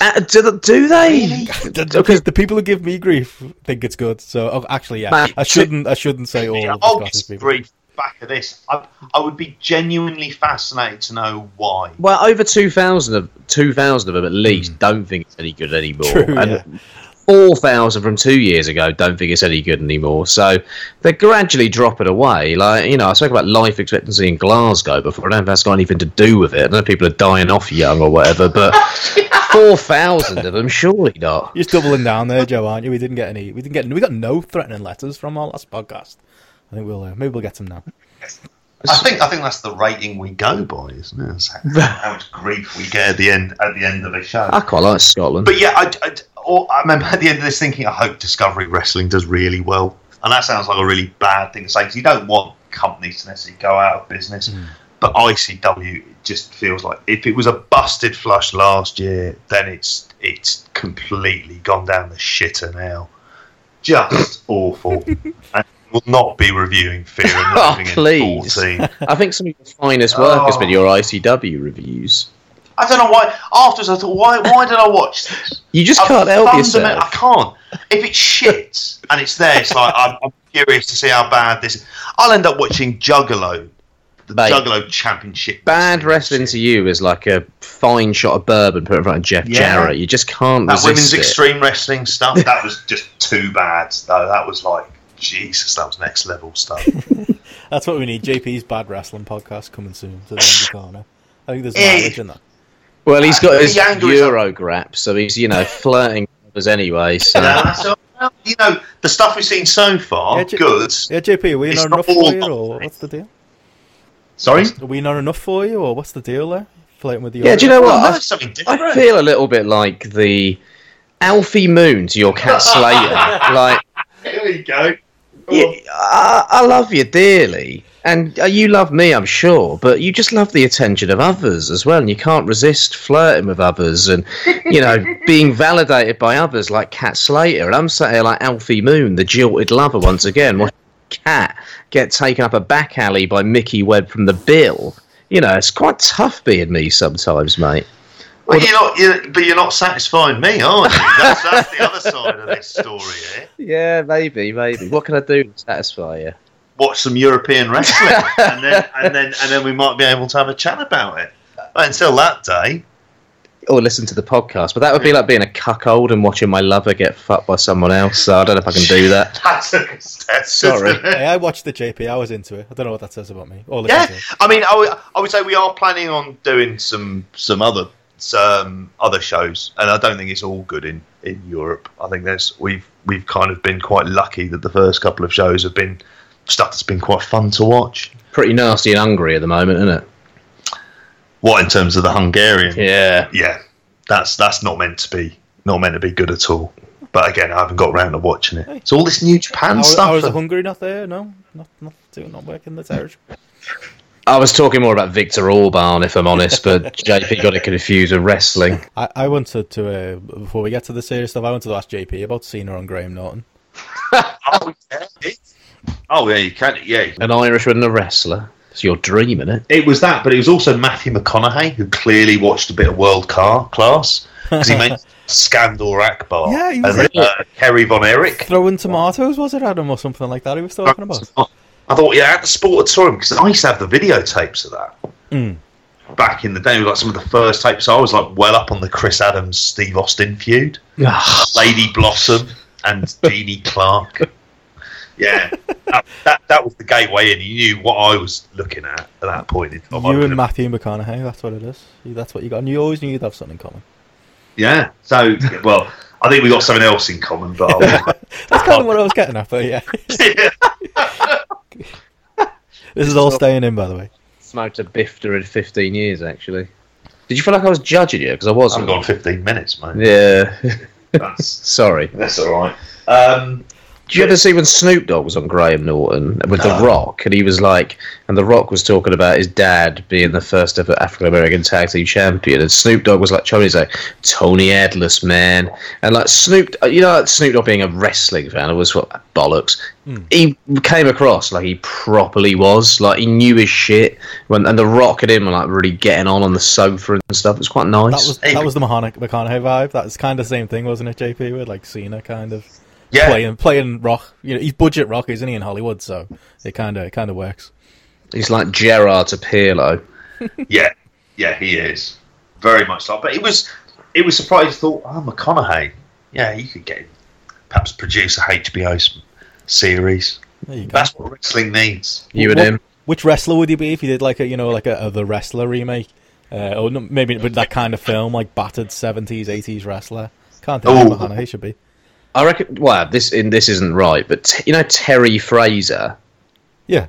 Uh, do, do they? though. The, the, the people who give me grief think it's good. So oh, actually, yeah, Man, I shouldn't. I shouldn't say all Yeah, of the I'll Scottish get people. brief back of this. I, I would be genuinely fascinated to know why. Well, over 2,000 of 2,000 of them at least don't think it's any good anymore. True, and yeah. 4,000 from two years ago don't think it's any good anymore. So they're gradually dropping away. Like, you know, I spoke about life expectancy in Glasgow before. I don't know if that's got anything to do with it. I know people are dying off young or whatever, but 4,000 of them, surely not. You're just doubling down there, Joe, aren't you? We didn't get any. We didn't get. We got no threatening letters from our last podcast. I think we'll uh, maybe we'll get some now. I think I think that's the rating we go by, isn't it? How, how much grief we get at the end at the end of a show. I quite like Scotland. But yeah, I, I, or I remember at the end of this thinking, I hope Discovery Wrestling does really well. And that sounds like a really bad thing to say because you don't want companies to necessarily go out of business. Hmm. But ICW just feels like if it was a busted flush last year, then it's it's completely gone down the shitter now. Just awful. and will not be reviewing Fear and Oh, Loathing in 14. I think some of your finest work has been Oh. your ICW reviews. I don't know why. Afterwards, I thought, why? Why did I watch this? You just I've can't help fundament- yourself. I can't. If it's shit and it's there, it's like I'm, I'm curious to see how bad this. is. I'll end up watching Juggalo, the Mate, Juggalo Championship. Bad wrestling to you is like a fine shot of bourbon put in front of Jeff Yeah. Jarrett. You just can't That women's it. extreme wrestling stuff. That was just too bad. Though that was like Jesus. That was next level stuff. That's what we need. JP's bad wrestling podcast coming soon to the Indie Corner. I think there's Eh. mileage in that. Well, he's got his angle is- Euro grap, so he's you know flirting with us anyway. So Yeah, so, you know the stuff we've seen so far, Yeah, J- good. Yeah, JP, are we It's not not enough for you, or what's the deal? Sorry. Are we not enough for you, or what's the deal there? Flirting with the yeah, do you know what? no, I- I feel a little bit like the Alfie Moon to your Cat Slater. like, Here we go. Yeah, I, I love you dearly, and uh, you love me, I'm sure. But you just love the attention of others as well, and you can't resist flirting with others, and you know being validated by others like Cat Slater. And I'm sat here like Alfie Moon, the jilted lover once again. watching Cat get taken up a back alley by Mickey Webb from the Bill. You know, it's quite tough being me sometimes, mate. Well, you're not, you're, but you're not satisfying me, aren't you? That's, that's the other side of this story here. Yeah, maybe, maybe. What can I do to satisfy you? Watch some European wrestling, and then and then and then we might be able to have a chat about it. But until that day, or listen to the podcast, but that would be like being a cuckold and watching my lover get fucked by someone else. So I don't know if I can do that. That took a step, Sorry. Hey, I watched the JP. I was into it. I don't know what that says about me. Or Yeah, listened to it. I mean, I would, I would say we are planning on doing some some other some other shows, and I don't think it's all good in, in Europe. I think there's we've we've kind of been quite lucky that the first couple of shows have been stuff that's been quite fun to watch. Pretty nasty and Hungary at the moment, isn't it? What in terms of the Hungarian? Yeah. yeah, that's that's not meant to be not meant to be good at all. But again, I haven't got around to watching it. It's all this New Japan I was, stuff. I was that- Hungary not there. No, not not doing not working the territory. I was talking more about Victor Orban, if I'm honest, but JP got it confused with wrestling. I, I wanted to uh, before we get to the serious stuff. I wanted to ask JP about Cena on Graham Norton. oh, yeah, oh yeah, you can. Yeah, An Irishman and a wrestler. It's your dream, isn't it? It was that, but it was also Matthew McConaughey who clearly watched a bit of World Car Class because he made Skandor Akbar Yeah, he and was then, uh, Kerry Von Erich. Throwing tomatoes was it Adam or something like that? He was talking about. I thought, yeah, at the sport touring because I used to have the videotapes of that Mm. back in the day. Like some of the first tapes. I was like well up on the Chris Adams Steve Austin feud, Lady Blossom and Jeannie Clark. Yeah, that, that that was the gateway, and you knew what I was looking at at that point. in time. You and Matthew McConaughey. That's what it is. That's what you got. And you always knew you'd have something in common. Yeah. So, well, I think we got something else in common, but That's kind of what I was getting at. But yeah, this is all staying in, by the way. Smoked a bifter in 15 years, actually. Did you feel like I was judging you? Because I was. I've gone 15 minutes, mate. Yeah. That's, Sorry. that's all right. Um, Did you ever see when Snoop Dogg was on Graham Norton with The Rock, and he was like, and The Rock was talking about his dad being the first ever African American tag team champion, and Snoop Dogg was like, Tony's like Tony Atlas, man, and like Snoop, you know, like Snoop Dogg being a wrestling fan, it was what bollocks. Hmm. He came across like he properly was, like he knew his shit. When and The Rock and him were like really getting on on the sofa and stuff. It was quite nice. That was that was the McConaughey, McConaughey vibe. That was kind of the same thing, wasn't it, JP? With like Cena kind of yeah. playing playing rock. You know, he's budget rock, isn't he, in Hollywood? So it kind of it kind of works. He's like Gerrard to Pirlo. Yeah. Yeah, he is. Very much so. But it was, it was surprising. Thought, oh, McConaughey. Yeah, you could get him. Perhaps produce a HBO series. There you go. That's what wrestling needs. You and him. Which wrestler would you be if you did like a you know like a, a the wrestler remake, uh, or no, maybe with that kind of film like battered seventies eighties wrestler? Can't think Ooh. of McConaughey should be. I reckon. Well, this in this isn't right, but t- you know Terry Fraser. Yeah,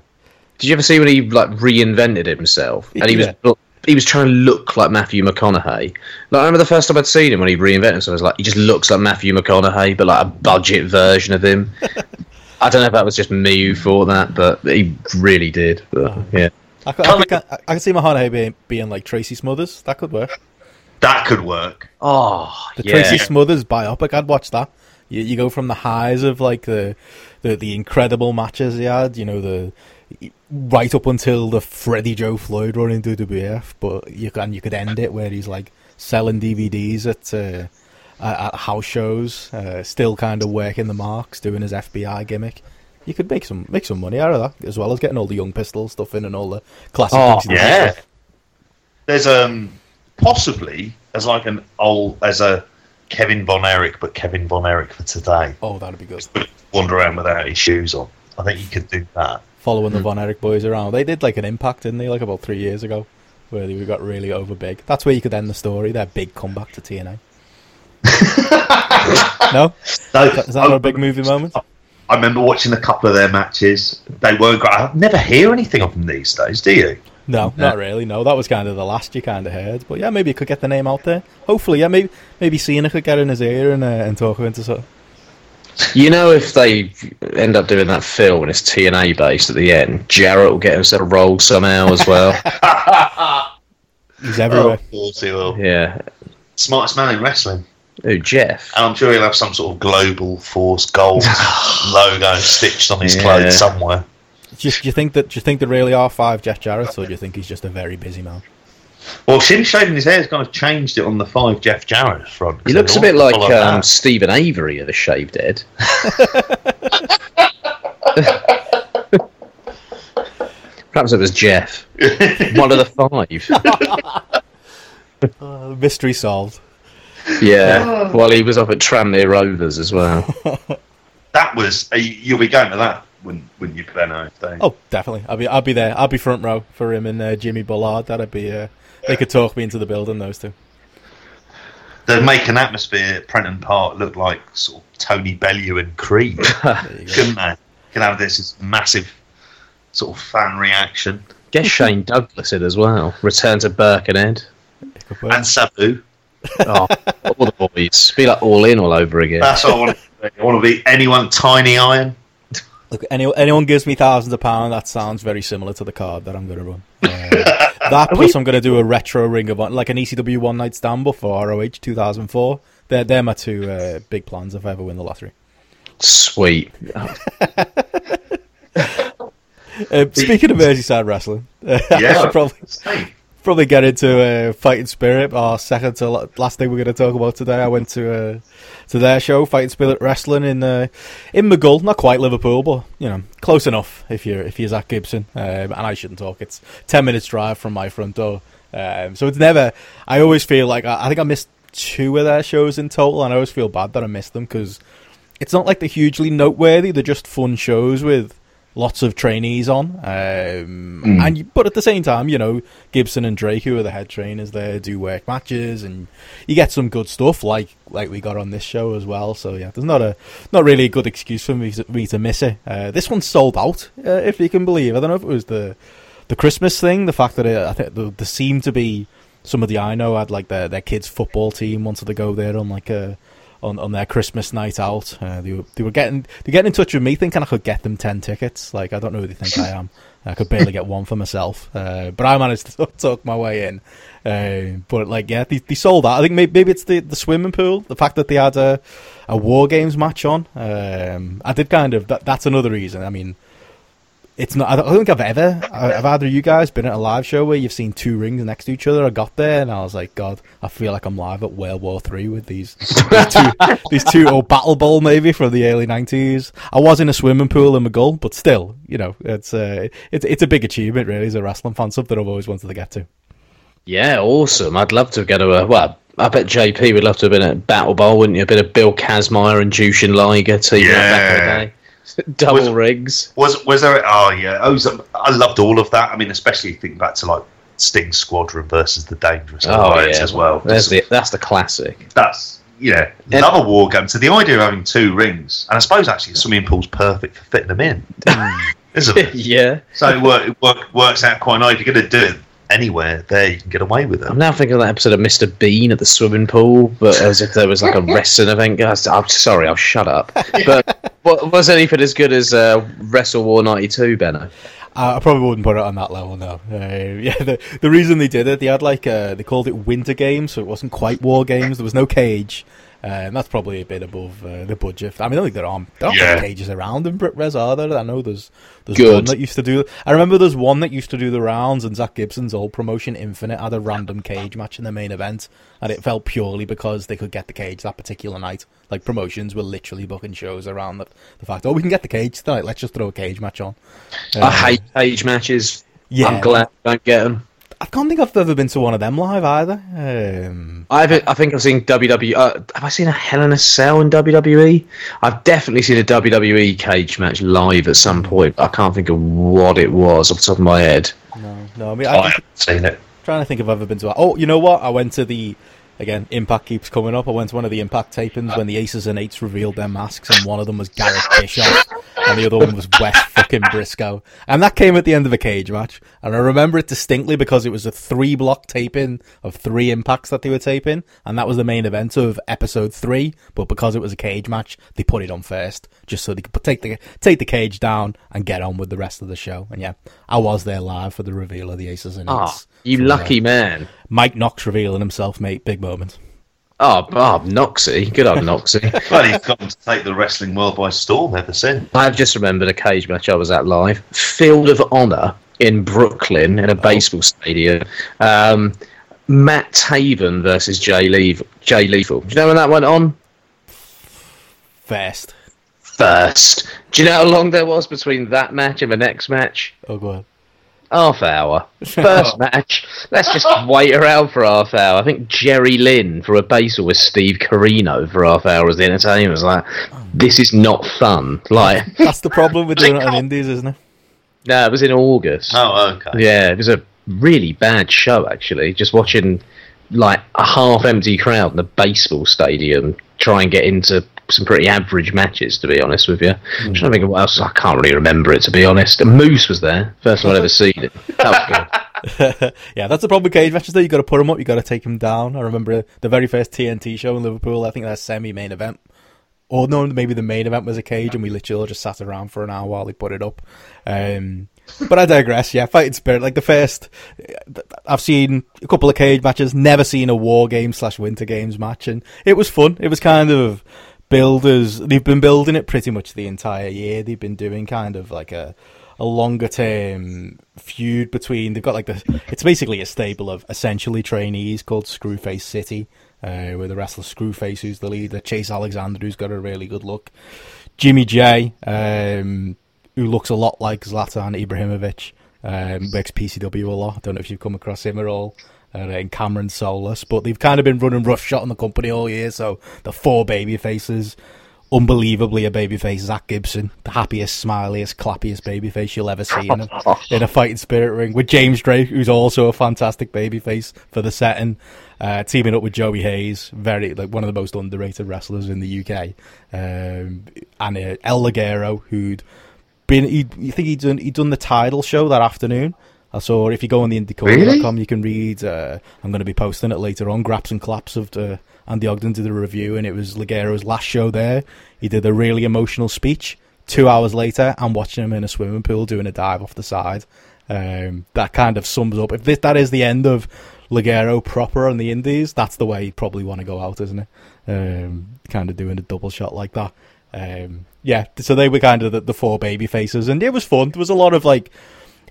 Did you ever see when he like reinvented himself and he Yeah. was he was trying to look like Matthew McConaughey? Like, I remember the first time I'd seen him when he reinvented himself. I was like, he just looks like Matthew McConaughey, but like a budget version of him. I don't know if that was just me who thought that, but he really did. But, uh-huh. yeah, I could, I, could, I, I could see McConaughey being, being like Tracy Smothers. That could work. That could work. oh The yeah, Tracy Smothers biopic. I'd watch that. You, you go from the highs of like the, the the incredible matches he had, you know, the right up until the Freddie Joe Floyd run in WWF, but you can you could end it where he's like selling DVDs at uh, at at house shows, uh, still kind of working the marks, doing his FBI gimmick. You could make some make some money out of that, as well as getting all the Young Pistol stuff in and all the classic. Oh, ECW Yeah. stuff. There's um possibly as like an old as a Kevin Von Erich, but Kevin Von Erich for today. Oh, that'd be good. Wander around without his shoes on. I think you could do that. following the hmm. Von Erich boys around. They did like an impact, didn't they? Like about three years ago, where they got really over big. That's where you could end the story. Their big comeback to TNA. no, No, is that, is that not a big movie moment? I remember watching a couple of their matches. They weren't great. I never hear anything of them these days, do you? No, not really. No, that was kind of the last you kind of heard. But yeah, maybe you could get the name out there. Hopefully, yeah, maybe maybe Cena could get in his ear and uh, and talk her into something. You know, if they end up doing that film and it's TNA based at the end, Jarrett will get himself rolled somehow as well. He's everywhere. Of course he will. yeah. Smartest man in wrestling. Oh, Jeff? And I'm sure he'll have some sort of global force gold logo stitched on his Yeah. clothes somewhere. Do, you, do you think that do you think there really are five Jeff Jarretts, or do you think he's just a very busy man? Well, Shin shaving his hair has kind of changed it on the five Jeff Jarrett front. He looks a bit like um, Stephen Avery of the Shaved Head. Perhaps it was Jeff. One of the five. Uh, mystery solved. Yeah. Well, he was up at Tranmere Rovers as well. That was uh, you'll be going to that, wouldn't, wouldn't you, Benno? if they- Oh, definitely. I'll be I'll be there. I'll be front row for him and uh, Jimmy Bullard. That'd be. Uh, they could talk me into the building. Those two. They'd make an atmosphere at Prenton Park look like sort of Tony Bellew and Creed, couldn't they? You can have this, this massive sort of fan reaction. Get Shane Douglas in as well. Return to Birkenhead. Good work. And Sabu. Oh, all the boys. Be like all in all over again. That's what I want to be. I want to be anyone tiny iron. Look, any, anyone gives me thousands of pounds, that sounds very similar to the card that I'm going to run. Uh, that plus, I'm going to do a retro Ring of Honor, like an ECW One Night Stand for ROH 2004. They're, they're my two uh, big plans if I ever win the lottery. Sweet. Uh, speaking of Merseyside wrestling, uh, I Yeah. should probably Hey, probably get into uh, Fighting Spirit. Our second to last thing we're going to talk about today. I went to uh, to their show, Fighting Spirit Wrestling in uh, in Maghull, not quite Liverpool, but you know close enough. If you're if you're Zack Gibson, um, and I shouldn't talk. It's ten minutes drive from my front door, um, so it's never. I always feel like I, I think I missed two of their shows in total, and I always feel bad that I missed them because it's not like they're hugely noteworthy. They're just fun shows with lots of trainees on. Um, And you, but at the same time, you know, Gibson and Drake, who are the head trainers there, do work matches, and you get some good stuff like like we got on this show as well. So yeah, there's not a not really a good excuse for me to, me to miss it. Uh, this one's sold out, uh, if you can believe. I don't know if it was the the Christmas thing, the fact that it, I think there, there seemed to be somebody I know had like their their kids football team wanted to go there on like a on, on their Christmas night out. Uh, they were they were getting they getting in touch with me thinking I could get them ten tickets. Like I don't know who they think I am. I could barely get one for myself, uh, but I managed to talk my way in. Uh, but like yeah, they, they sold out. I think maybe, maybe it's the, the swimming pool, the fact that they had a a war games match on. Um, I did kind of that, that's another reason. I mean, it's not. I don't think I've ever. I've either of you guys been at a live show where you've seen two rings next to each other? I got there and I was like, God, I feel like I'm live at World War Three with these these two, these two or Battle Bowl maybe from the early nineties. I was in a swimming pool in Maghull, but still, you know, it's uh, it's it's a big achievement really as a wrestling fan. Something I've always wanted to get to. Yeah, awesome. I'd love to go to a. Well, I bet JP would love to have been at Battle Bowl, wouldn't you? A bit of Bill Kazmaier and Jushin Liger teaming up back in the Yeah. day. Double Was- rigs. Was was there? Oh yeah, I, was, I loved all of that. I mean, especially think back to like Sting Squadron versus the Dangerous Oh, Alliance yeah. as well. There's the, that's the classic. That's yeah, And- love a war game. So the idea of having two rings, and I suppose actually a swimming pool's perfect for fitting them in, isn't it? yeah. So it, work, it work, works out quite nice. If you're going to do it anywhere, there you can get away with it. I'm now thinking of that episode of Mr. Bean at the swimming pool, but as if there was like a wrestling event. Guys, I'm sorry, I'll shut up. But what, was anything as good as uh, Wrestle War 92, Benno? I I probably wouldn't put it on that level, no. Uh, yeah, the the reason they did it, they had like uh, they called it Winter Games, so it wasn't quite War Games. There was no cage, uh, and that's probably a bit above uh, the budget. I mean, I think there are there aren't Yeah. cages around in Brit Wres, are there? I know there's there's Good. one that used to do. I remember there's one that used to do the rounds, and Zack Gibson's old promotion Infinite had a random cage match in the main event, and it felt purely because they could get the cage that particular night. Like promotions were literally booking shows around the, the fact, oh, we can get the cage tonight. Let's just throw a cage match on. I Uh, hate cage matches. Yeah. I'm glad I don't get them. I can't think I've ever been to one of them live either. Um, I've, I think I've seen WWE. Uh, have I seen a Hell in a Cell in WWE? I've definitely seen a WWE cage match live at some point. I can't think of what it was off the top of my head. no, no. I mean, I I'm haven't seen it. trying to think if I've ever been to. Oh, you know what? I went to the. Again, Impact keeps coming up. I went to one of the Impact tapings when the Aces and Eights revealed their masks, and one of them was Garrett Bischoff, and the other one was Wes fucking Briscoe. And that came at the end of a cage match. And I remember it distinctly because it was a three block taping of three Impacts that they were taping, and that was the main event of episode three. But because it was a cage match, they put it on first, just so they could take the take the cage down and get on with the rest of the show. And yeah, I was there live for the reveal of the Aces and Ah, Eights. You from, uh, lucky man. Mike Knox revealing himself, mate. Big moment. Oh, Bob Noxie. Good old Noxie. Well, he's gone to take the wrestling world by storm ever since. I've just remembered a cage match I was at live. Field of Honor in Brooklyn in a baseball stadium. Um, Matt Taven versus Jay, Leave- Jay Lethal. Do you know when that went on? First. First. Do you know how long there was between that match and the next match? Oh, go ahead. Half hour. First match. Let's just wait around for half hour. I think Jerry Lynn for a basal with Steve Corino for half hour as the entertainment. It was like, this is not fun. Like, That's the problem with doing it on Indies, isn't it? no, it was in August. Oh, okay. Yeah, it was a really bad show actually. Just watching like a half empty crowd in a baseball stadium try and get into some pretty average matches to be honest with you. I'm trying to think of what else I can't really remember it to be honest. Moose was there. First time I'd ever seen it. That was good. yeah, that's the problem with cage matches. Though you got to put them up, you've got to take them down. I remember the very first TNT show in Liverpool. I think that semi-main event, or no, maybe the main event was a cage, and we literally just sat around for an hour while they put it up. Um, but I digress. Yeah, fighting spirit. Like the first, I've seen a couple of cage matches. Never seen a war game slash winter games match, and it was fun. It was kind of builders. They've been building it pretty much the entire year. They've been doing kind of like a a longer term feud between. They've got like the. It's basically a stable of essentially trainees called Screwface City, uh, with the wrestler Screwface, who's the leader, Chase Alexander, who's got a really good look, Jimmy J, um, who looks a lot like Zlatan Ibrahimovic, um, works PCW a lot. I don't know if you've come across him at all. Uh, and Cameron Solus, but they've kind of been running roughshod on the company all year. So the four baby faces, unbelievably a babyface Zack Gibson, the happiest, smiliest, clappiest babyface you'll ever see in a, in a fighting spirit ring, with James Drake, who's also a fantastic babyface for the setting, uh, teaming up with Joey Hayes, very like one of the most underrated wrestlers in the UK, um, and uh, El Ligero, who'd been, he, you think he'd done he'd done the title show that afternoon. I saw if you go on the IndieCore.com, you can read. Uh, I'm going to be posting it later on. Graps and claps of the Andy Ogden did a review, and it was Ligero's last show there. He did a really emotional speech. Two hours later, I'm watching him in a swimming pool doing a dive off the side. Um, that kind of sums up. If this, that is the end of Ligero proper on the Indies, that's the way he'd probably want to go out, isn't it? Um, kind of doing a double shot like that. Um, yeah, so they were kind of the, the four baby faces, and it was fun. There was a lot of like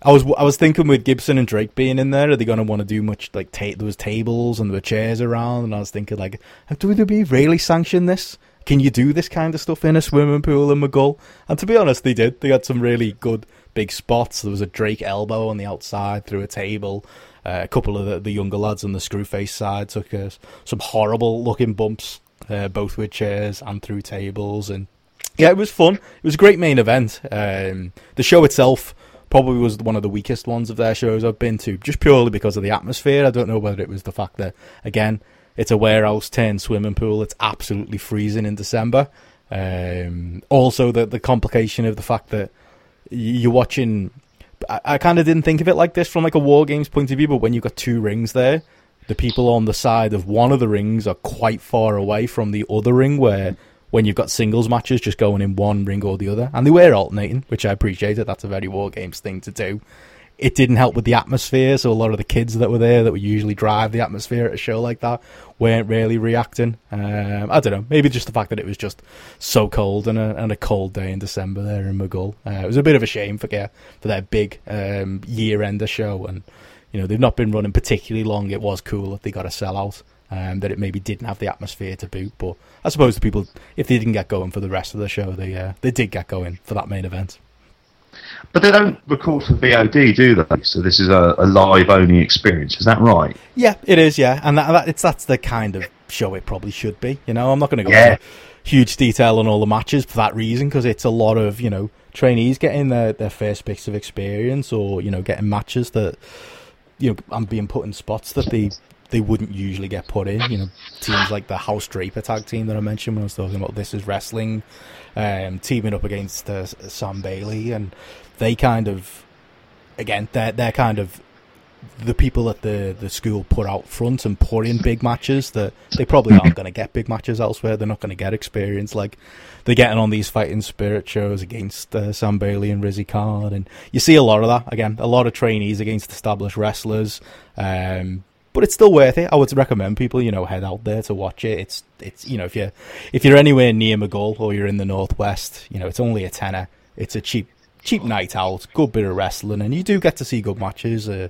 I was I was thinking with Gibson and Drake being in there, are they going to want to do much like ta- there was tables and there were chairs around, and I was thinking like, do we really sanction this? Can you do this kind of stuff in a swimming pool in Maghull? And to be honest, they did. They had some really good big spots. There was a Drake elbow on the outside through a table. Uh, a couple of the, the, younger lads on the Screwface side took uh, some horrible looking bumps, uh, both with chairs and through tables. And yeah, it was fun. It was a great main event. Um, the show itself probably was one of the weakest ones of their shows I've been to, just purely because of the atmosphere. I don't know whether it was the fact that, again, it's a warehouse turned swimming pool. It's absolutely freezing in December. Um, also, the the complication of the fact that you're watching. I, I kind of didn't think of it like this from like a war games point of view, but when you've got two rings there, the people on the side of one of the rings are quite far away from the other ring where when you've got singles matches just going in one ring or the other. And they were alternating, which I appreciated. That's a very War Games thing to do. It didn't help with the atmosphere, so a lot of the kids that were there that would usually drive the atmosphere at a show like that weren't really reacting. Um, I don't know, maybe just the fact that it was just so cold and a, and a cold day in December there in Maghull. Uh, it was a bit of a shame for, for their big um, year-ender show, and you know they've not been running particularly long. It was cool that they got a sellout um, that it maybe didn't have the atmosphere to boot. But I suppose the people, if they didn't get going for the rest of the show, they uh, they did get going for that main event. But they don't record for VOD, do they? So this is a, a live only experience. Is that right? Yeah, it is. Yeah, and that, that, it's that's the kind of show it probably should be. You know, I'm not going to go Yeah. into huge detail on all the matches for that reason because it's a lot of you know trainees getting their their first bits of experience or you know getting matches that you know and being put in spots that they they wouldn't usually get put in. You know, teams like the House Draper tag team that I mentioned when I was talking about this is wrestling, um, teaming up against uh, Sam Bailey, and they kind of, again, they're they're kind of the people that the the school put out front and put in big matches that they probably aren't going to get big matches elsewhere. They're not going to get experience like they're getting on these fighting spirit shows against uh, Sam Bailey and Rizzy Khan, and you see a lot of that again. A lot of trainees against established wrestlers. Um, but it's still worth it. I would recommend people, you know, head out there to watch it. It's it's you know if you're if you're anywhere near Maghull or you're in the northwest, you know, it's only a tenner. It's a cheap cheap night out, good bit of wrestling, and you do get to see good matches. Uh,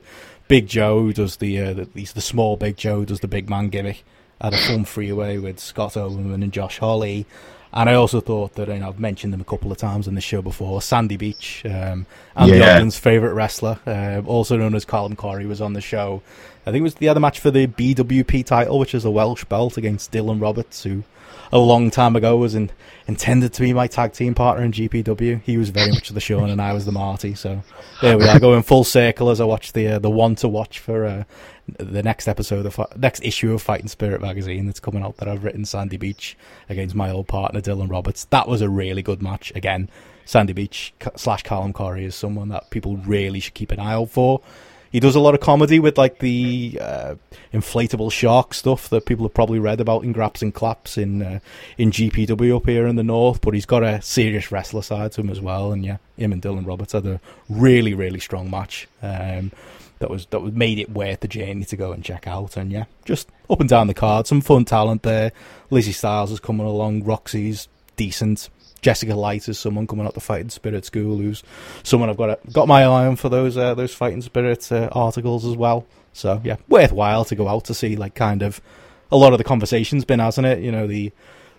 Big Joe does the, uh, the the small Big Joe does the big man gimmick at a fun freeway with Scott Oberman and Josh Holly. And I also thought that, you know, I've mentioned them a couple of times on the show before. Sandy Beach, um, Andy Yeah. Ogden's favourite wrestler, uh, also known as Colin Corey, was on the show. I think it was the other match for the BWP title, which is a Welsh belt against Dylan Roberts, who a long time ago was in, intended to be my tag team partner in GPW. He was very much the Sean and I was the Marty. So there we are, going full circle as I watch the uh, the one to watch for uh, the next episode of next issue of Fighting Spirit magazine that's coming out that I've written Sandy Beach against my old partner Dylan Roberts. That was a really good match. Again, Sandy Beach slash Callum Corey is someone that people really should keep an eye out for. He does a lot of comedy with like the uh, inflatable shark stuff that people have probably read about in Graps and Claps in uh, in GPW up here in the north. But he's got a serious wrestler side to him as well. And yeah, him and Dylan Roberts had a really really strong match. Um, that was that was made it worth the journey to go and check out. And yeah, just up and down the card, some fun talent there. Lizzie Styles is coming along. Roxy's decent. Jessica Light is someone coming out the Fighting Spirit School, who's someone I've got a, got my eye on for those uh, those Fighting Spirit uh, articles as well. So yeah, worthwhile to go out to see like kind of a lot of the conversation's been, hasn't it? You know the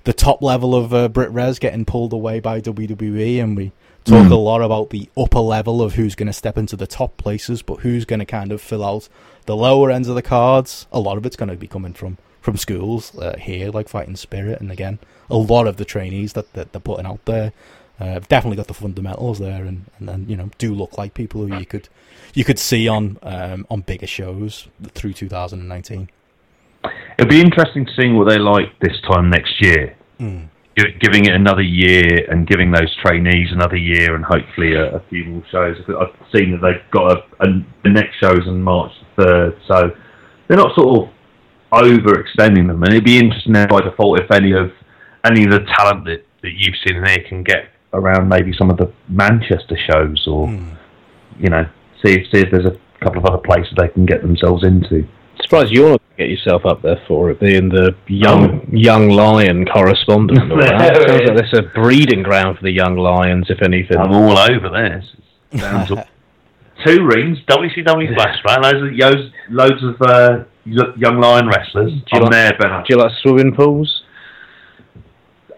the top level of uh, Brit Wres getting pulled away by WWE, and we talk Mm. a lot about the upper level of who's going to step into the top places, but who's going to kind of fill out the lower ends of the cards. A lot of it's going to be coming from from schools uh, here, like Fighting Spirit, and again, a lot of the trainees that, that they're putting out there uh, have definitely got the fundamentals there, and, and then you know do look like people who you could you could see on um, on bigger shows through 2019. It'll be interesting to see what they're like this time next year. Mm. Gi- Giving it another year and giving those trainees another year and hopefully a, a few more shows. I've seen that they've got a, a, the next show's on March the 3rd, so they're not sort of overextending them. And it'd be interesting now by default if any of any of the talent that, that you've seen in there can get around maybe some of the Manchester shows or, Mm. you know, see if, see if there's a couple of other places they can get themselves into. Surprised you're not going to get yourself up there for it, being the young young lion correspondent. and all that. There Sounds it like there's a breeding ground for the young lions, if anything. I'm all over this. Two rings, WCW flashback, loads of loads, loads of uh, y- young lion wrestlers. you I'm like- there, Ben. Do you like swimming pools?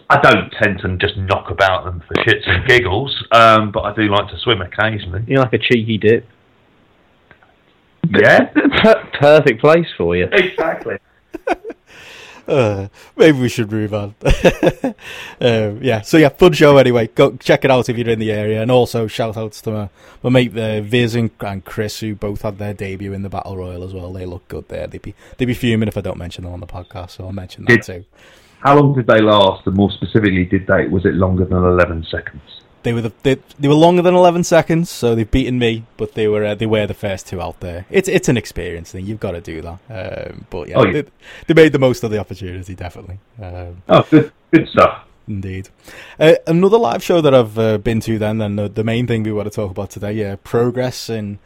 I don't tend to just knock about them for shits and giggles, um, but I do like to swim occasionally. You like a cheeky dip? Yeah, Per- Perfect place for you. exactly. Uh, maybe we should move on. um, yeah, so yeah, fun show anyway. Go check it out if you're in the area, and also shout outs to my, my mate uh, Viz and, and Chris who both had their debut in the Battle Royal as well. They look good there. They'd be they'd be fuming if I don't mention them on the podcast, so I'll mention that Did- too. How long did they last? And more specifically, did they? Was it longer than 11 seconds? They were the, they, they were longer than eleven seconds, so they've beaten me, but they were uh, they were the first two out there. It's it's an experience thing. You've got to do that. Um, but yeah, Oh, yeah. They, they made the most of the opportunity, definitely. Um, Oh, good, good stuff. Indeed. Uh, another live show that I've uh, been to then, and the, the main thing we want to talk about today, yeah, Progress in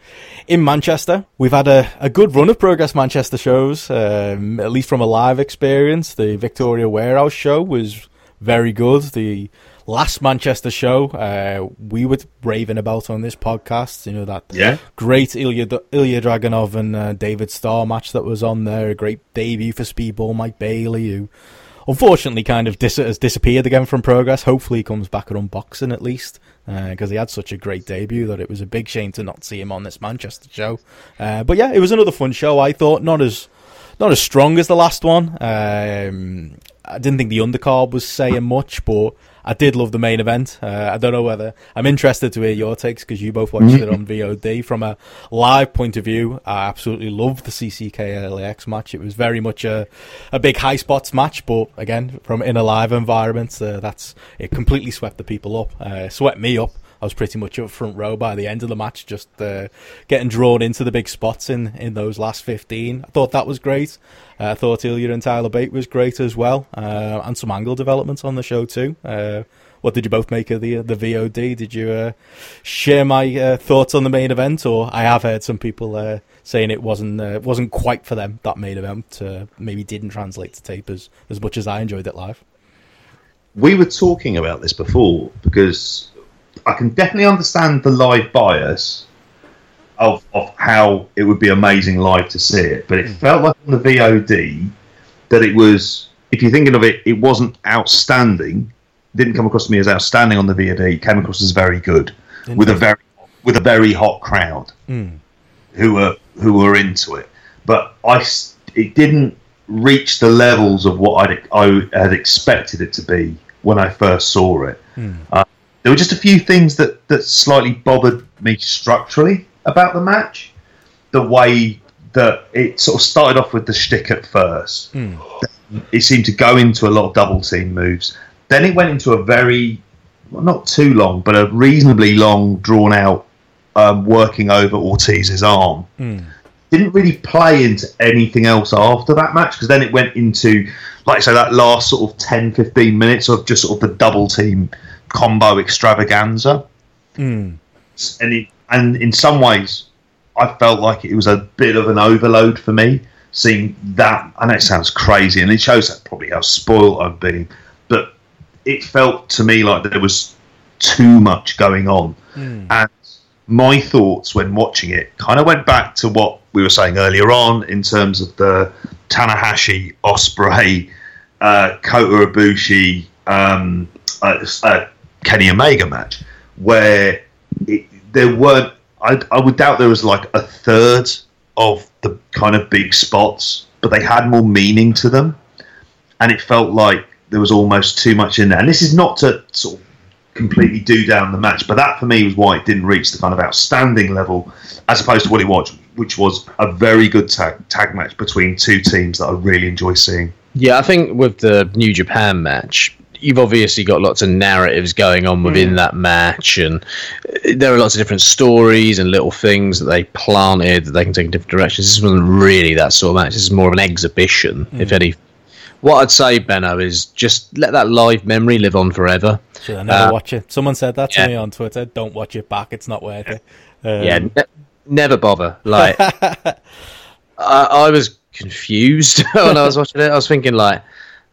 in Manchester. We've had a, a good run of Progress Manchester shows, um, at least from a live experience. The Victoria Warehouse show was very good. The last Manchester show uh, we were raving about on this podcast, you know, that Yeah. great Ilya, Ilya Dragunov and uh, David Starr match that was on there. A great debut for Speedball Mike Bailey, who unfortunately kind of dis- has disappeared again from progress. Hopefully, he comes back at unboxing at least because he had such a great debut that it was a big shame to not see him on this Manchester show. Uh, but yeah, it was another fun show. I thought not as not as strong as the last one. Um, I didn't think the undercard was saying much, but I did love the main event. Uh, I don't know whether I'm interested to hear your takes because you both watched it on VOD. From a live point of view, I absolutely loved the CCK LAX match. It was very much a, a big high spots match, but again, from in a live environment, uh, that's it completely swept the people up, uh, swept me up. I was pretty much up front row by the end of the match, just uh, getting drawn into the big spots in, in those last 15. I thought that was great. Uh, I thought Ilya and Tyler Bate was great as well, uh, and some angle developments on the show too. Uh, what did you both make of the the VOD? Did you uh, share my uh, thoughts on the main event, or I have heard some people uh, saying it wasn't uh, wasn't quite for them that main event, uh, maybe didn't translate to tape as, as much as I enjoyed it live. we were talking about this before because I can definitely understand the live bias of of how it would be amazing live to see it, but it felt like on the VOD that it was. If you're thinking of it, it wasn't outstanding, didn't come across to me as outstanding on the VOD. Came across as very good with a very with a very hot crowd Mm. who were who were into it. But I it didn't reach the levels of what I'd, I had expected it to be when I first saw it. Uh, there were just a few things that that slightly bothered me structurally about the match. The way that it sort of started off with the shtick at first. It seemed to go into a lot of double team moves. Then it went into a very, well, not too long, but a reasonably long, drawn out um, working over Ortiz's arm. Didn't really play into anything else after that match because then it went into, like I say, that last sort of 10, 15 minutes of just sort of the double team combo extravaganza. And, it, and in some ways, I felt like it was a bit of an overload for me seeing that. I know it sounds crazy and it shows that probably how spoiled I've been, but it felt to me like there was too much going on. And my thoughts when watching it kind of went back to what we were saying earlier on in terms of the Tanahashi, Ospreay, uh, Kota Ibushi, um, uh, uh, Kenny Omega match, where it, there weren't. I, I would doubt there was like a third of the kind of big spots, but they had more meaning to them, and it felt like there was almost too much in there. And this is not to sort of completely do down the match. But that for me was why it didn't reach the kind of outstanding level as opposed to what it was, which was a very good tag, tag match between two teams that I really enjoy seeing. Yeah, I think with the New Japan match, you've obviously got lots of narratives going on within that match, and uh, there are lots of different stories and little things that they planted that they can take in different directions. This wasn't really that sort of match. This is more of an exhibition, if any. What I'd say, Benno, is just let that live memory live on forever. Should I never Uh, watch it? Someone said that to yeah. me on Twitter. Don't watch it back. It's not worth it. Um, yeah, ne- never bother. Like, I, I was confused when I was watching it. I was thinking like,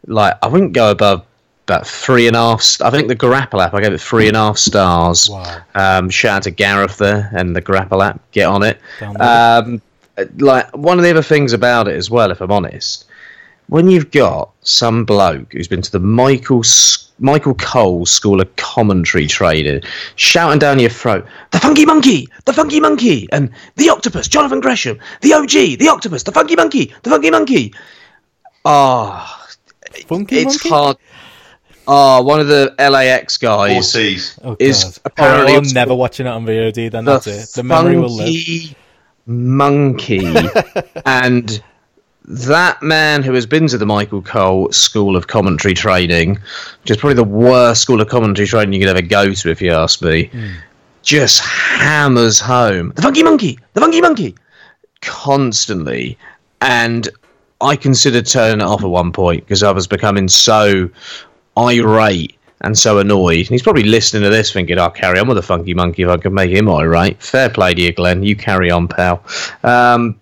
like I wouldn't go above about three and a half. st- I think the Grapple app I gave it three and a half stars. Wow. Um, shout out to Gareth there and the Grapple app. Get on it. Um, like one of the other things about it as well, if I'm honest, when you've got some bloke who's been to the Michael Michael Cole School of Commentary Trading, shouting down your throat, "The Funky Monkey, the Funky Monkey," and the Octopus, Jonathan Gresham, the OG, the Octopus, the Funky Monkey, the Funky Monkey. Ah, Funky it's Monkey? hard. Ah, one of the LAX guys Ortiz. Oh, is God. apparently Oh, I'm never watching it on VOD. Then the that's it. The memory will live. funky monkey and that man who has been to the Michael Cole School of Commentary Training, which is probably the worst school of commentary training you could ever go to, if you ask me, just hammers home the funky monkey, the funky monkey, constantly. And I considered turning it off at one point because I was becoming so irate and so annoyed. And he's probably listening to this thinking, I'll carry on with the funky monkey if I can make him irate. Fair play to you, Glen. You carry on, pal. Um,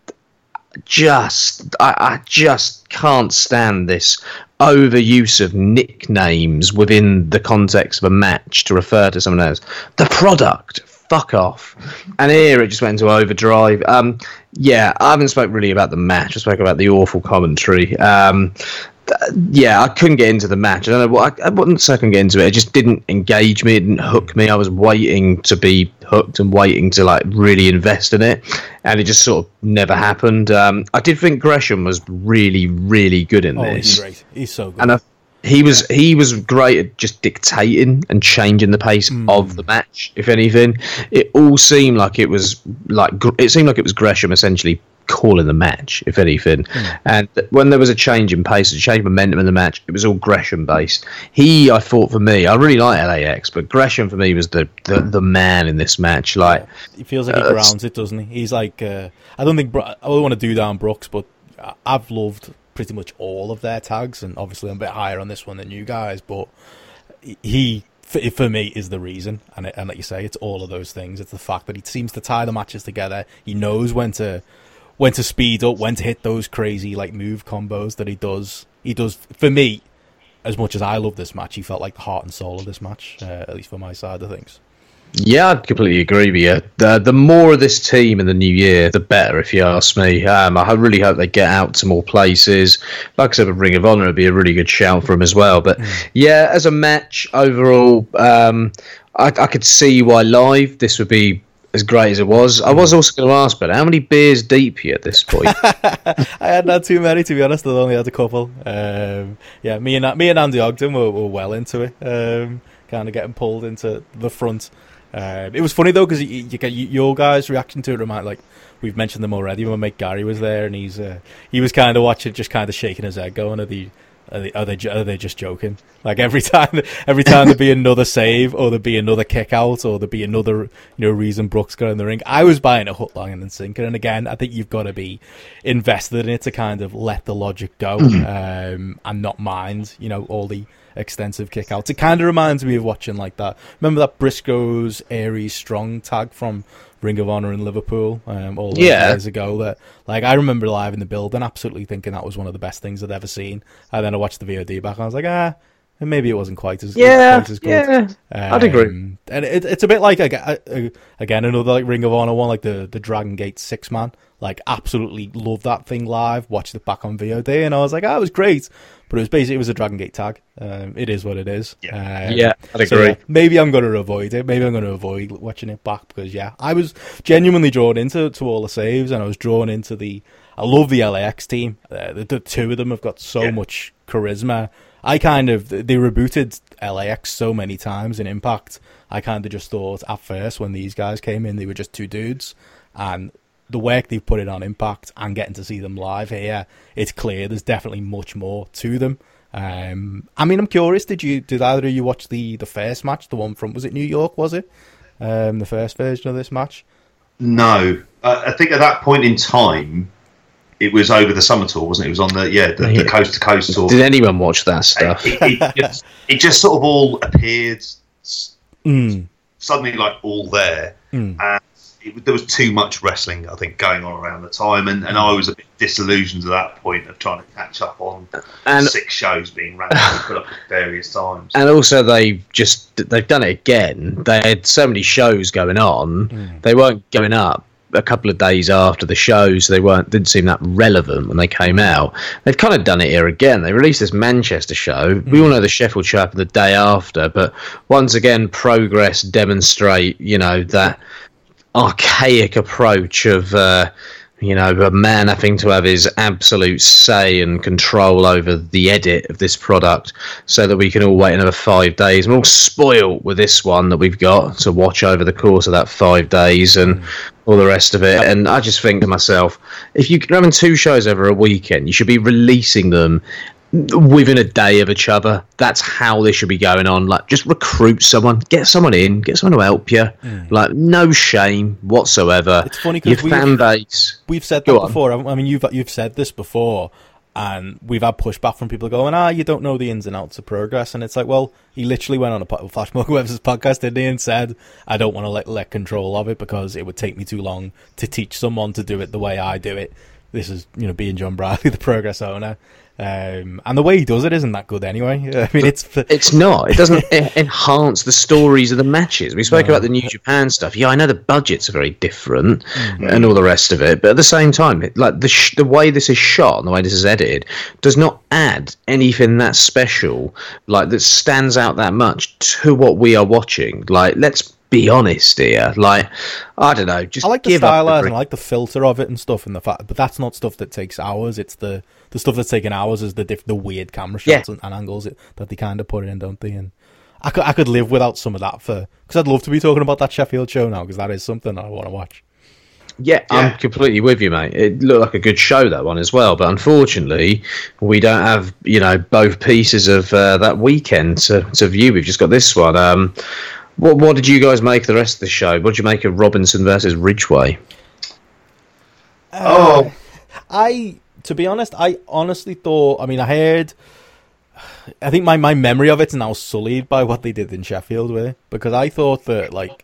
just, I, I just can't stand this overuse of nicknames within the context of a match to refer to someone else. The product, fuck off. And here it just went into overdrive. Um, yeah, I haven't spoke really about the match. I spoke about the awful commentary. Um, yeah, I couldn't get into the match. I don't know what I, I wouldn't say I couldn't get into it. It just didn't engage me. It didn't hook me. I was waiting to be hooked and waiting to like really invest in it, and it just sort of never happened. Um, I did think Gresham was really, really good in Oh, this he's great. He's so good. and I, he was he was great at just dictating and changing the pace of the match. If anything, it all seemed like it was like it seemed like it was Gresham essentially calling the match. If anything, and when there was a change in pace, a change in momentum in the match, it was all Gresham based. He, I thought for me, I really like LAX, but Gresham for me was the the, the man in this match. Like He feels like he Uh, grounds it, doesn't he? He's like, uh, I don't think I don't want to do down Brookes, but I've loved pretty much all of their tags, and obviously I'm a bit higher on this one than you guys, but he. For, for me, is the reason, and it, and like you say, it's all of those things. It's the fact that he seems to tie the matches together. He knows when to when to speed up, when to hit those crazy like move combos that he does. He does for me. As much as I love this match, he felt like the heart and soul of this match, uh, at least for my side of things. Yeah, I completely agree with you. The, the more of this team in the new year, the better, if you ask me. Um, I really hope they get out to more places. Like I said, with Ring of Honor, would be a really good shout for them as well. But yeah, as a match overall, um, I, I could see why live this would be as great as it was. I was also going to ask, but how many beers deep are you at this point? I hadn't had too many to be honest. I only had a couple. Um, yeah, me and me and Andy Ogden were, were well into it. Um, kind of getting pulled into the front. Uh, it was funny though because you, you get your guys' reaction to it remind like we've mentioned them already. My mate Gary was there and he's uh, he was kind of watching, just kind of shaking his head, going, "Are the are they, are they are they just joking? Like every time every time there'd be another save or there'd be another kick out or there'd be another you know reason Brookes got in the ring. I was buying a hook, line and sinker, and again, I think you've got to be invested in it to kind of let the logic go um, and not mind you know all the extensive kick kickouts. It kind of reminds me of watching like that. Remember that Briscoes Aries Strong tag from Ring of Honor in Liverpool um, all those Yeah. years ago. That like I remember live in the building, absolutely thinking that was one of the best things I'd ever seen. And then I watched the VOD back, and I was like, ah. And maybe it wasn't quite as yeah, quite as good. yeah. I'd agree. Um, And it, it's a bit like again another like Ring of Honor one, like the the Dragon Gate six man. Like absolutely loved that thing live. Watched it back on VOD, and I was like, "Ah, it was great." But it was basically it was a Dragon Gate tag. Um, it is what it is. Yeah. Um, Yeah, I'd so, agree. yeah, maybe I'm going to avoid it. Maybe I'm going to avoid watching it back because yeah, I was genuinely drawn into to all the saves, and I was drawn into the. I love the LAX team. Uh, the, the two of them have got so Yeah. much charisma. I kind of they rebooted LAX so many times in Impact. I kind of just thought at first when these guys came in, they were just two dudes, and the work they've put in on Impact and getting to see them live here, it's clear there's definitely much more to them. Um, I mean, I'm curious. Did you did either of you watch the the first match, the one from was it New York? Was it um, the first version of this match? No, uh, I think at that point in time, it was over the summer tour, wasn't it? It was on the yeah the, the coast to coast tour. Did anyone watch that stuff? It, it, just, it just sort of all appeared Mm, suddenly like all there, mm. and it, there was too much wrestling, I think, going on around the time, and, and I was a bit disillusioned at that point of trying to catch up on And six shows being randomly put up at various times. and also they just they've done it again. They had so many shows going on. Mm. They weren't going up a couple of days after the shows. They weren't didn't seem that relevant when they came out. They've kind of done it here again. They released this Manchester show. We all know the Sheffield show happened the day after, but once again, progress demonstrate. You know that archaic approach of. Uh, you know, a man having to have his absolute say and control over the edit of this product so that we can all wait another five days. We're all spoiled with this one that we've got to watch over the course of that five days and all the rest of it. And I just think to myself, if you're having two shows over a weekend, you should be releasing them within a day of each other. That's how this should be going on. Like, just recruit someone, get someone in, get someone to help you. Like, no shame whatsoever. It's funny Your 'cause we- fan base. We've said that before. haven't? I mean, you've you've said this before, and we've had pushback from people going, "Ah, you don't know the ins and outs of progress." And it's like, well, he literally went on a po- Flash Morgan Webster's podcast, didn't he, and said, "I don't want to let let control of it because it would take me too long to teach someone to do it the way I do it." This is, you know, being John Briley, the progress owner, um, and the way he does it isn't that good anyway. I mean, it's It's not. It doesn't enhance the stories of the matches. We spoke No. about the New Japan stuff. Yeah, I know the budgets are very different Mm-hmm. and all the rest of it, but at the same time, it, like the sh- the way this is shot and the way this is edited does not add anything that special, like that stands out that much to what we are watching. Like, let's be honest here. Like, I don't know. Just I like the give stylized the and I like the filter of it and stuff and the fact, but that's not stuff that takes hours. It's the the stuff that's taking hours is the diff, the weird camera Yeah. shots and, and angles it, that they kind of put in, don't they? And I could I could live without some of that for because I'd love to be talking about that Sheffield show now because that is something I want to watch. Yeah, Yeah. I'm completely with you, mate. It looked like a good show that one as well, but unfortunately, we don't have you know both pieces of uh, that weekend to, to view. We've just got this one. Um, what what did you guys make the rest of the show? What did you make of Robinson versus Ridgeway? Oh. I to be honest, I honestly thought. I mean, I heard. I think my, my memory of it's now sullied by what they did in Sheffield with it because I thought that like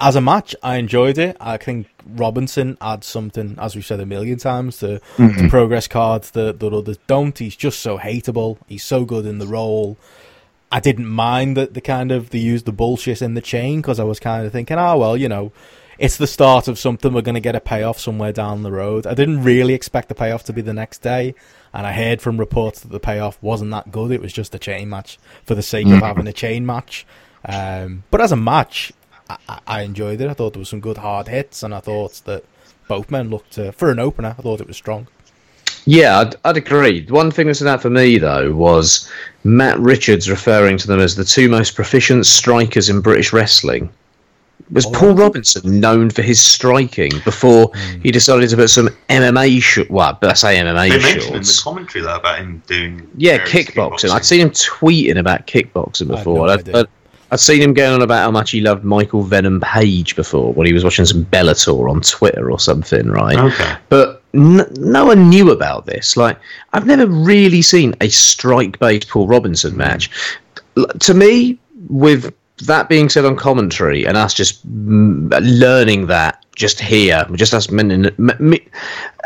as a match I enjoyed it. I think Robinson adds something, as we've said a million times, to Mm-hmm. the progress cards that that others don't. He's just so hateable. He's so good in the role. I didn't mind that the kind of they used the bullshit in the chain because I was kind of thinking, oh well, you know, it's the start of something. We're going to get a payoff somewhere down the road. I didn't really expect the payoff to be the next day, and I heard from reports that the payoff wasn't that good. It was just a chain match for the sake Mm. of having a chain match. Um, but as a match, I, I- I enjoyed it. I thought there was some good hard hits, and I thought that both men looked uh, for an opener. I thought it was strong. Yeah, I'd, I'd agree. One thing that stood out for me though was Matt Richards referring to them as the two most proficient strikers in British wrestling. Was Oh, Paul. Robinson known for his striking before Hmm. he decided to put some MMA short? Well, I say MMA They mentioned in the commentary though about him doing Yeah, kickboxing. I'd seen him tweeting about kickboxing before. I'd, idea. I'd, I'd seen him going on about how much he loved Michael Venom Page before when he was watching some Bellator on Twitter or something, right? Okay. But n- no one knew about this. Like, I've never really seen a strike-based Paul Robinson match. L- to me, with that being said on commentary and us just mm, learning that just here, just us men, m- me,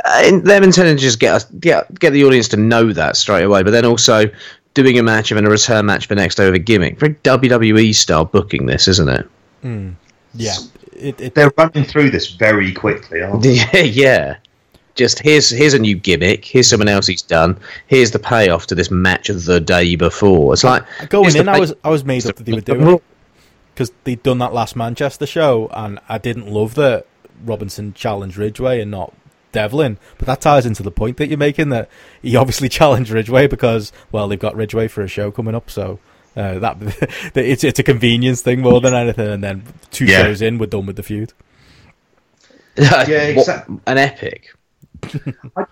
uh, them intending to just get us get get the audience to know that straight away, but then also doing a match and then a return match for next day with a gimmick. Very WWE style booking, this isn't it? Yeah, it, it, They're running through this very quickly, aren't they? Yeah, yeah. Just here's here's a new gimmick. Here's someone else he's done. Here's the payoff to this match of the day before. It's like going here's the in, I was I was made up that they were doing it because they'd done that last Manchester show, and I didn't love that Robinson challenged Ridgeway and not Devlin. But that ties into the point that you're making that he obviously challenged Ridgeway because well they've got Ridgeway for a show coming up, so uh, that that it's it's a convenience thing more than anything. And then two Yeah. shows in, we're done with the feud. yeah, exact- an epic. I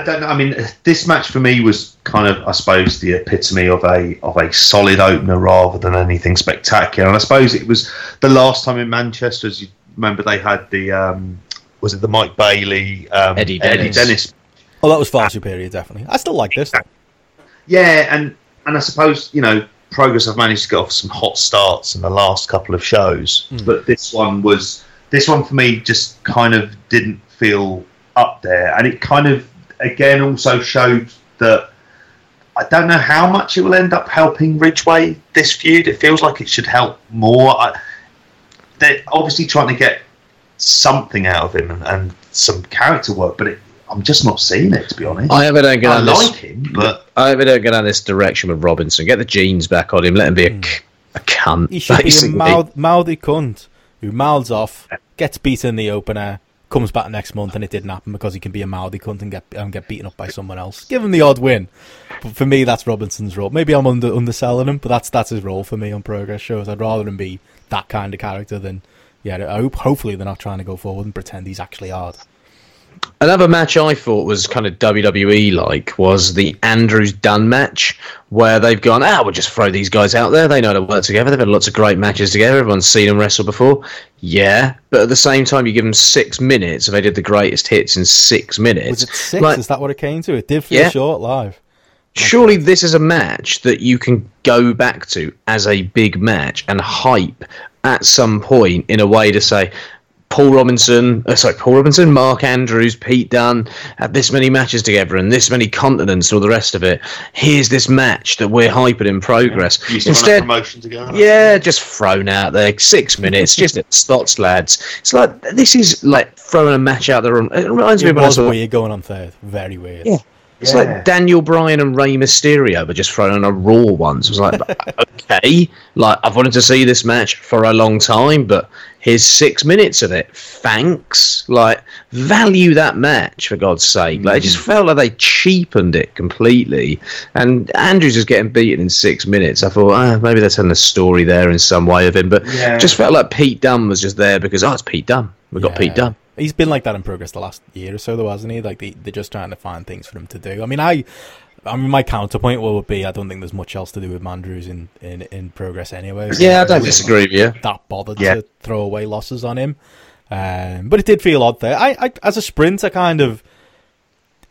don't know. I mean, this match for me was kind of, I suppose, the epitome of a of a solid opener rather than anything spectacular. And I suppose it was the last time in Manchester. As you remember, they had the um, was it the Mike Bailey um, Eddie Eddie Dennis. Dennis Oh, that was far superior, definitely. I still like this. Yeah, and and I suppose you know Progress I've managed to get off some hot starts in the last couple of shows, but this one was this one for me just kind of didn't feel up there, and it kind of again also showed that I don't know how much it will end up helping Ridgeway this feud. It feels like it should help more. I, they're obviously trying to get something out of him and, and some character work, but it, I'm just not seeing it to be honest. I ever don't get I on like this. him, but I ever don't get on this direction with Robinson. Get the jeans back on him. Let him be a hmm. cunt. He should basically. be a mouth, mouthy cunt who mouths off, gets beaten in the opener, comes back next month, and it didn't happen because he can be a mouthy cunt and get and get beaten up by someone else. Give him the odd win. But for me, that's Robinson's role. Maybe I'm under underselling him, but that's that's his role for me on progress shows. I'd rather him be that kind of character than yeah. I hope hopefully they're not trying to go forward and pretend he's actually hard. Another match I thought was kind of WWE like was the Andrews Dunne match, where they've gone, ah, we'll just throw these guys out there. They know how to work together. They've had lots of great matches together. Everyone's seen them wrestle before. Yeah, but at the same time, you give them six minutes, they did the greatest hits in six minutes. Was it six? Like, Is that what it came to? It did feel Yeah. short live. surely this is a match that you can go back to as a big match and hype at some point in a way to say Paul Robinson, uh, sorry, Paul Robinson, Mark Andrews, Pete Dunne had this many matches together and this many continents and all the rest of it. Here's this match that we're hyping in progress. Used to Instead, promotion together. yeah, just thrown out there. Six minutes, just at spots, lads. It's like this is like throwing a match out there. It reminds me It of when I was saw weird going on third. Very weird. Yeah. It's Yeah. like Daniel Bryan and Rey Mysterio, were just thrown on a Raw once. It was like, okay, like I've wanted to see this match for a long time, but here's six minutes of it. Thanks. Like, value that match for God's sake. Like, it just felt like they cheapened it completely. And Andrews is getting beaten in six minutes. I thought, ah, maybe they're telling a story there in some way of him, but Yeah. just felt like Pete Dunne was just there because oh, it's Pete Dunne. We've got Pete Dunne. He's been like that in progress the last year or so, though, hasn't he? Like they, they're just trying to find things for him to do. I mean, I, I mean, my counterpoint would be I don't think there's much else to do with Mandrews in in, in progress anyway. Yeah, I don't disagree with you. That bothered Yeah. to throw away losses on him, um, but it did feel odd there. I, I as a sprint, I kind of.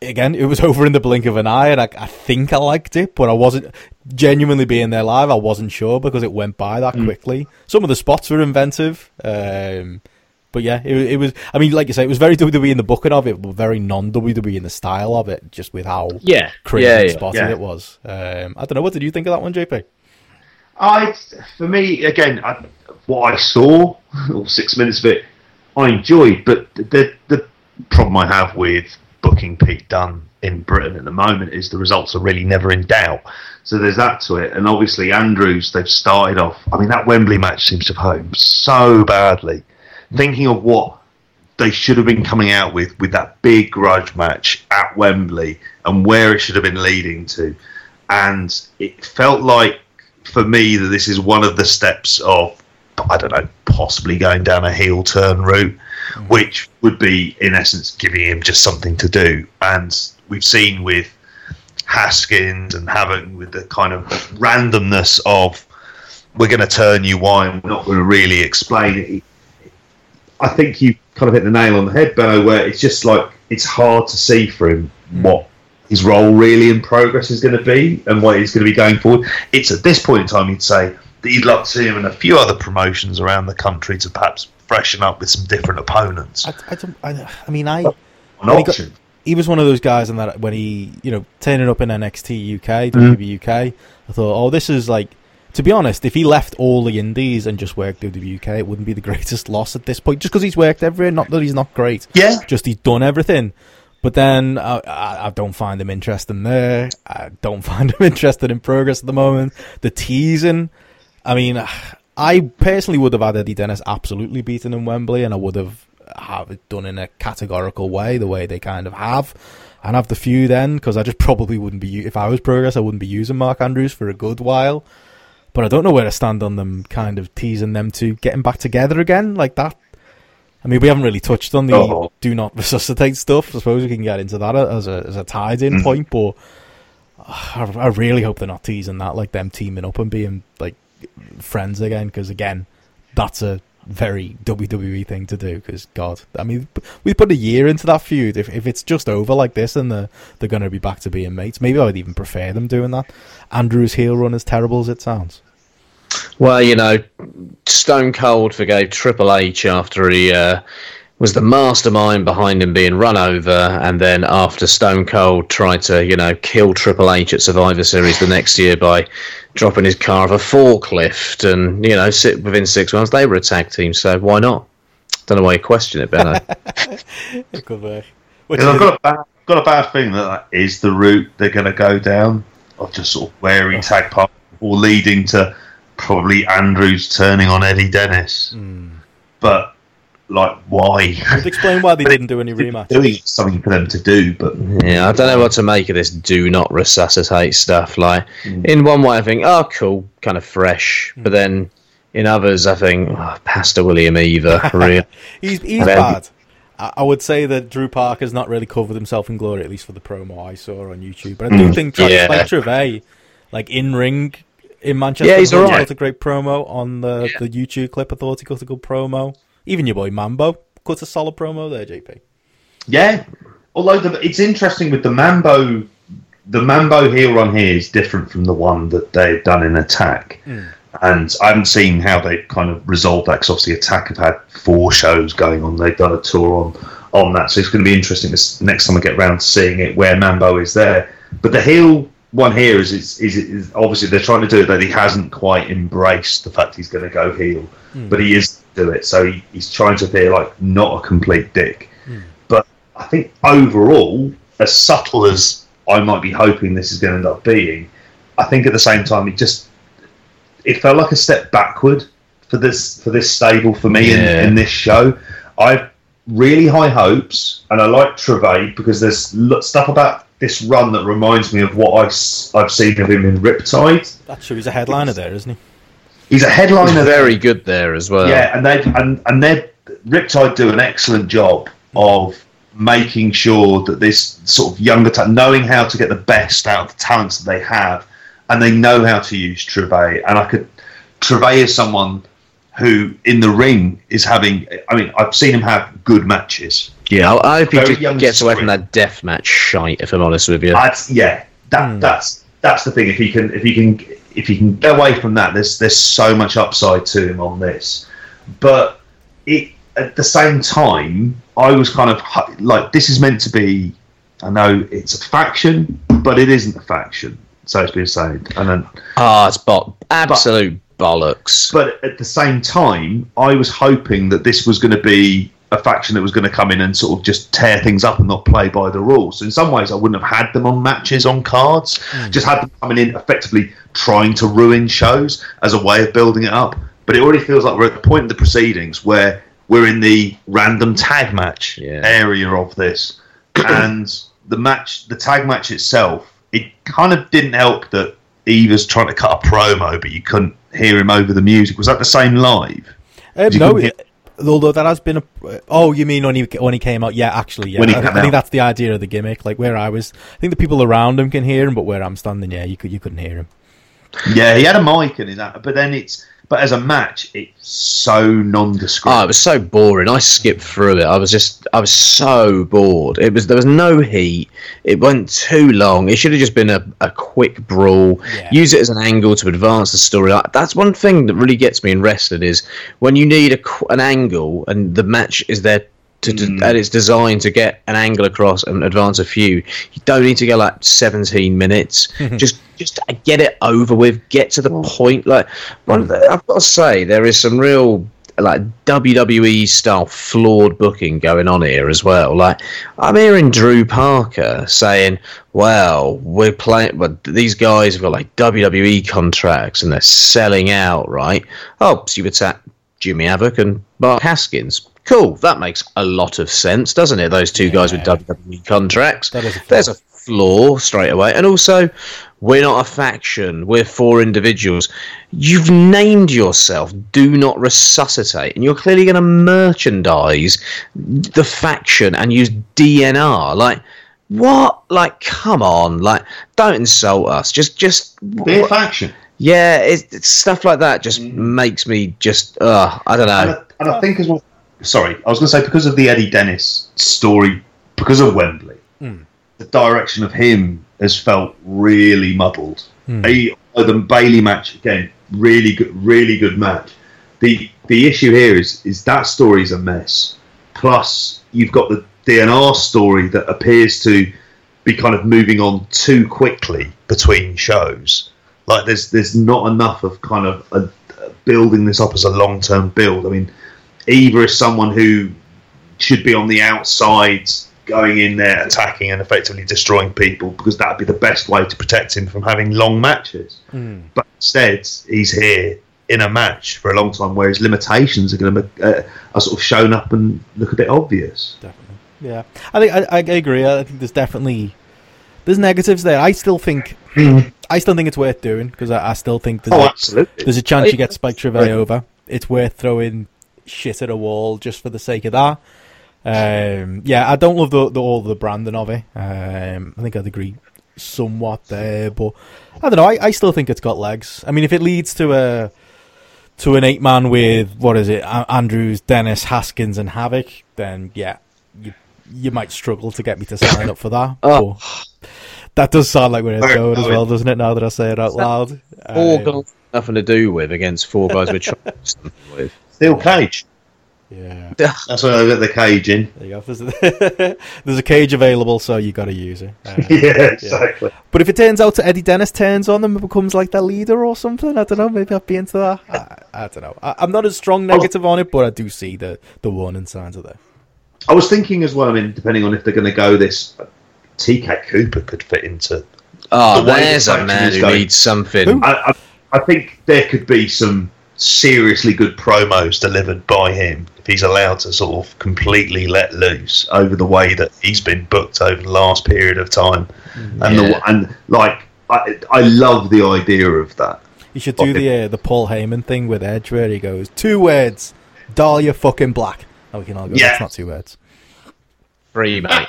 Again, it was over in the blink of an eye, and I, I think I liked it, but I wasn't genuinely being there live. I wasn't sure because it went by that quickly. Some of the spots were inventive, um, but yeah, it, it was. I mean, like you say, it was very WWE in the booking of it, but very non WWE in the style of it, just with how Yeah. crazy yeah, and yeah. spotted yeah. it was. Um, I don't know. What did you think of that one, JP? I, for me, again, I, what I saw, or six minutes of it, I enjoyed. But the the problem I have with booking Pete Dunne in Britain at the moment is the results are really never in doubt. So there's that to it. And obviously, Andrews, they've started off. I mean, that Wembley match seems to have home so badly. Thinking of what they should have been coming out with, with that big grudge match at Wembley and where it should have been leading to. And it felt like, for me, that this is one of the steps of, I don't know, possibly going down a heel turn route, which would be, in essence, giving him just something to do. And we've seen with Haskins and Havoc with the kind of randomness of we're going to turn you wine, we're not going to really explain it. I think you kind of hit the nail on the head, Benno, where it's just like it's hard to see for him what his role really in progress is going to be and what he's going to be going forward. It's at this point in time you'd say that you'd like to see him in a few other promotions around the country to perhaps freshen up with some different opponents. I, I, don't, I, I mean, I An he got- he was one of those guys, and that when he, you know, turning up in NXT UK, Mm-hmm. WWE UK, I thought, oh, this is like. To be honest, if he left all the indies and just worked WWE UK, it wouldn't be the greatest loss at this point. Just because he's worked everywhere, not that he's not great. Yeah. just he's done everything. But then uh, I, I don't find him interesting there. I don't find him interested in progress at the moment. The teasing, I mean, I personally would have had Eddie Dennis absolutely beaten in Wembley, and I would have have it done in a categorical way, the way they kind of have, and have the few then, because I just probably wouldn't be if I was progress, I wouldn't be using Mark Andrews for a good while. But I don't know where to stand on them, kind of teasing them to getting back together again like that. I mean, we haven't really touched on the Oh. do not resuscitate stuff. I suppose we can get into that as a as a tied in Mhm. point, but uh, I, I really hope they're not teasing that, like them teaming up and being like friends again. Because again, that's a very WWE thing to do. Because God, I mean, we put a year into that feud. If if it's just over like this and they're they're going to be back to being mates, maybe I would even prefer them doing that. Andrew's heel run, as terrible as it sounds. Well, you know, Stone Cold forgave Triple H after he uh, was the mastermind behind him being run over, and then after Stone Cold tried to, you know, kill Triple H at Survivor Series the next year by dropping his car off a forklift, and you know, sit within six months they were a tag team, so why not? Don't know why you question it, Benno. It work. I've got a bad, got a bad feeling that that is the route they're going to go down of just sort of wearing tag partner or leading to probably Andrews turning on Eddie Dennis. Hmm. But like, why? Would explain why they didn't do any rematch. Doing something for them to do, but Yeah, I don't know what to make of this do not resuscitate stuff. Like, in one way, I think, oh, cool, kind of fresh. But then in others, I think, oh, Pastor William Eaver, really. He's he's Then- bad. I, I would say that Drew Parker's not really covered himself in glory, at least for the promo I saw on YouTube. But I do Mm, think Tra- yeah. like Trivet, like in ring in Manchester, Yeah, he's I he alright. cut a great promo on the, the YouTube clip. I thought he cut a good promo. Even your boy Mambo cut a solid promo there, JP. yeah. Although the, it's interesting with the Mambo, the Mambo heel run here is different from the one that they've done in Attack. Hmm. And I haven't seen how they kind of resolved that because obviously Attack have had four shows going on. They've done a tour on on that, so it's going to be interesting this next time I get around to seeing it where Mambo is there. But the heel one here is is, is, is obviously they're trying to do it that he hasn't quite embraced the fact he's going to go heel, hmm. but he is do it. So he, he's trying to appear like not a complete dick. Hmm. But I think overall, as subtle as I might be hoping this is going to end up being, I think at the same time it just it felt like a step backward for this for this stable for me Yeah. in, in this show. I've really high hopes, and I like Trivet because there's stuff about this run that reminds me of what I, have seen of him in Riptide. That's true. He's a headliner there, isn't he? He's a He's headliner very good there as well. yeah, and they and and they Riptide do an excellent job of making sure that this sort of younger talent, knowing how to get the best out of the talents that they have, and they know how to use Trivet. And I could Trivet is someone who in the ring is having. I mean, I've seen him have good matches. Yeah, I, hope he Very young gets away from that death match shite, if I'm honest with you. That's yeah. That hmm. that's that's the thing. If he can if he can if you can get away from that, there's there's so much upside to him on this. But it at the same time, I was kind of like, this is meant to be. I know it's a faction, but it isn't a faction. so it's been saying. And then, Ah, it's bot absolute bollocks. but at the same time, I was hoping that this was going to be a faction that was going to come in and sort of just tear things up and not play by the rules. So in some ways, I wouldn't have had them on matches on cards. Just had them coming in effectively trying to ruin shows as a way of building it up. But it already feels like we're at the point of the proceedings where we're in the random tag match Yeah. area of this, and the match, the tag match itself, it kind of didn't help that Eaver's trying to cut a promo, but you couldn't hear him over the music. Was that the same live? Um, no, it- although that has been a. Oh, you mean when he when he came out? Yeah, actually, yeah. I, I think that's the idea of the gimmick. Like where I was, I think the people around him can hear him, but where I'm standing, yeah, you could you couldn't hear him. Yeah, he had a mic in his, but then it's but as a match, it's so nondescript. Oh, it was so boring. I skipped through it. I was just, I was so bored. It was there was no heat. It went too long. It should have just been a, a quick brawl. Yeah. Use it as an angle to advance the story. That's one thing that really gets me in wrestling is when you need a, an angle and the match is there. To, to, Mm. and it's designed to get an angle across and advance a few. You don't need to go like 17 minutes. just just get it over with. Get to the point. Like, one of the, I've got to say, there is some real like WWE style flawed booking going on here as well. Like I'm hearing Drew Parker saying, "Well, we're playing, but these guys have got like WWE contracts and they're selling out, right? Oh, so you attack Jimmy Havoc and Mark Haskins. Cool, that makes a lot of sense, doesn't it? Those two guys with WWE contracts. That is a. There's a flaw straight away, and also we're not a faction. We're four individuals. You've named yourself. Do not resuscitate, and you're clearly going to merchandise the faction and use DNR. Like what? Like come on! Like don't insult us. Just just Be a faction. yeah. It's, it's stuff like that just makes me just. Uh, I don't And know. I, and I think as well. Sorry, I was going to say because of the Eddie Dennis story, because of Wembley, hmm. the direction of him has felt really muddled. Hmm. He, uh, the Bailey match again, really good, really good match. The the issue here is is that story's a mess. Plus, you've got the DNR story that appears to be kind of moving on too quickly between shows. Like there's there's not enough of kind of a, building this up as a long term build. I mean, Eaver is someone who should be on the outside, going in there, attacking and effectively destroying people because that would be the best way to protect him from having long matches. But instead, he's here in a match for a long time where his limitations are going to uh, are sort of shown up and look a bit obvious. Definitely. Yeah, I think I, I agree. I think there's definitely there's negatives there. I still think I still think it's worth doing because I, I still think there's, Oh, a, absolutely. there's a chance you get Spike Trivet over. It's worth throwing shit at a wall just for the sake of that. Um, yeah, I don't love the, the all the branding of it. Um, I think I'd agree somewhat there, but I don't know. I, I still think it's got legs. I mean, if it leads to a to an eight man with what is it, A- Andrews, Dennis, Haskins, and Havoc, then yeah, you you might struggle to get me to sign up for that. Oh. But that does sound like where it's going as well, doesn't it? Now that I say it out loud. Four Um, guys nothing to do with against four guys with chops with. Steel cage. yeah, That's where they let the cage in. there you go. There's a, there's a cage available, so you got to use it. Uh, Yeah, exactly. But if it turns out to Eddie Dennis turns on them and becomes like their leader or something, I don't know. Maybe I'd be into that. I, I don't know. I, I'm not a strong negative on it, but I do see the the warning signs of there. I was thinking as well. I mean, depending on if they're going to go this, TK Cooper could fit into. Oh, The there's a man who going. needs something. I, I, I think there could be some seriously good promos delivered by him if he's allowed to sort of completely let loose over the way that he's been booked over the last period of time. and the and like I, I love the idea of that. You should do the uh, the Paul Heyman thing with Edge, where he goes two words: Dahlia fucking black. Oh, we can all go. Yeah. That's not two words. Free, mate.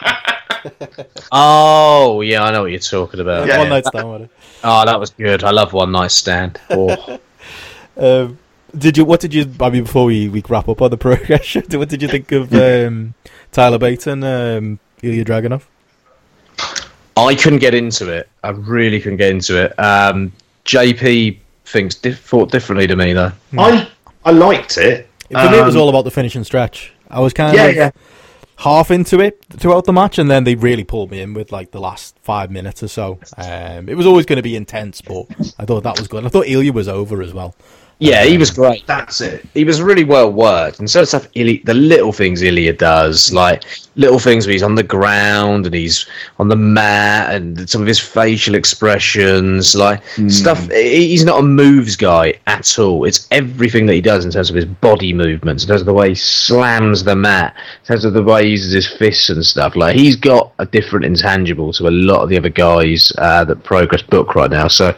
oh, yeah, I know what you're talking about. Yeah. One night stand. Oh, that was good. I love one night stand. Oh. Um, did you? What did you? I mean, before we, we wrap up on the progression, what did you think of um, Tyler Bates and um, Ilya Dragunov? I couldn't get into it. I really couldn't get into it. Um, JP thinks diff- thought differently to me though. I I liked it. For me, it was Um, all about the finishing stretch. I was kind Yeah, of yeah. half into it throughout the match, and then they really pulled me in with like the last five minutes or so. Um, it was always going to be intense, but I thought that was good. I thought Ilya was over as well. Yeah, he was great. That's it. He was really well worked, and so stuff. Ilya, the little things Ilya does, like little things where he's on the ground and he's on the mat, and some of his facial expressions, like stuff. He's not a moves guy at all. It's everything that he does in terms of his body movements, in terms of the way he slams the mat, in terms of the way he uses his fists and stuff. Like he's got a different intangible to a lot of the other guys uh, that Progress book right now. So.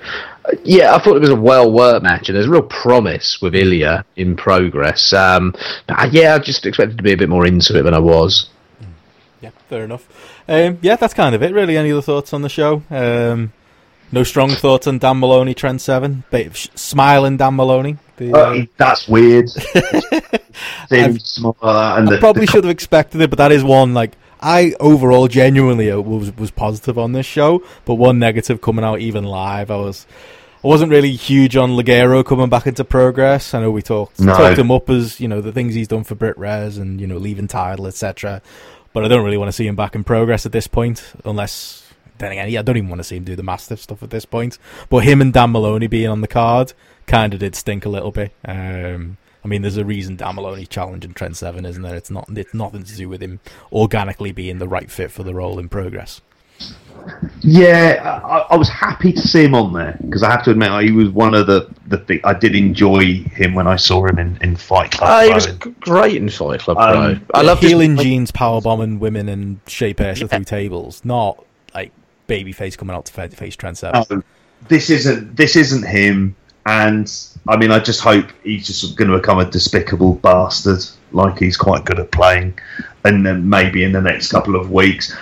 Yeah, I thought it was a well worked match, and there's real promise with Ilya in progress. Um, but uh, yeah, I just expected to be a bit more into it than I was. Yeah, fair enough. Um, yeah, that's kind of it, really. Any other thoughts on the show? Um, no strong thoughts on Dan Moloney, Trent Seven, bit of sh- smiling Dan Moloney. The, Uh, uh, that's weird. Seeing small and I the, probably the should have expected it, but that is one like I overall genuinely uh, was was positive on this show, but one negative coming out even live. I was I wasn't really huge on Ligero coming back into progress. I know we talked No. talked him up as you know the things he's done for Brit Wres and you know leaving title etc. But I don't really want to see him back in progress at this point, unless. Then again, yeah, I don't even want to see him do the mastiff stuff at this point. But him and Dan Moloney being on the card kind of did stink a little bit. Um, I mean, there's a reason Dan Moloney's challenging Trent Seven, isn't there? It's not. It's nothing to do with him organically being the right fit for the role in progress. Yeah, I, I was happy to see him on there because I have to admit he was one of the the thing I did enjoy him when I saw him in, in Fight Club. Oh, he was g- great in Fight Club Um, Pro. I love heeling jeans, power bombing women, and shape Ayrshire through tables. Not like babyface coming out to face Trent Seven. No, this isn't this isn't him, and I mean I just hope he's just going to become a despicable bastard like he's quite good at playing, and then maybe in the next couple of weeks,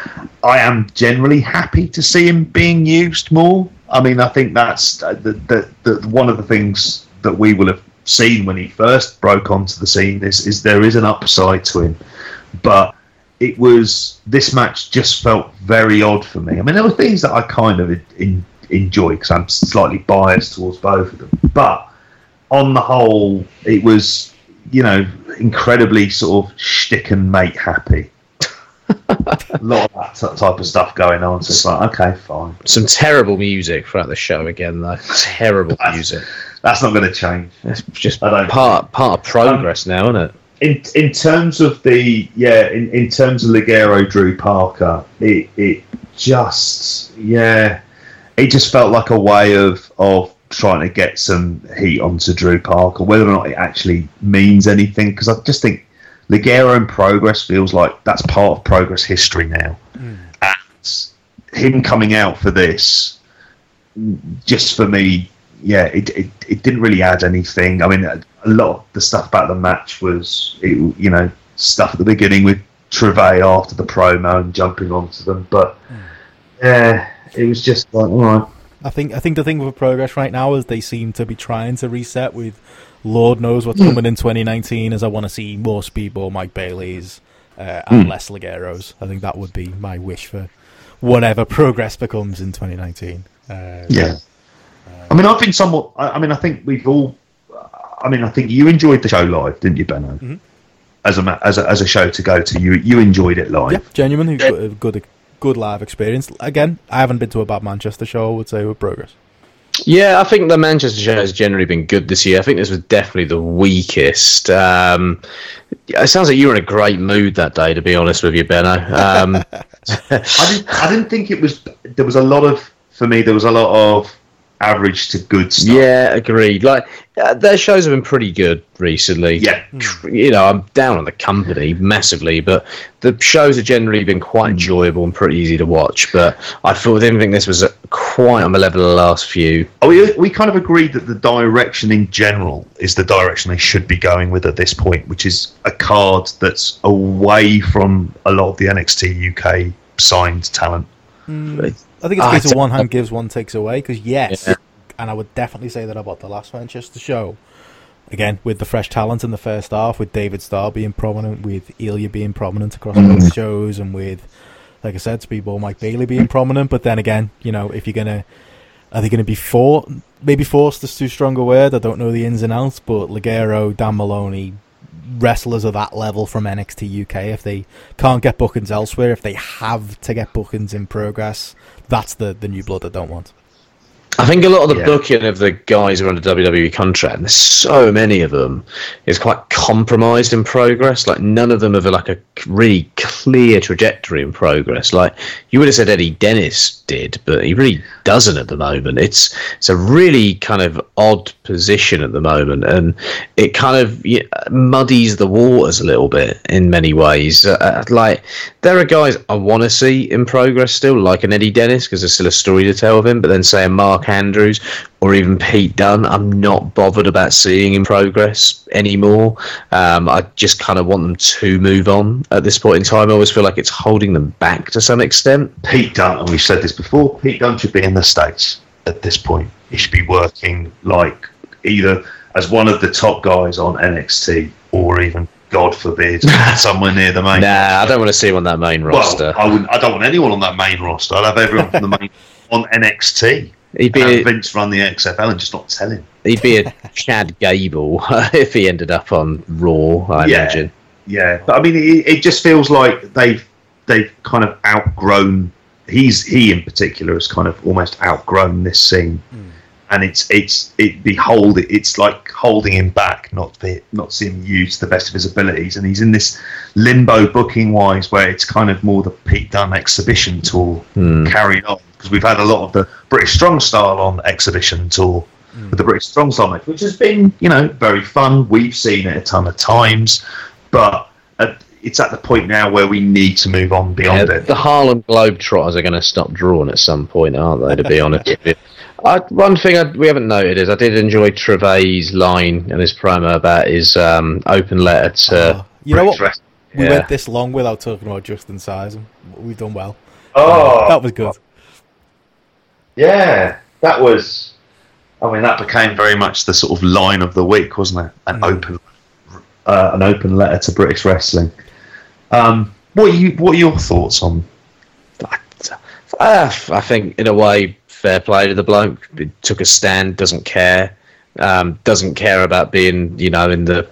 I am generally happy to see him being used more. I mean I think that's the, the, the one of the things that we will have seen when he first broke onto the scene is is there is an upside to him, but it was this match just felt very odd for me. I mean, there were things that I kind of in, enjoy because I'm slightly biased towards both of them, but on the whole, it was you know incredibly sort of shtick and mate happy. a lot of that t- type of stuff going on. So it's like, okay, fine. some terrible music throughout the show again, though. Terrible music. That's not going to change. It's just I don't- part part of progress now, isn't it? in in terms of the yeah in, in terms of Ligero Drew Parker it it just yeah it just felt like a way of of trying to get some heat onto Drew Parker whether or not it actually means anything because I just think Ligero in progress feels like that's part of progress history now hmm. and him coming out for this just for me yeah, it, it, it didn't really add anything. I mean, a, a lot of the stuff about the match was, it, you know, stuff at the beginning with Treve after the promo and jumping onto them. But hmm. yeah, it was just like, all right. I think I think the thing with progress right now is they seem to be trying to reset with Lord knows what's coming in 2019. As I want to see more Speedball Mike Bailey's uh, and less Ligeros. I think that would be my wish for whatever progress becomes in 2019. Uh, Yeah. I mean, I've been somewhat. I, I mean, I think we've all. I mean, I think you enjoyed the show live, didn't you, Benno? Mhm. As a as a as a show to go to, you you enjoyed it live. Yeah, genuinely good, good, good live experience. Again, I haven't been to a bad Manchester show. I would say with progress. Yeah, I think the Manchester show has generally been good this year. I think this was definitely the weakest. Um, it sounds like you were in a great mood that day, to be honest with you, Benno. Um, I didn't. I didn't think it was. There was a lot of for me. There was a lot of average to good stuff. yeah, agreed. Like uh, their shows have been pretty good recently. Yeah. you know, I'm down on the company massively, but the shows have generally been quite enjoyable and pretty easy to watch. But I thought didn't think this was uh quite on the level of the last few. Oh, we we kind of agreed that the direction in general is the direction they should be going with at this point, which is a card that's away from a lot of the NXT UK signed talent. I think it's Ah, a case of one hand gives, one takes away. Because yes, Yeah. and I would definitely say that about the last Manchester show. Again, with the fresh talent in the first half, with David Starr being prominent, with Ilya being prominent across both shows, and with, like I said, Speedball Mike Bailey being prominent. But then again, you know, if you're gonna, are they gonna be for maybe forced is too strong a word. I don't know the ins and outs, but Ligero, Dan Moloney, wrestlers of that level from NXT UK. If they can't get bookings elsewhere, if they have to get bookings in progress, that's the the new blood I don't want. I think a lot of the Yeah. booking of the guys who are under WWE contract, and there's so many of them, is quite compromised in progress. Like none of them have like a really clear trajectory in progress. Like you would have said Eddie Dennis did, but he really doesn't at the moment. It's it's a really kind of odd position at the moment, and it kind of yeah, muddies the waters a little bit in many ways. Uh, like there are guys I want to see in progress still, like an Eddie Dennis, because there's still a story to tell of him. But then say a Mark Andrews or even Pete Dunne, I'm not bothered about seeing in progress anymore. Um, I just kind of want them to move on at this point in time. I always feel like it's holding them back to some extent. Pete Dunne, and we've said this before, Pete Dunne should be in the States at this point. He should be working like either as one of the top guys on NXT or even, God forbid, somewhere near the main. Nah, I don't want to see him on that main roster. Well, I wouldn't. I don't want anyone on that main roster. I'd have everyone from the main on NXT. He'd Have be a, Vince run the XFL and just not tell him. he'd be a Chad Gable if he ended up on Raw. I Yeah. imagine. Yeah, but I mean, it, it just feels like they've they've kind of outgrown. He's he in particular has kind of almost outgrown this scene, and it's it's it behold it's like holding him back, not be, not seeing him use the best of his abilities, and he's in this limbo booking wise where it's kind of more the Pete Dunne exhibition tour Hmm. carried on because we've had a lot of the British Strong Style on exhibition tour with the British Strong Style match, which has been you know very fun. We've seen it a ton of times, but at, it's at the point now where we need to move on beyond Yeah, it. the Harlem Globetrotters are going to stop drawing at some point, aren't they? To be honest with you. I, one thing I, we haven't noted is I did enjoy Trevay's line in his promo about his um, open letter to. Uh, you know what? wrestling. We Yeah. went this long without talking about Justin Sizen. We've done well. Oh, that was good. Yeah, that was. I mean, that became very much the sort of line of the week, wasn't it? An Mm. open, uh, an open letter to British wrestling. Um, what are you? What are your thoughts on? Uh, I think, in a way, fair play to the bloke. He took a stand, doesn't care, um, doesn't care about being, you know, in the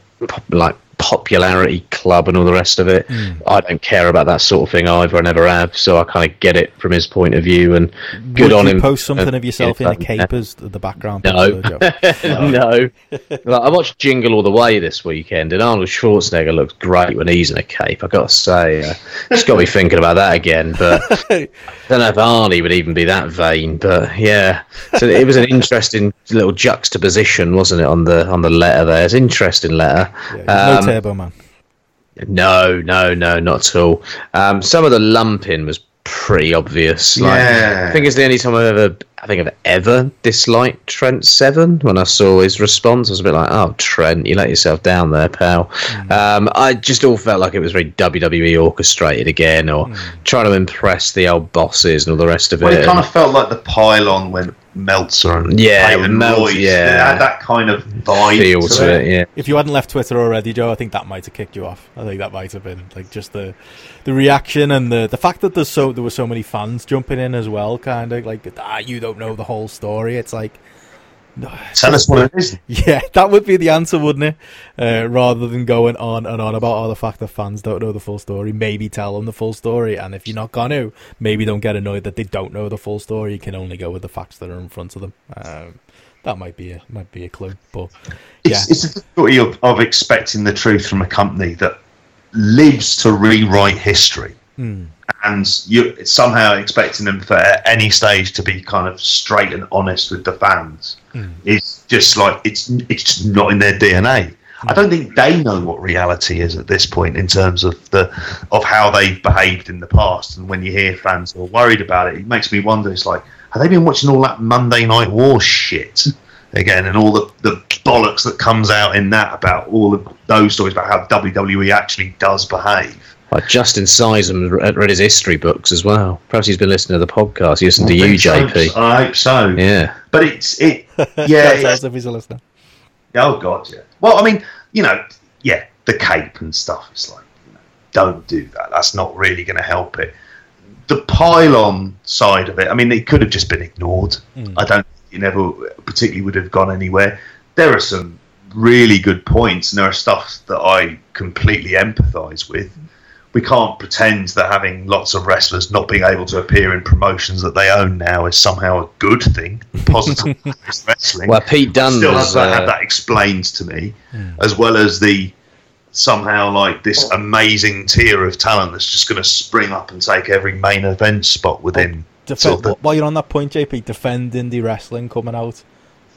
like popularity club and all the rest of it. I don't care about that sort of thing either. I never have. So I kind of get it from his point of view. And good Would on him. post something Uh, of yourself in a yeah. cape as the background? No. no. Like, I watched Jingle All the Way this weekend, and Arnold Schwarzenegger looks great when he's in a cape. I got to say, uh, just got me thinking about that again. But I don't know if Arnie would even be that vain. But yeah, so it was an interesting little juxtaposition, wasn't it, on the on the letter there? It's an interesting letter. Yeah, Um, Turbo Man. no, no, no, not at all. Um, some of the lumping was pretty obvious. Like, Yeah. I think it's the only time I've ever, I think I've ever disliked Trent Seven. When I saw his response, I was a bit like, "Oh, Trent, you let yourself down there, pal." Mm. Um, I just all felt like it was very WWE orchestrated again, or Mm. trying to impress the old bosses and all the rest of Well, it. it kind of felt like the pile-on when Meltzer and Yeah, Peyton Mel- Royce, yeah. it had that kind of vibe feel to it, yeah. If you hadn't left Twitter already, Joe, I think that might have kicked you off. I think that might have been like just the the reaction and the the fact that there's so there were so many fans jumping in as well, kind of like ah, you don't know the whole story. It's like. No, Tell us what it is. Yeah, that would be the answer, wouldn't it? Uh, rather than going on and on about all the fact that fans don't know the full story, maybe tell them the full story. And if you're not going to, maybe don't get annoyed that they don't know the full story. You can only go with the facts that are in front of them. Um, that might be a might be a clue, but yeah, It's, it's the difficulty of, of expecting the truth from a company that lives to rewrite history. Hmm. And you somehow expecting them for at any stage to be kind of straight and honest with the fans Mm. Is just like it's it's just not in their DNA. I don't think they know what reality is at this point in terms of the of how they've behaved in the past. And when you hear fans who are worried about it, it makes me wonder. It's like, have they been watching all that Monday Night War shit again, and all the, the bollocks that comes out in that about all of those stories about how WWE actually does behave? Like Justin Sysum read read his history books as well. Perhaps he's been listening to the podcast. He listened to you, think so. JP. I hope so. Yeah. But it's it. Yeah. Sounds if he's a listener. Oh god, yeah. Well, I mean, you know, yeah, the cape and stuff. It's like, you know, don't do that. That's not really going to help it. The pile-on side of it. I mean, it could have just been ignored. Mm. I don't. You never particularly would have gone anywhere. There are some really good points, and there are stuff that I completely empathise with. We can't pretend that having lots of wrestlers not being able to appear in promotions that they own now is somehow a good thing, positive wrestling. Well, Pete Dunne still was, have that, uh, have that explained to me, as well as the somehow like this amazing tier of talent that's just going to spring up and take every main event spot within. Defend, sort of- while you're on that point, JP, defend indie wrestling coming out.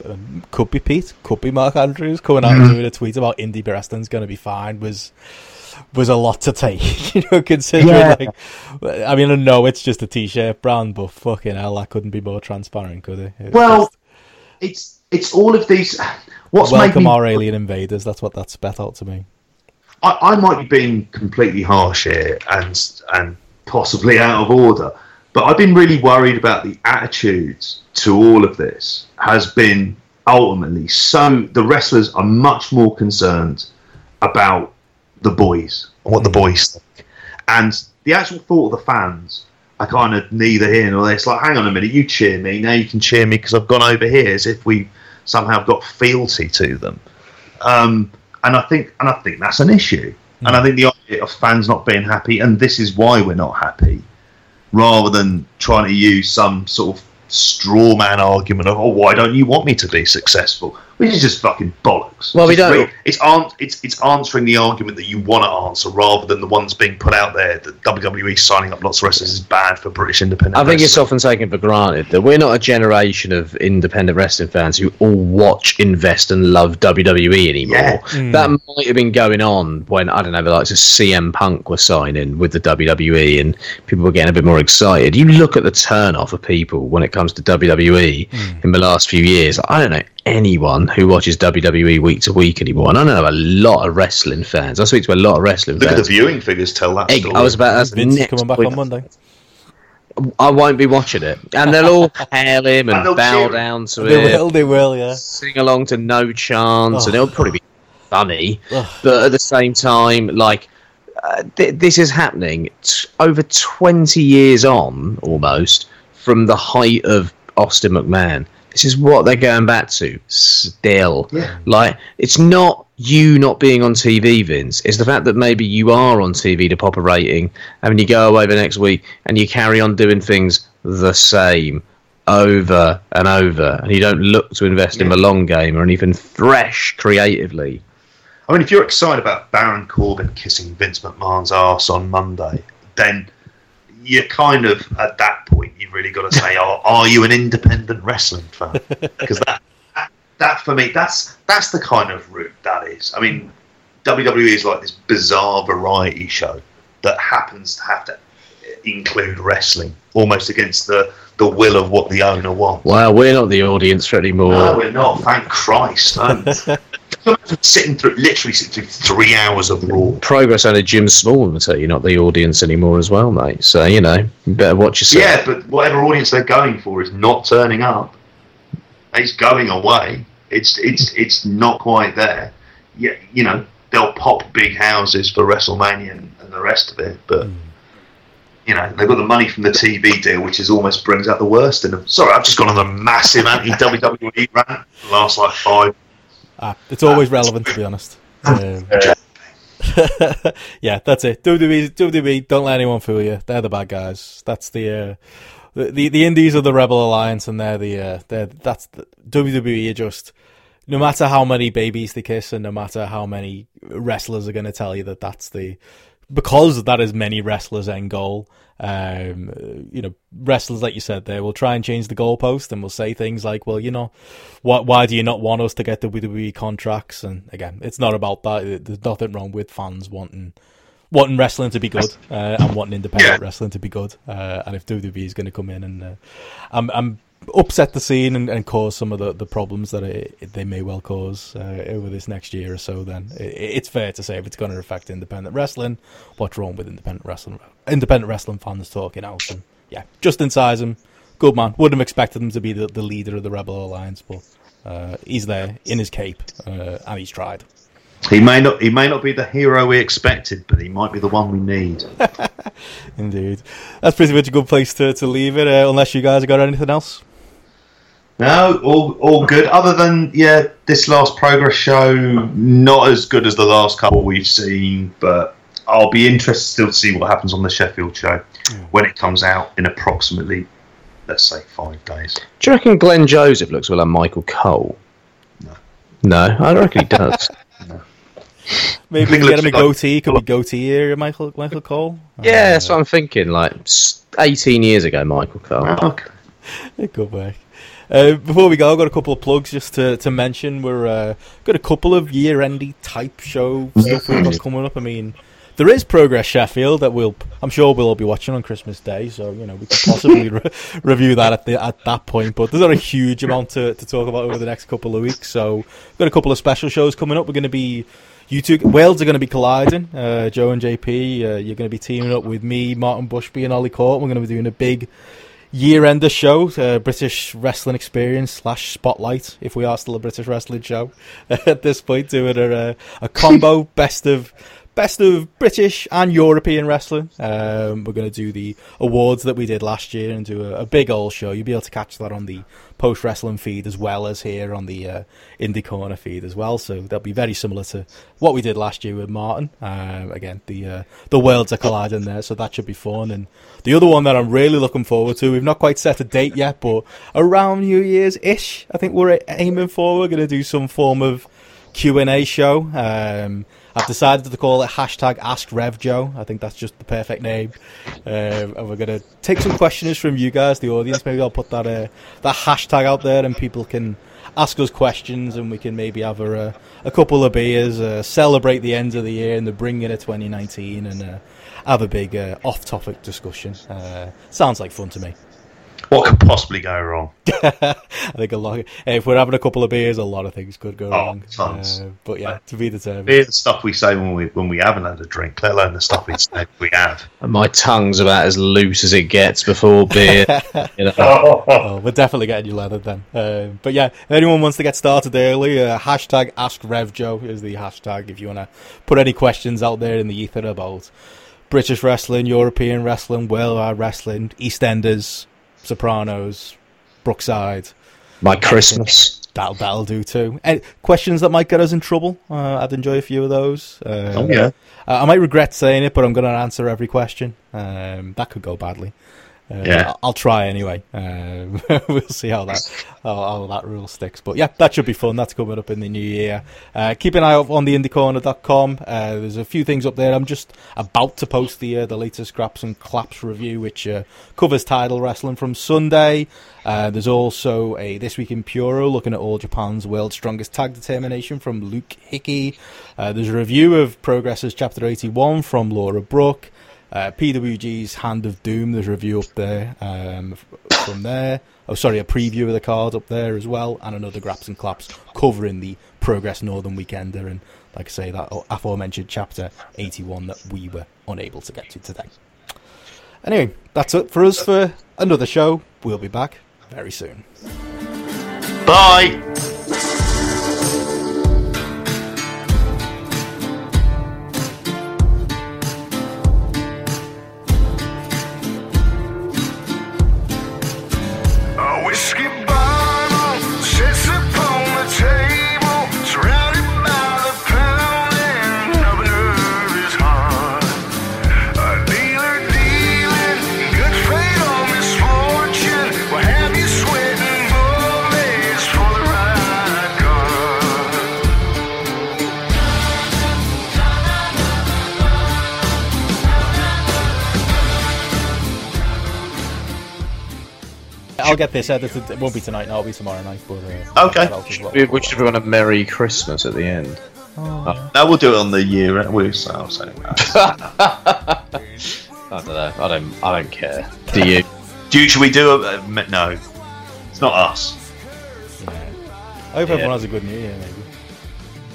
Um, could be Pete, could be Mark Andrews coming out and doing a tweet about indie wrestling's going to be fine was was a lot to take, you know, considering Yeah. like, I mean, I know it's just a t-shirt brand, but fucking hell, that couldn't be more transparent, could it? It's Well, just- it's it's all of these. What's welcome me our alien invaders. That's what that spat out to me. I, I might be being completely harsh here and and possibly out of order, but I've been really worried about the attitudes to all of this. Has been ultimately so the wrestlers are much more concerned about the boys and what the boys think, and the actual thought of the fans. I kind of neither here nor there. It's like, hang on a minute, you cheer me now. You can cheer me because I've gone over here, as if we somehow got fealty to them. Um, and I think and I think that's an issue. And I think the idea of fans not being happy, and this is why we're not happy, rather than trying to use some sort of straw man argument of, oh, why don't you want me to be successful? Which is just fucking bollocks. Well, we Just don't- re- It's, an- it's it's answering the argument that you want to answer, rather than the ones being put out there that WWE signing up lots of wrestlers is bad for British independent. I think it's wrestling. often taken for granted that we're not a generation of independent wrestling fans who all watch, invest, and love WWE anymore. Yeah. Hmm. That might have been going on when I don't know, the likes of CM Punk were signing with the WWE, and people were getting a bit more excited. You look at the turn off of people when it comes to WWE hmm. in the last few years. I don't know anyone who watches WWE week to week anymore, and I know a lot of wrestling fans. I speak to a lot of wrestling Look at the viewing figures tell that story. I was about that's the Vince next coming back point. on Monday. I won't be watching it, and they'll all hail him And and bow cheer down to him. They it, will, they will, yeah. sing along to No Chance, and Oh. it'll probably be funny. Ugh. But at the same time, like uh, th- this is happening t- over twenty years on, almost from the height of Austin McMahon. This is what they're going back to still. Yeah. Like it's not you not being on TV, Vince. It's the fact that maybe you are on TV to pop a rating, and then you go away the next week and you carry on doing things the same over and over, and you don't look to invest in the long game or anything fresh creatively. I mean, if you're excited about Baron Corbin kissing Vince McMahon's ass on Monday, then you're kind of at that point. You've really got to say, "Are, are you an independent wrestling fan?" Because that, that, that for me, that's that's the kind of route that is. I mean, WWE is like this bizarre variety show that happens to have to include wrestling, almost against the the will of what the owner wants. Well, we're not the audience anymore. No, we're not. Thank Christ. Sitting through, literally sitting through three hours of Raw. Progress owner Jim Small will tell you not the audience anymore as well, mate. So you know, you better watch yourself. Yeah, but whatever audience they're going for is not turning up. It's going away. It's it's it's not quite there. Yeah, you know they'll pop big houses for WrestleMania and, and the rest of it, but hmm. you know they've got the money from the TV deal, which is almost brings out the worst in them. Sorry, I've just gone on a massive anti WWE rant. The last like five. Ah, it's always relevant, to be honest. Um, yeah, that's it. WWE, WWE, don't let anyone fool you. They're the bad guys. That's the uh, the, the the Indies are the Rebel Alliance, and they're the uh, they're that's the, WWE. Are just no matter how many babies they kiss, and no matter how many wrestlers are going to tell you that that's the because that is many wrestlers' end goal. Um, you know, wrestlers like you said there will try and change the goalpost and will say things like, "Well, you know, why why do you not want us to get the WWE contracts?" And again, it's not about that. There's nothing wrong with fans wanting wanting wrestling to be good uh, and wanting independent Yeah. wrestling to be good. Uh, and if WWE is going to come in and uh, I'm, I'm upset the scene and, and cause some of the, the problems that it, they may well cause uh, over this next year or so, then it, it's fair to say if it's going to affect independent wrestling, what's wrong with independent wrestling? Independent wrestling fans talking out. And yeah, Justin Sysum, good man. Wouldn't have expected him to be the, the leader of the Rebel Alliance, but uh, he's there in his cape uh, and he's tried. He may not he may not be the hero we expected, but he might be the one we need. Indeed. That's pretty much a good place to, to leave it, uh, unless you guys have got anything else. No, all all good. Other than yeah, this last progress show not as good as the last couple we've seen, but I'll be interested still to see what happens on the Sheffield show when it comes out in approximately, let's say, five days. Do you reckon Glen Joseph looks well on Michael Cole? No. No, I reckon he does. Maybe we can get him a looks like- goatee. Could be goatee era, Michael Michael Cole. yeah, that's uh, what I'm thinking. Like 18 years ago, Michael Cole. Okay. Good work. Uh, before we go, I've got a couple of plugs just to, to mention. We're uh, got a couple of year-endy type show stuff we've got coming up. I mean, there is Progress Sheffield that we'll, I'm sure we'll all be watching on Christmas Day, so you know we could possibly re- review that at the at that point. But there's not a huge amount to, to talk about over the next couple of weeks. So we've got a couple of special shows coming up. We're going to be you two Wales are going to be colliding. Uh, Joe and JP, uh, you're going to be teaming up with me, Martin Bushby, and Ollie Court. We're going to be doing a big year ender show, uh, British Wrestling Experience slash Spotlight, if we are still a British wrestling show at this point, doing a, uh, a combo best of best of British and European wrestling. Um, we're going to do the awards that we did last year and do a, a big old show. You'll be able to catch that on the post wrestling feed as well as here on the uh, Indie Corner feed as well. So that'll be very similar to what we did last year with Martin. Um, again, the uh, the worlds are colliding there, so that should be fun. And the other one that I'm really looking forward to, we've not quite set a date yet, but around New Year's ish, I think we're aiming for. We're going to do some form of Q and A show. Um, I've decided to call it hashtag Ask Rev Joe. I think that's just the perfect name. Um, and we're going to take some questions from you guys, the audience. Maybe I'll put that uh, that hashtag out there, and people can ask us questions, and we can maybe have a, a couple of beers, uh, celebrate the end of the year and the bringing of 2019, and uh, have a big uh, off-topic discussion. Uh, sounds like fun to me. What could possibly go wrong? I think a lot. If we're having a couple of beers, a lot of things could go Oh, wrong. tons. Uh, but yeah, to be determined. Hear the stuff we say when we when we haven't had a drink, let alone the stuff we say we have. And my tongue's about as loose as it gets before beer. you know. Oh, we're definitely getting you leathered then. Uh, but yeah, if anyone wants to get started early, uh, hashtag AskRevJoe is the hashtag if you want to put any questions out there in the ether about British wrestling, European wrestling, worldwide wrestling, EastEnders, Sopranos, Brookside. My Christmas. That'll, that'll do too. And questions that might get us in trouble. Uh, I'd enjoy a few of those. Uh, Oh, yeah. I I might regret saying it, but I'm going to answer every question. Um, that could go badly. Uh, Yeah. I'll- try anyway. Um, we'll see how that how, how that rule sticks. But yeah, that should be fun. That's coming up in the new year. Uh, keep an eye out on the indiecorner.com. Uh, there's a few things up there. I'm just about to post the uh, the latest Graps and claps review, which uh, covers title wrestling from Sunday. Uh, there's also a This Week in Puro looking at All Japan's World's Strongest Tag Determination from Luke Hickey. Uh, there's a review of Progress's Chapter 81 from Laura Brook. Uh, PWG's Hand of Doom, there's a review up there um, from there. Oh, sorry, a preview of the card up there as well, and another Graps and Claps covering the Progress Northern Weekender, and like I say, that aforementioned Chapter 81 that we were unable to get to today. Anyway, that's it for us for another show. We'll be back very soon. Bye. I'll get this uh, edited. It won't be tonight. No, it'll be tomorrow night. But uh, Okay. that as well. We wish everyone a Merry Christmas at the end. Oh. Uh, no, we'll do it on the year. Uh, we'll say, I'll say that. I don't know. I don't. I don't care. Do you? Do you, should we do a, a no? It's not us. Yeah. I hope everyone has a good New Year. Maybe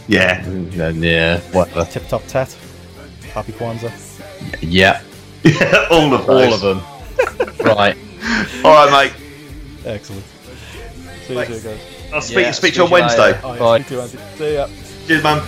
Yeah. Yeah. yeah whatever. tip top tat. Happy Kwanzaa. Yeah. All of All those. of them. right. All right, mate. Excellent. See you soon, guys. I'll speak, Yeah, speak speak to you on Wednesday. Oh, yeah, Bye. speak to you, Andy. See ya. Cheers, man.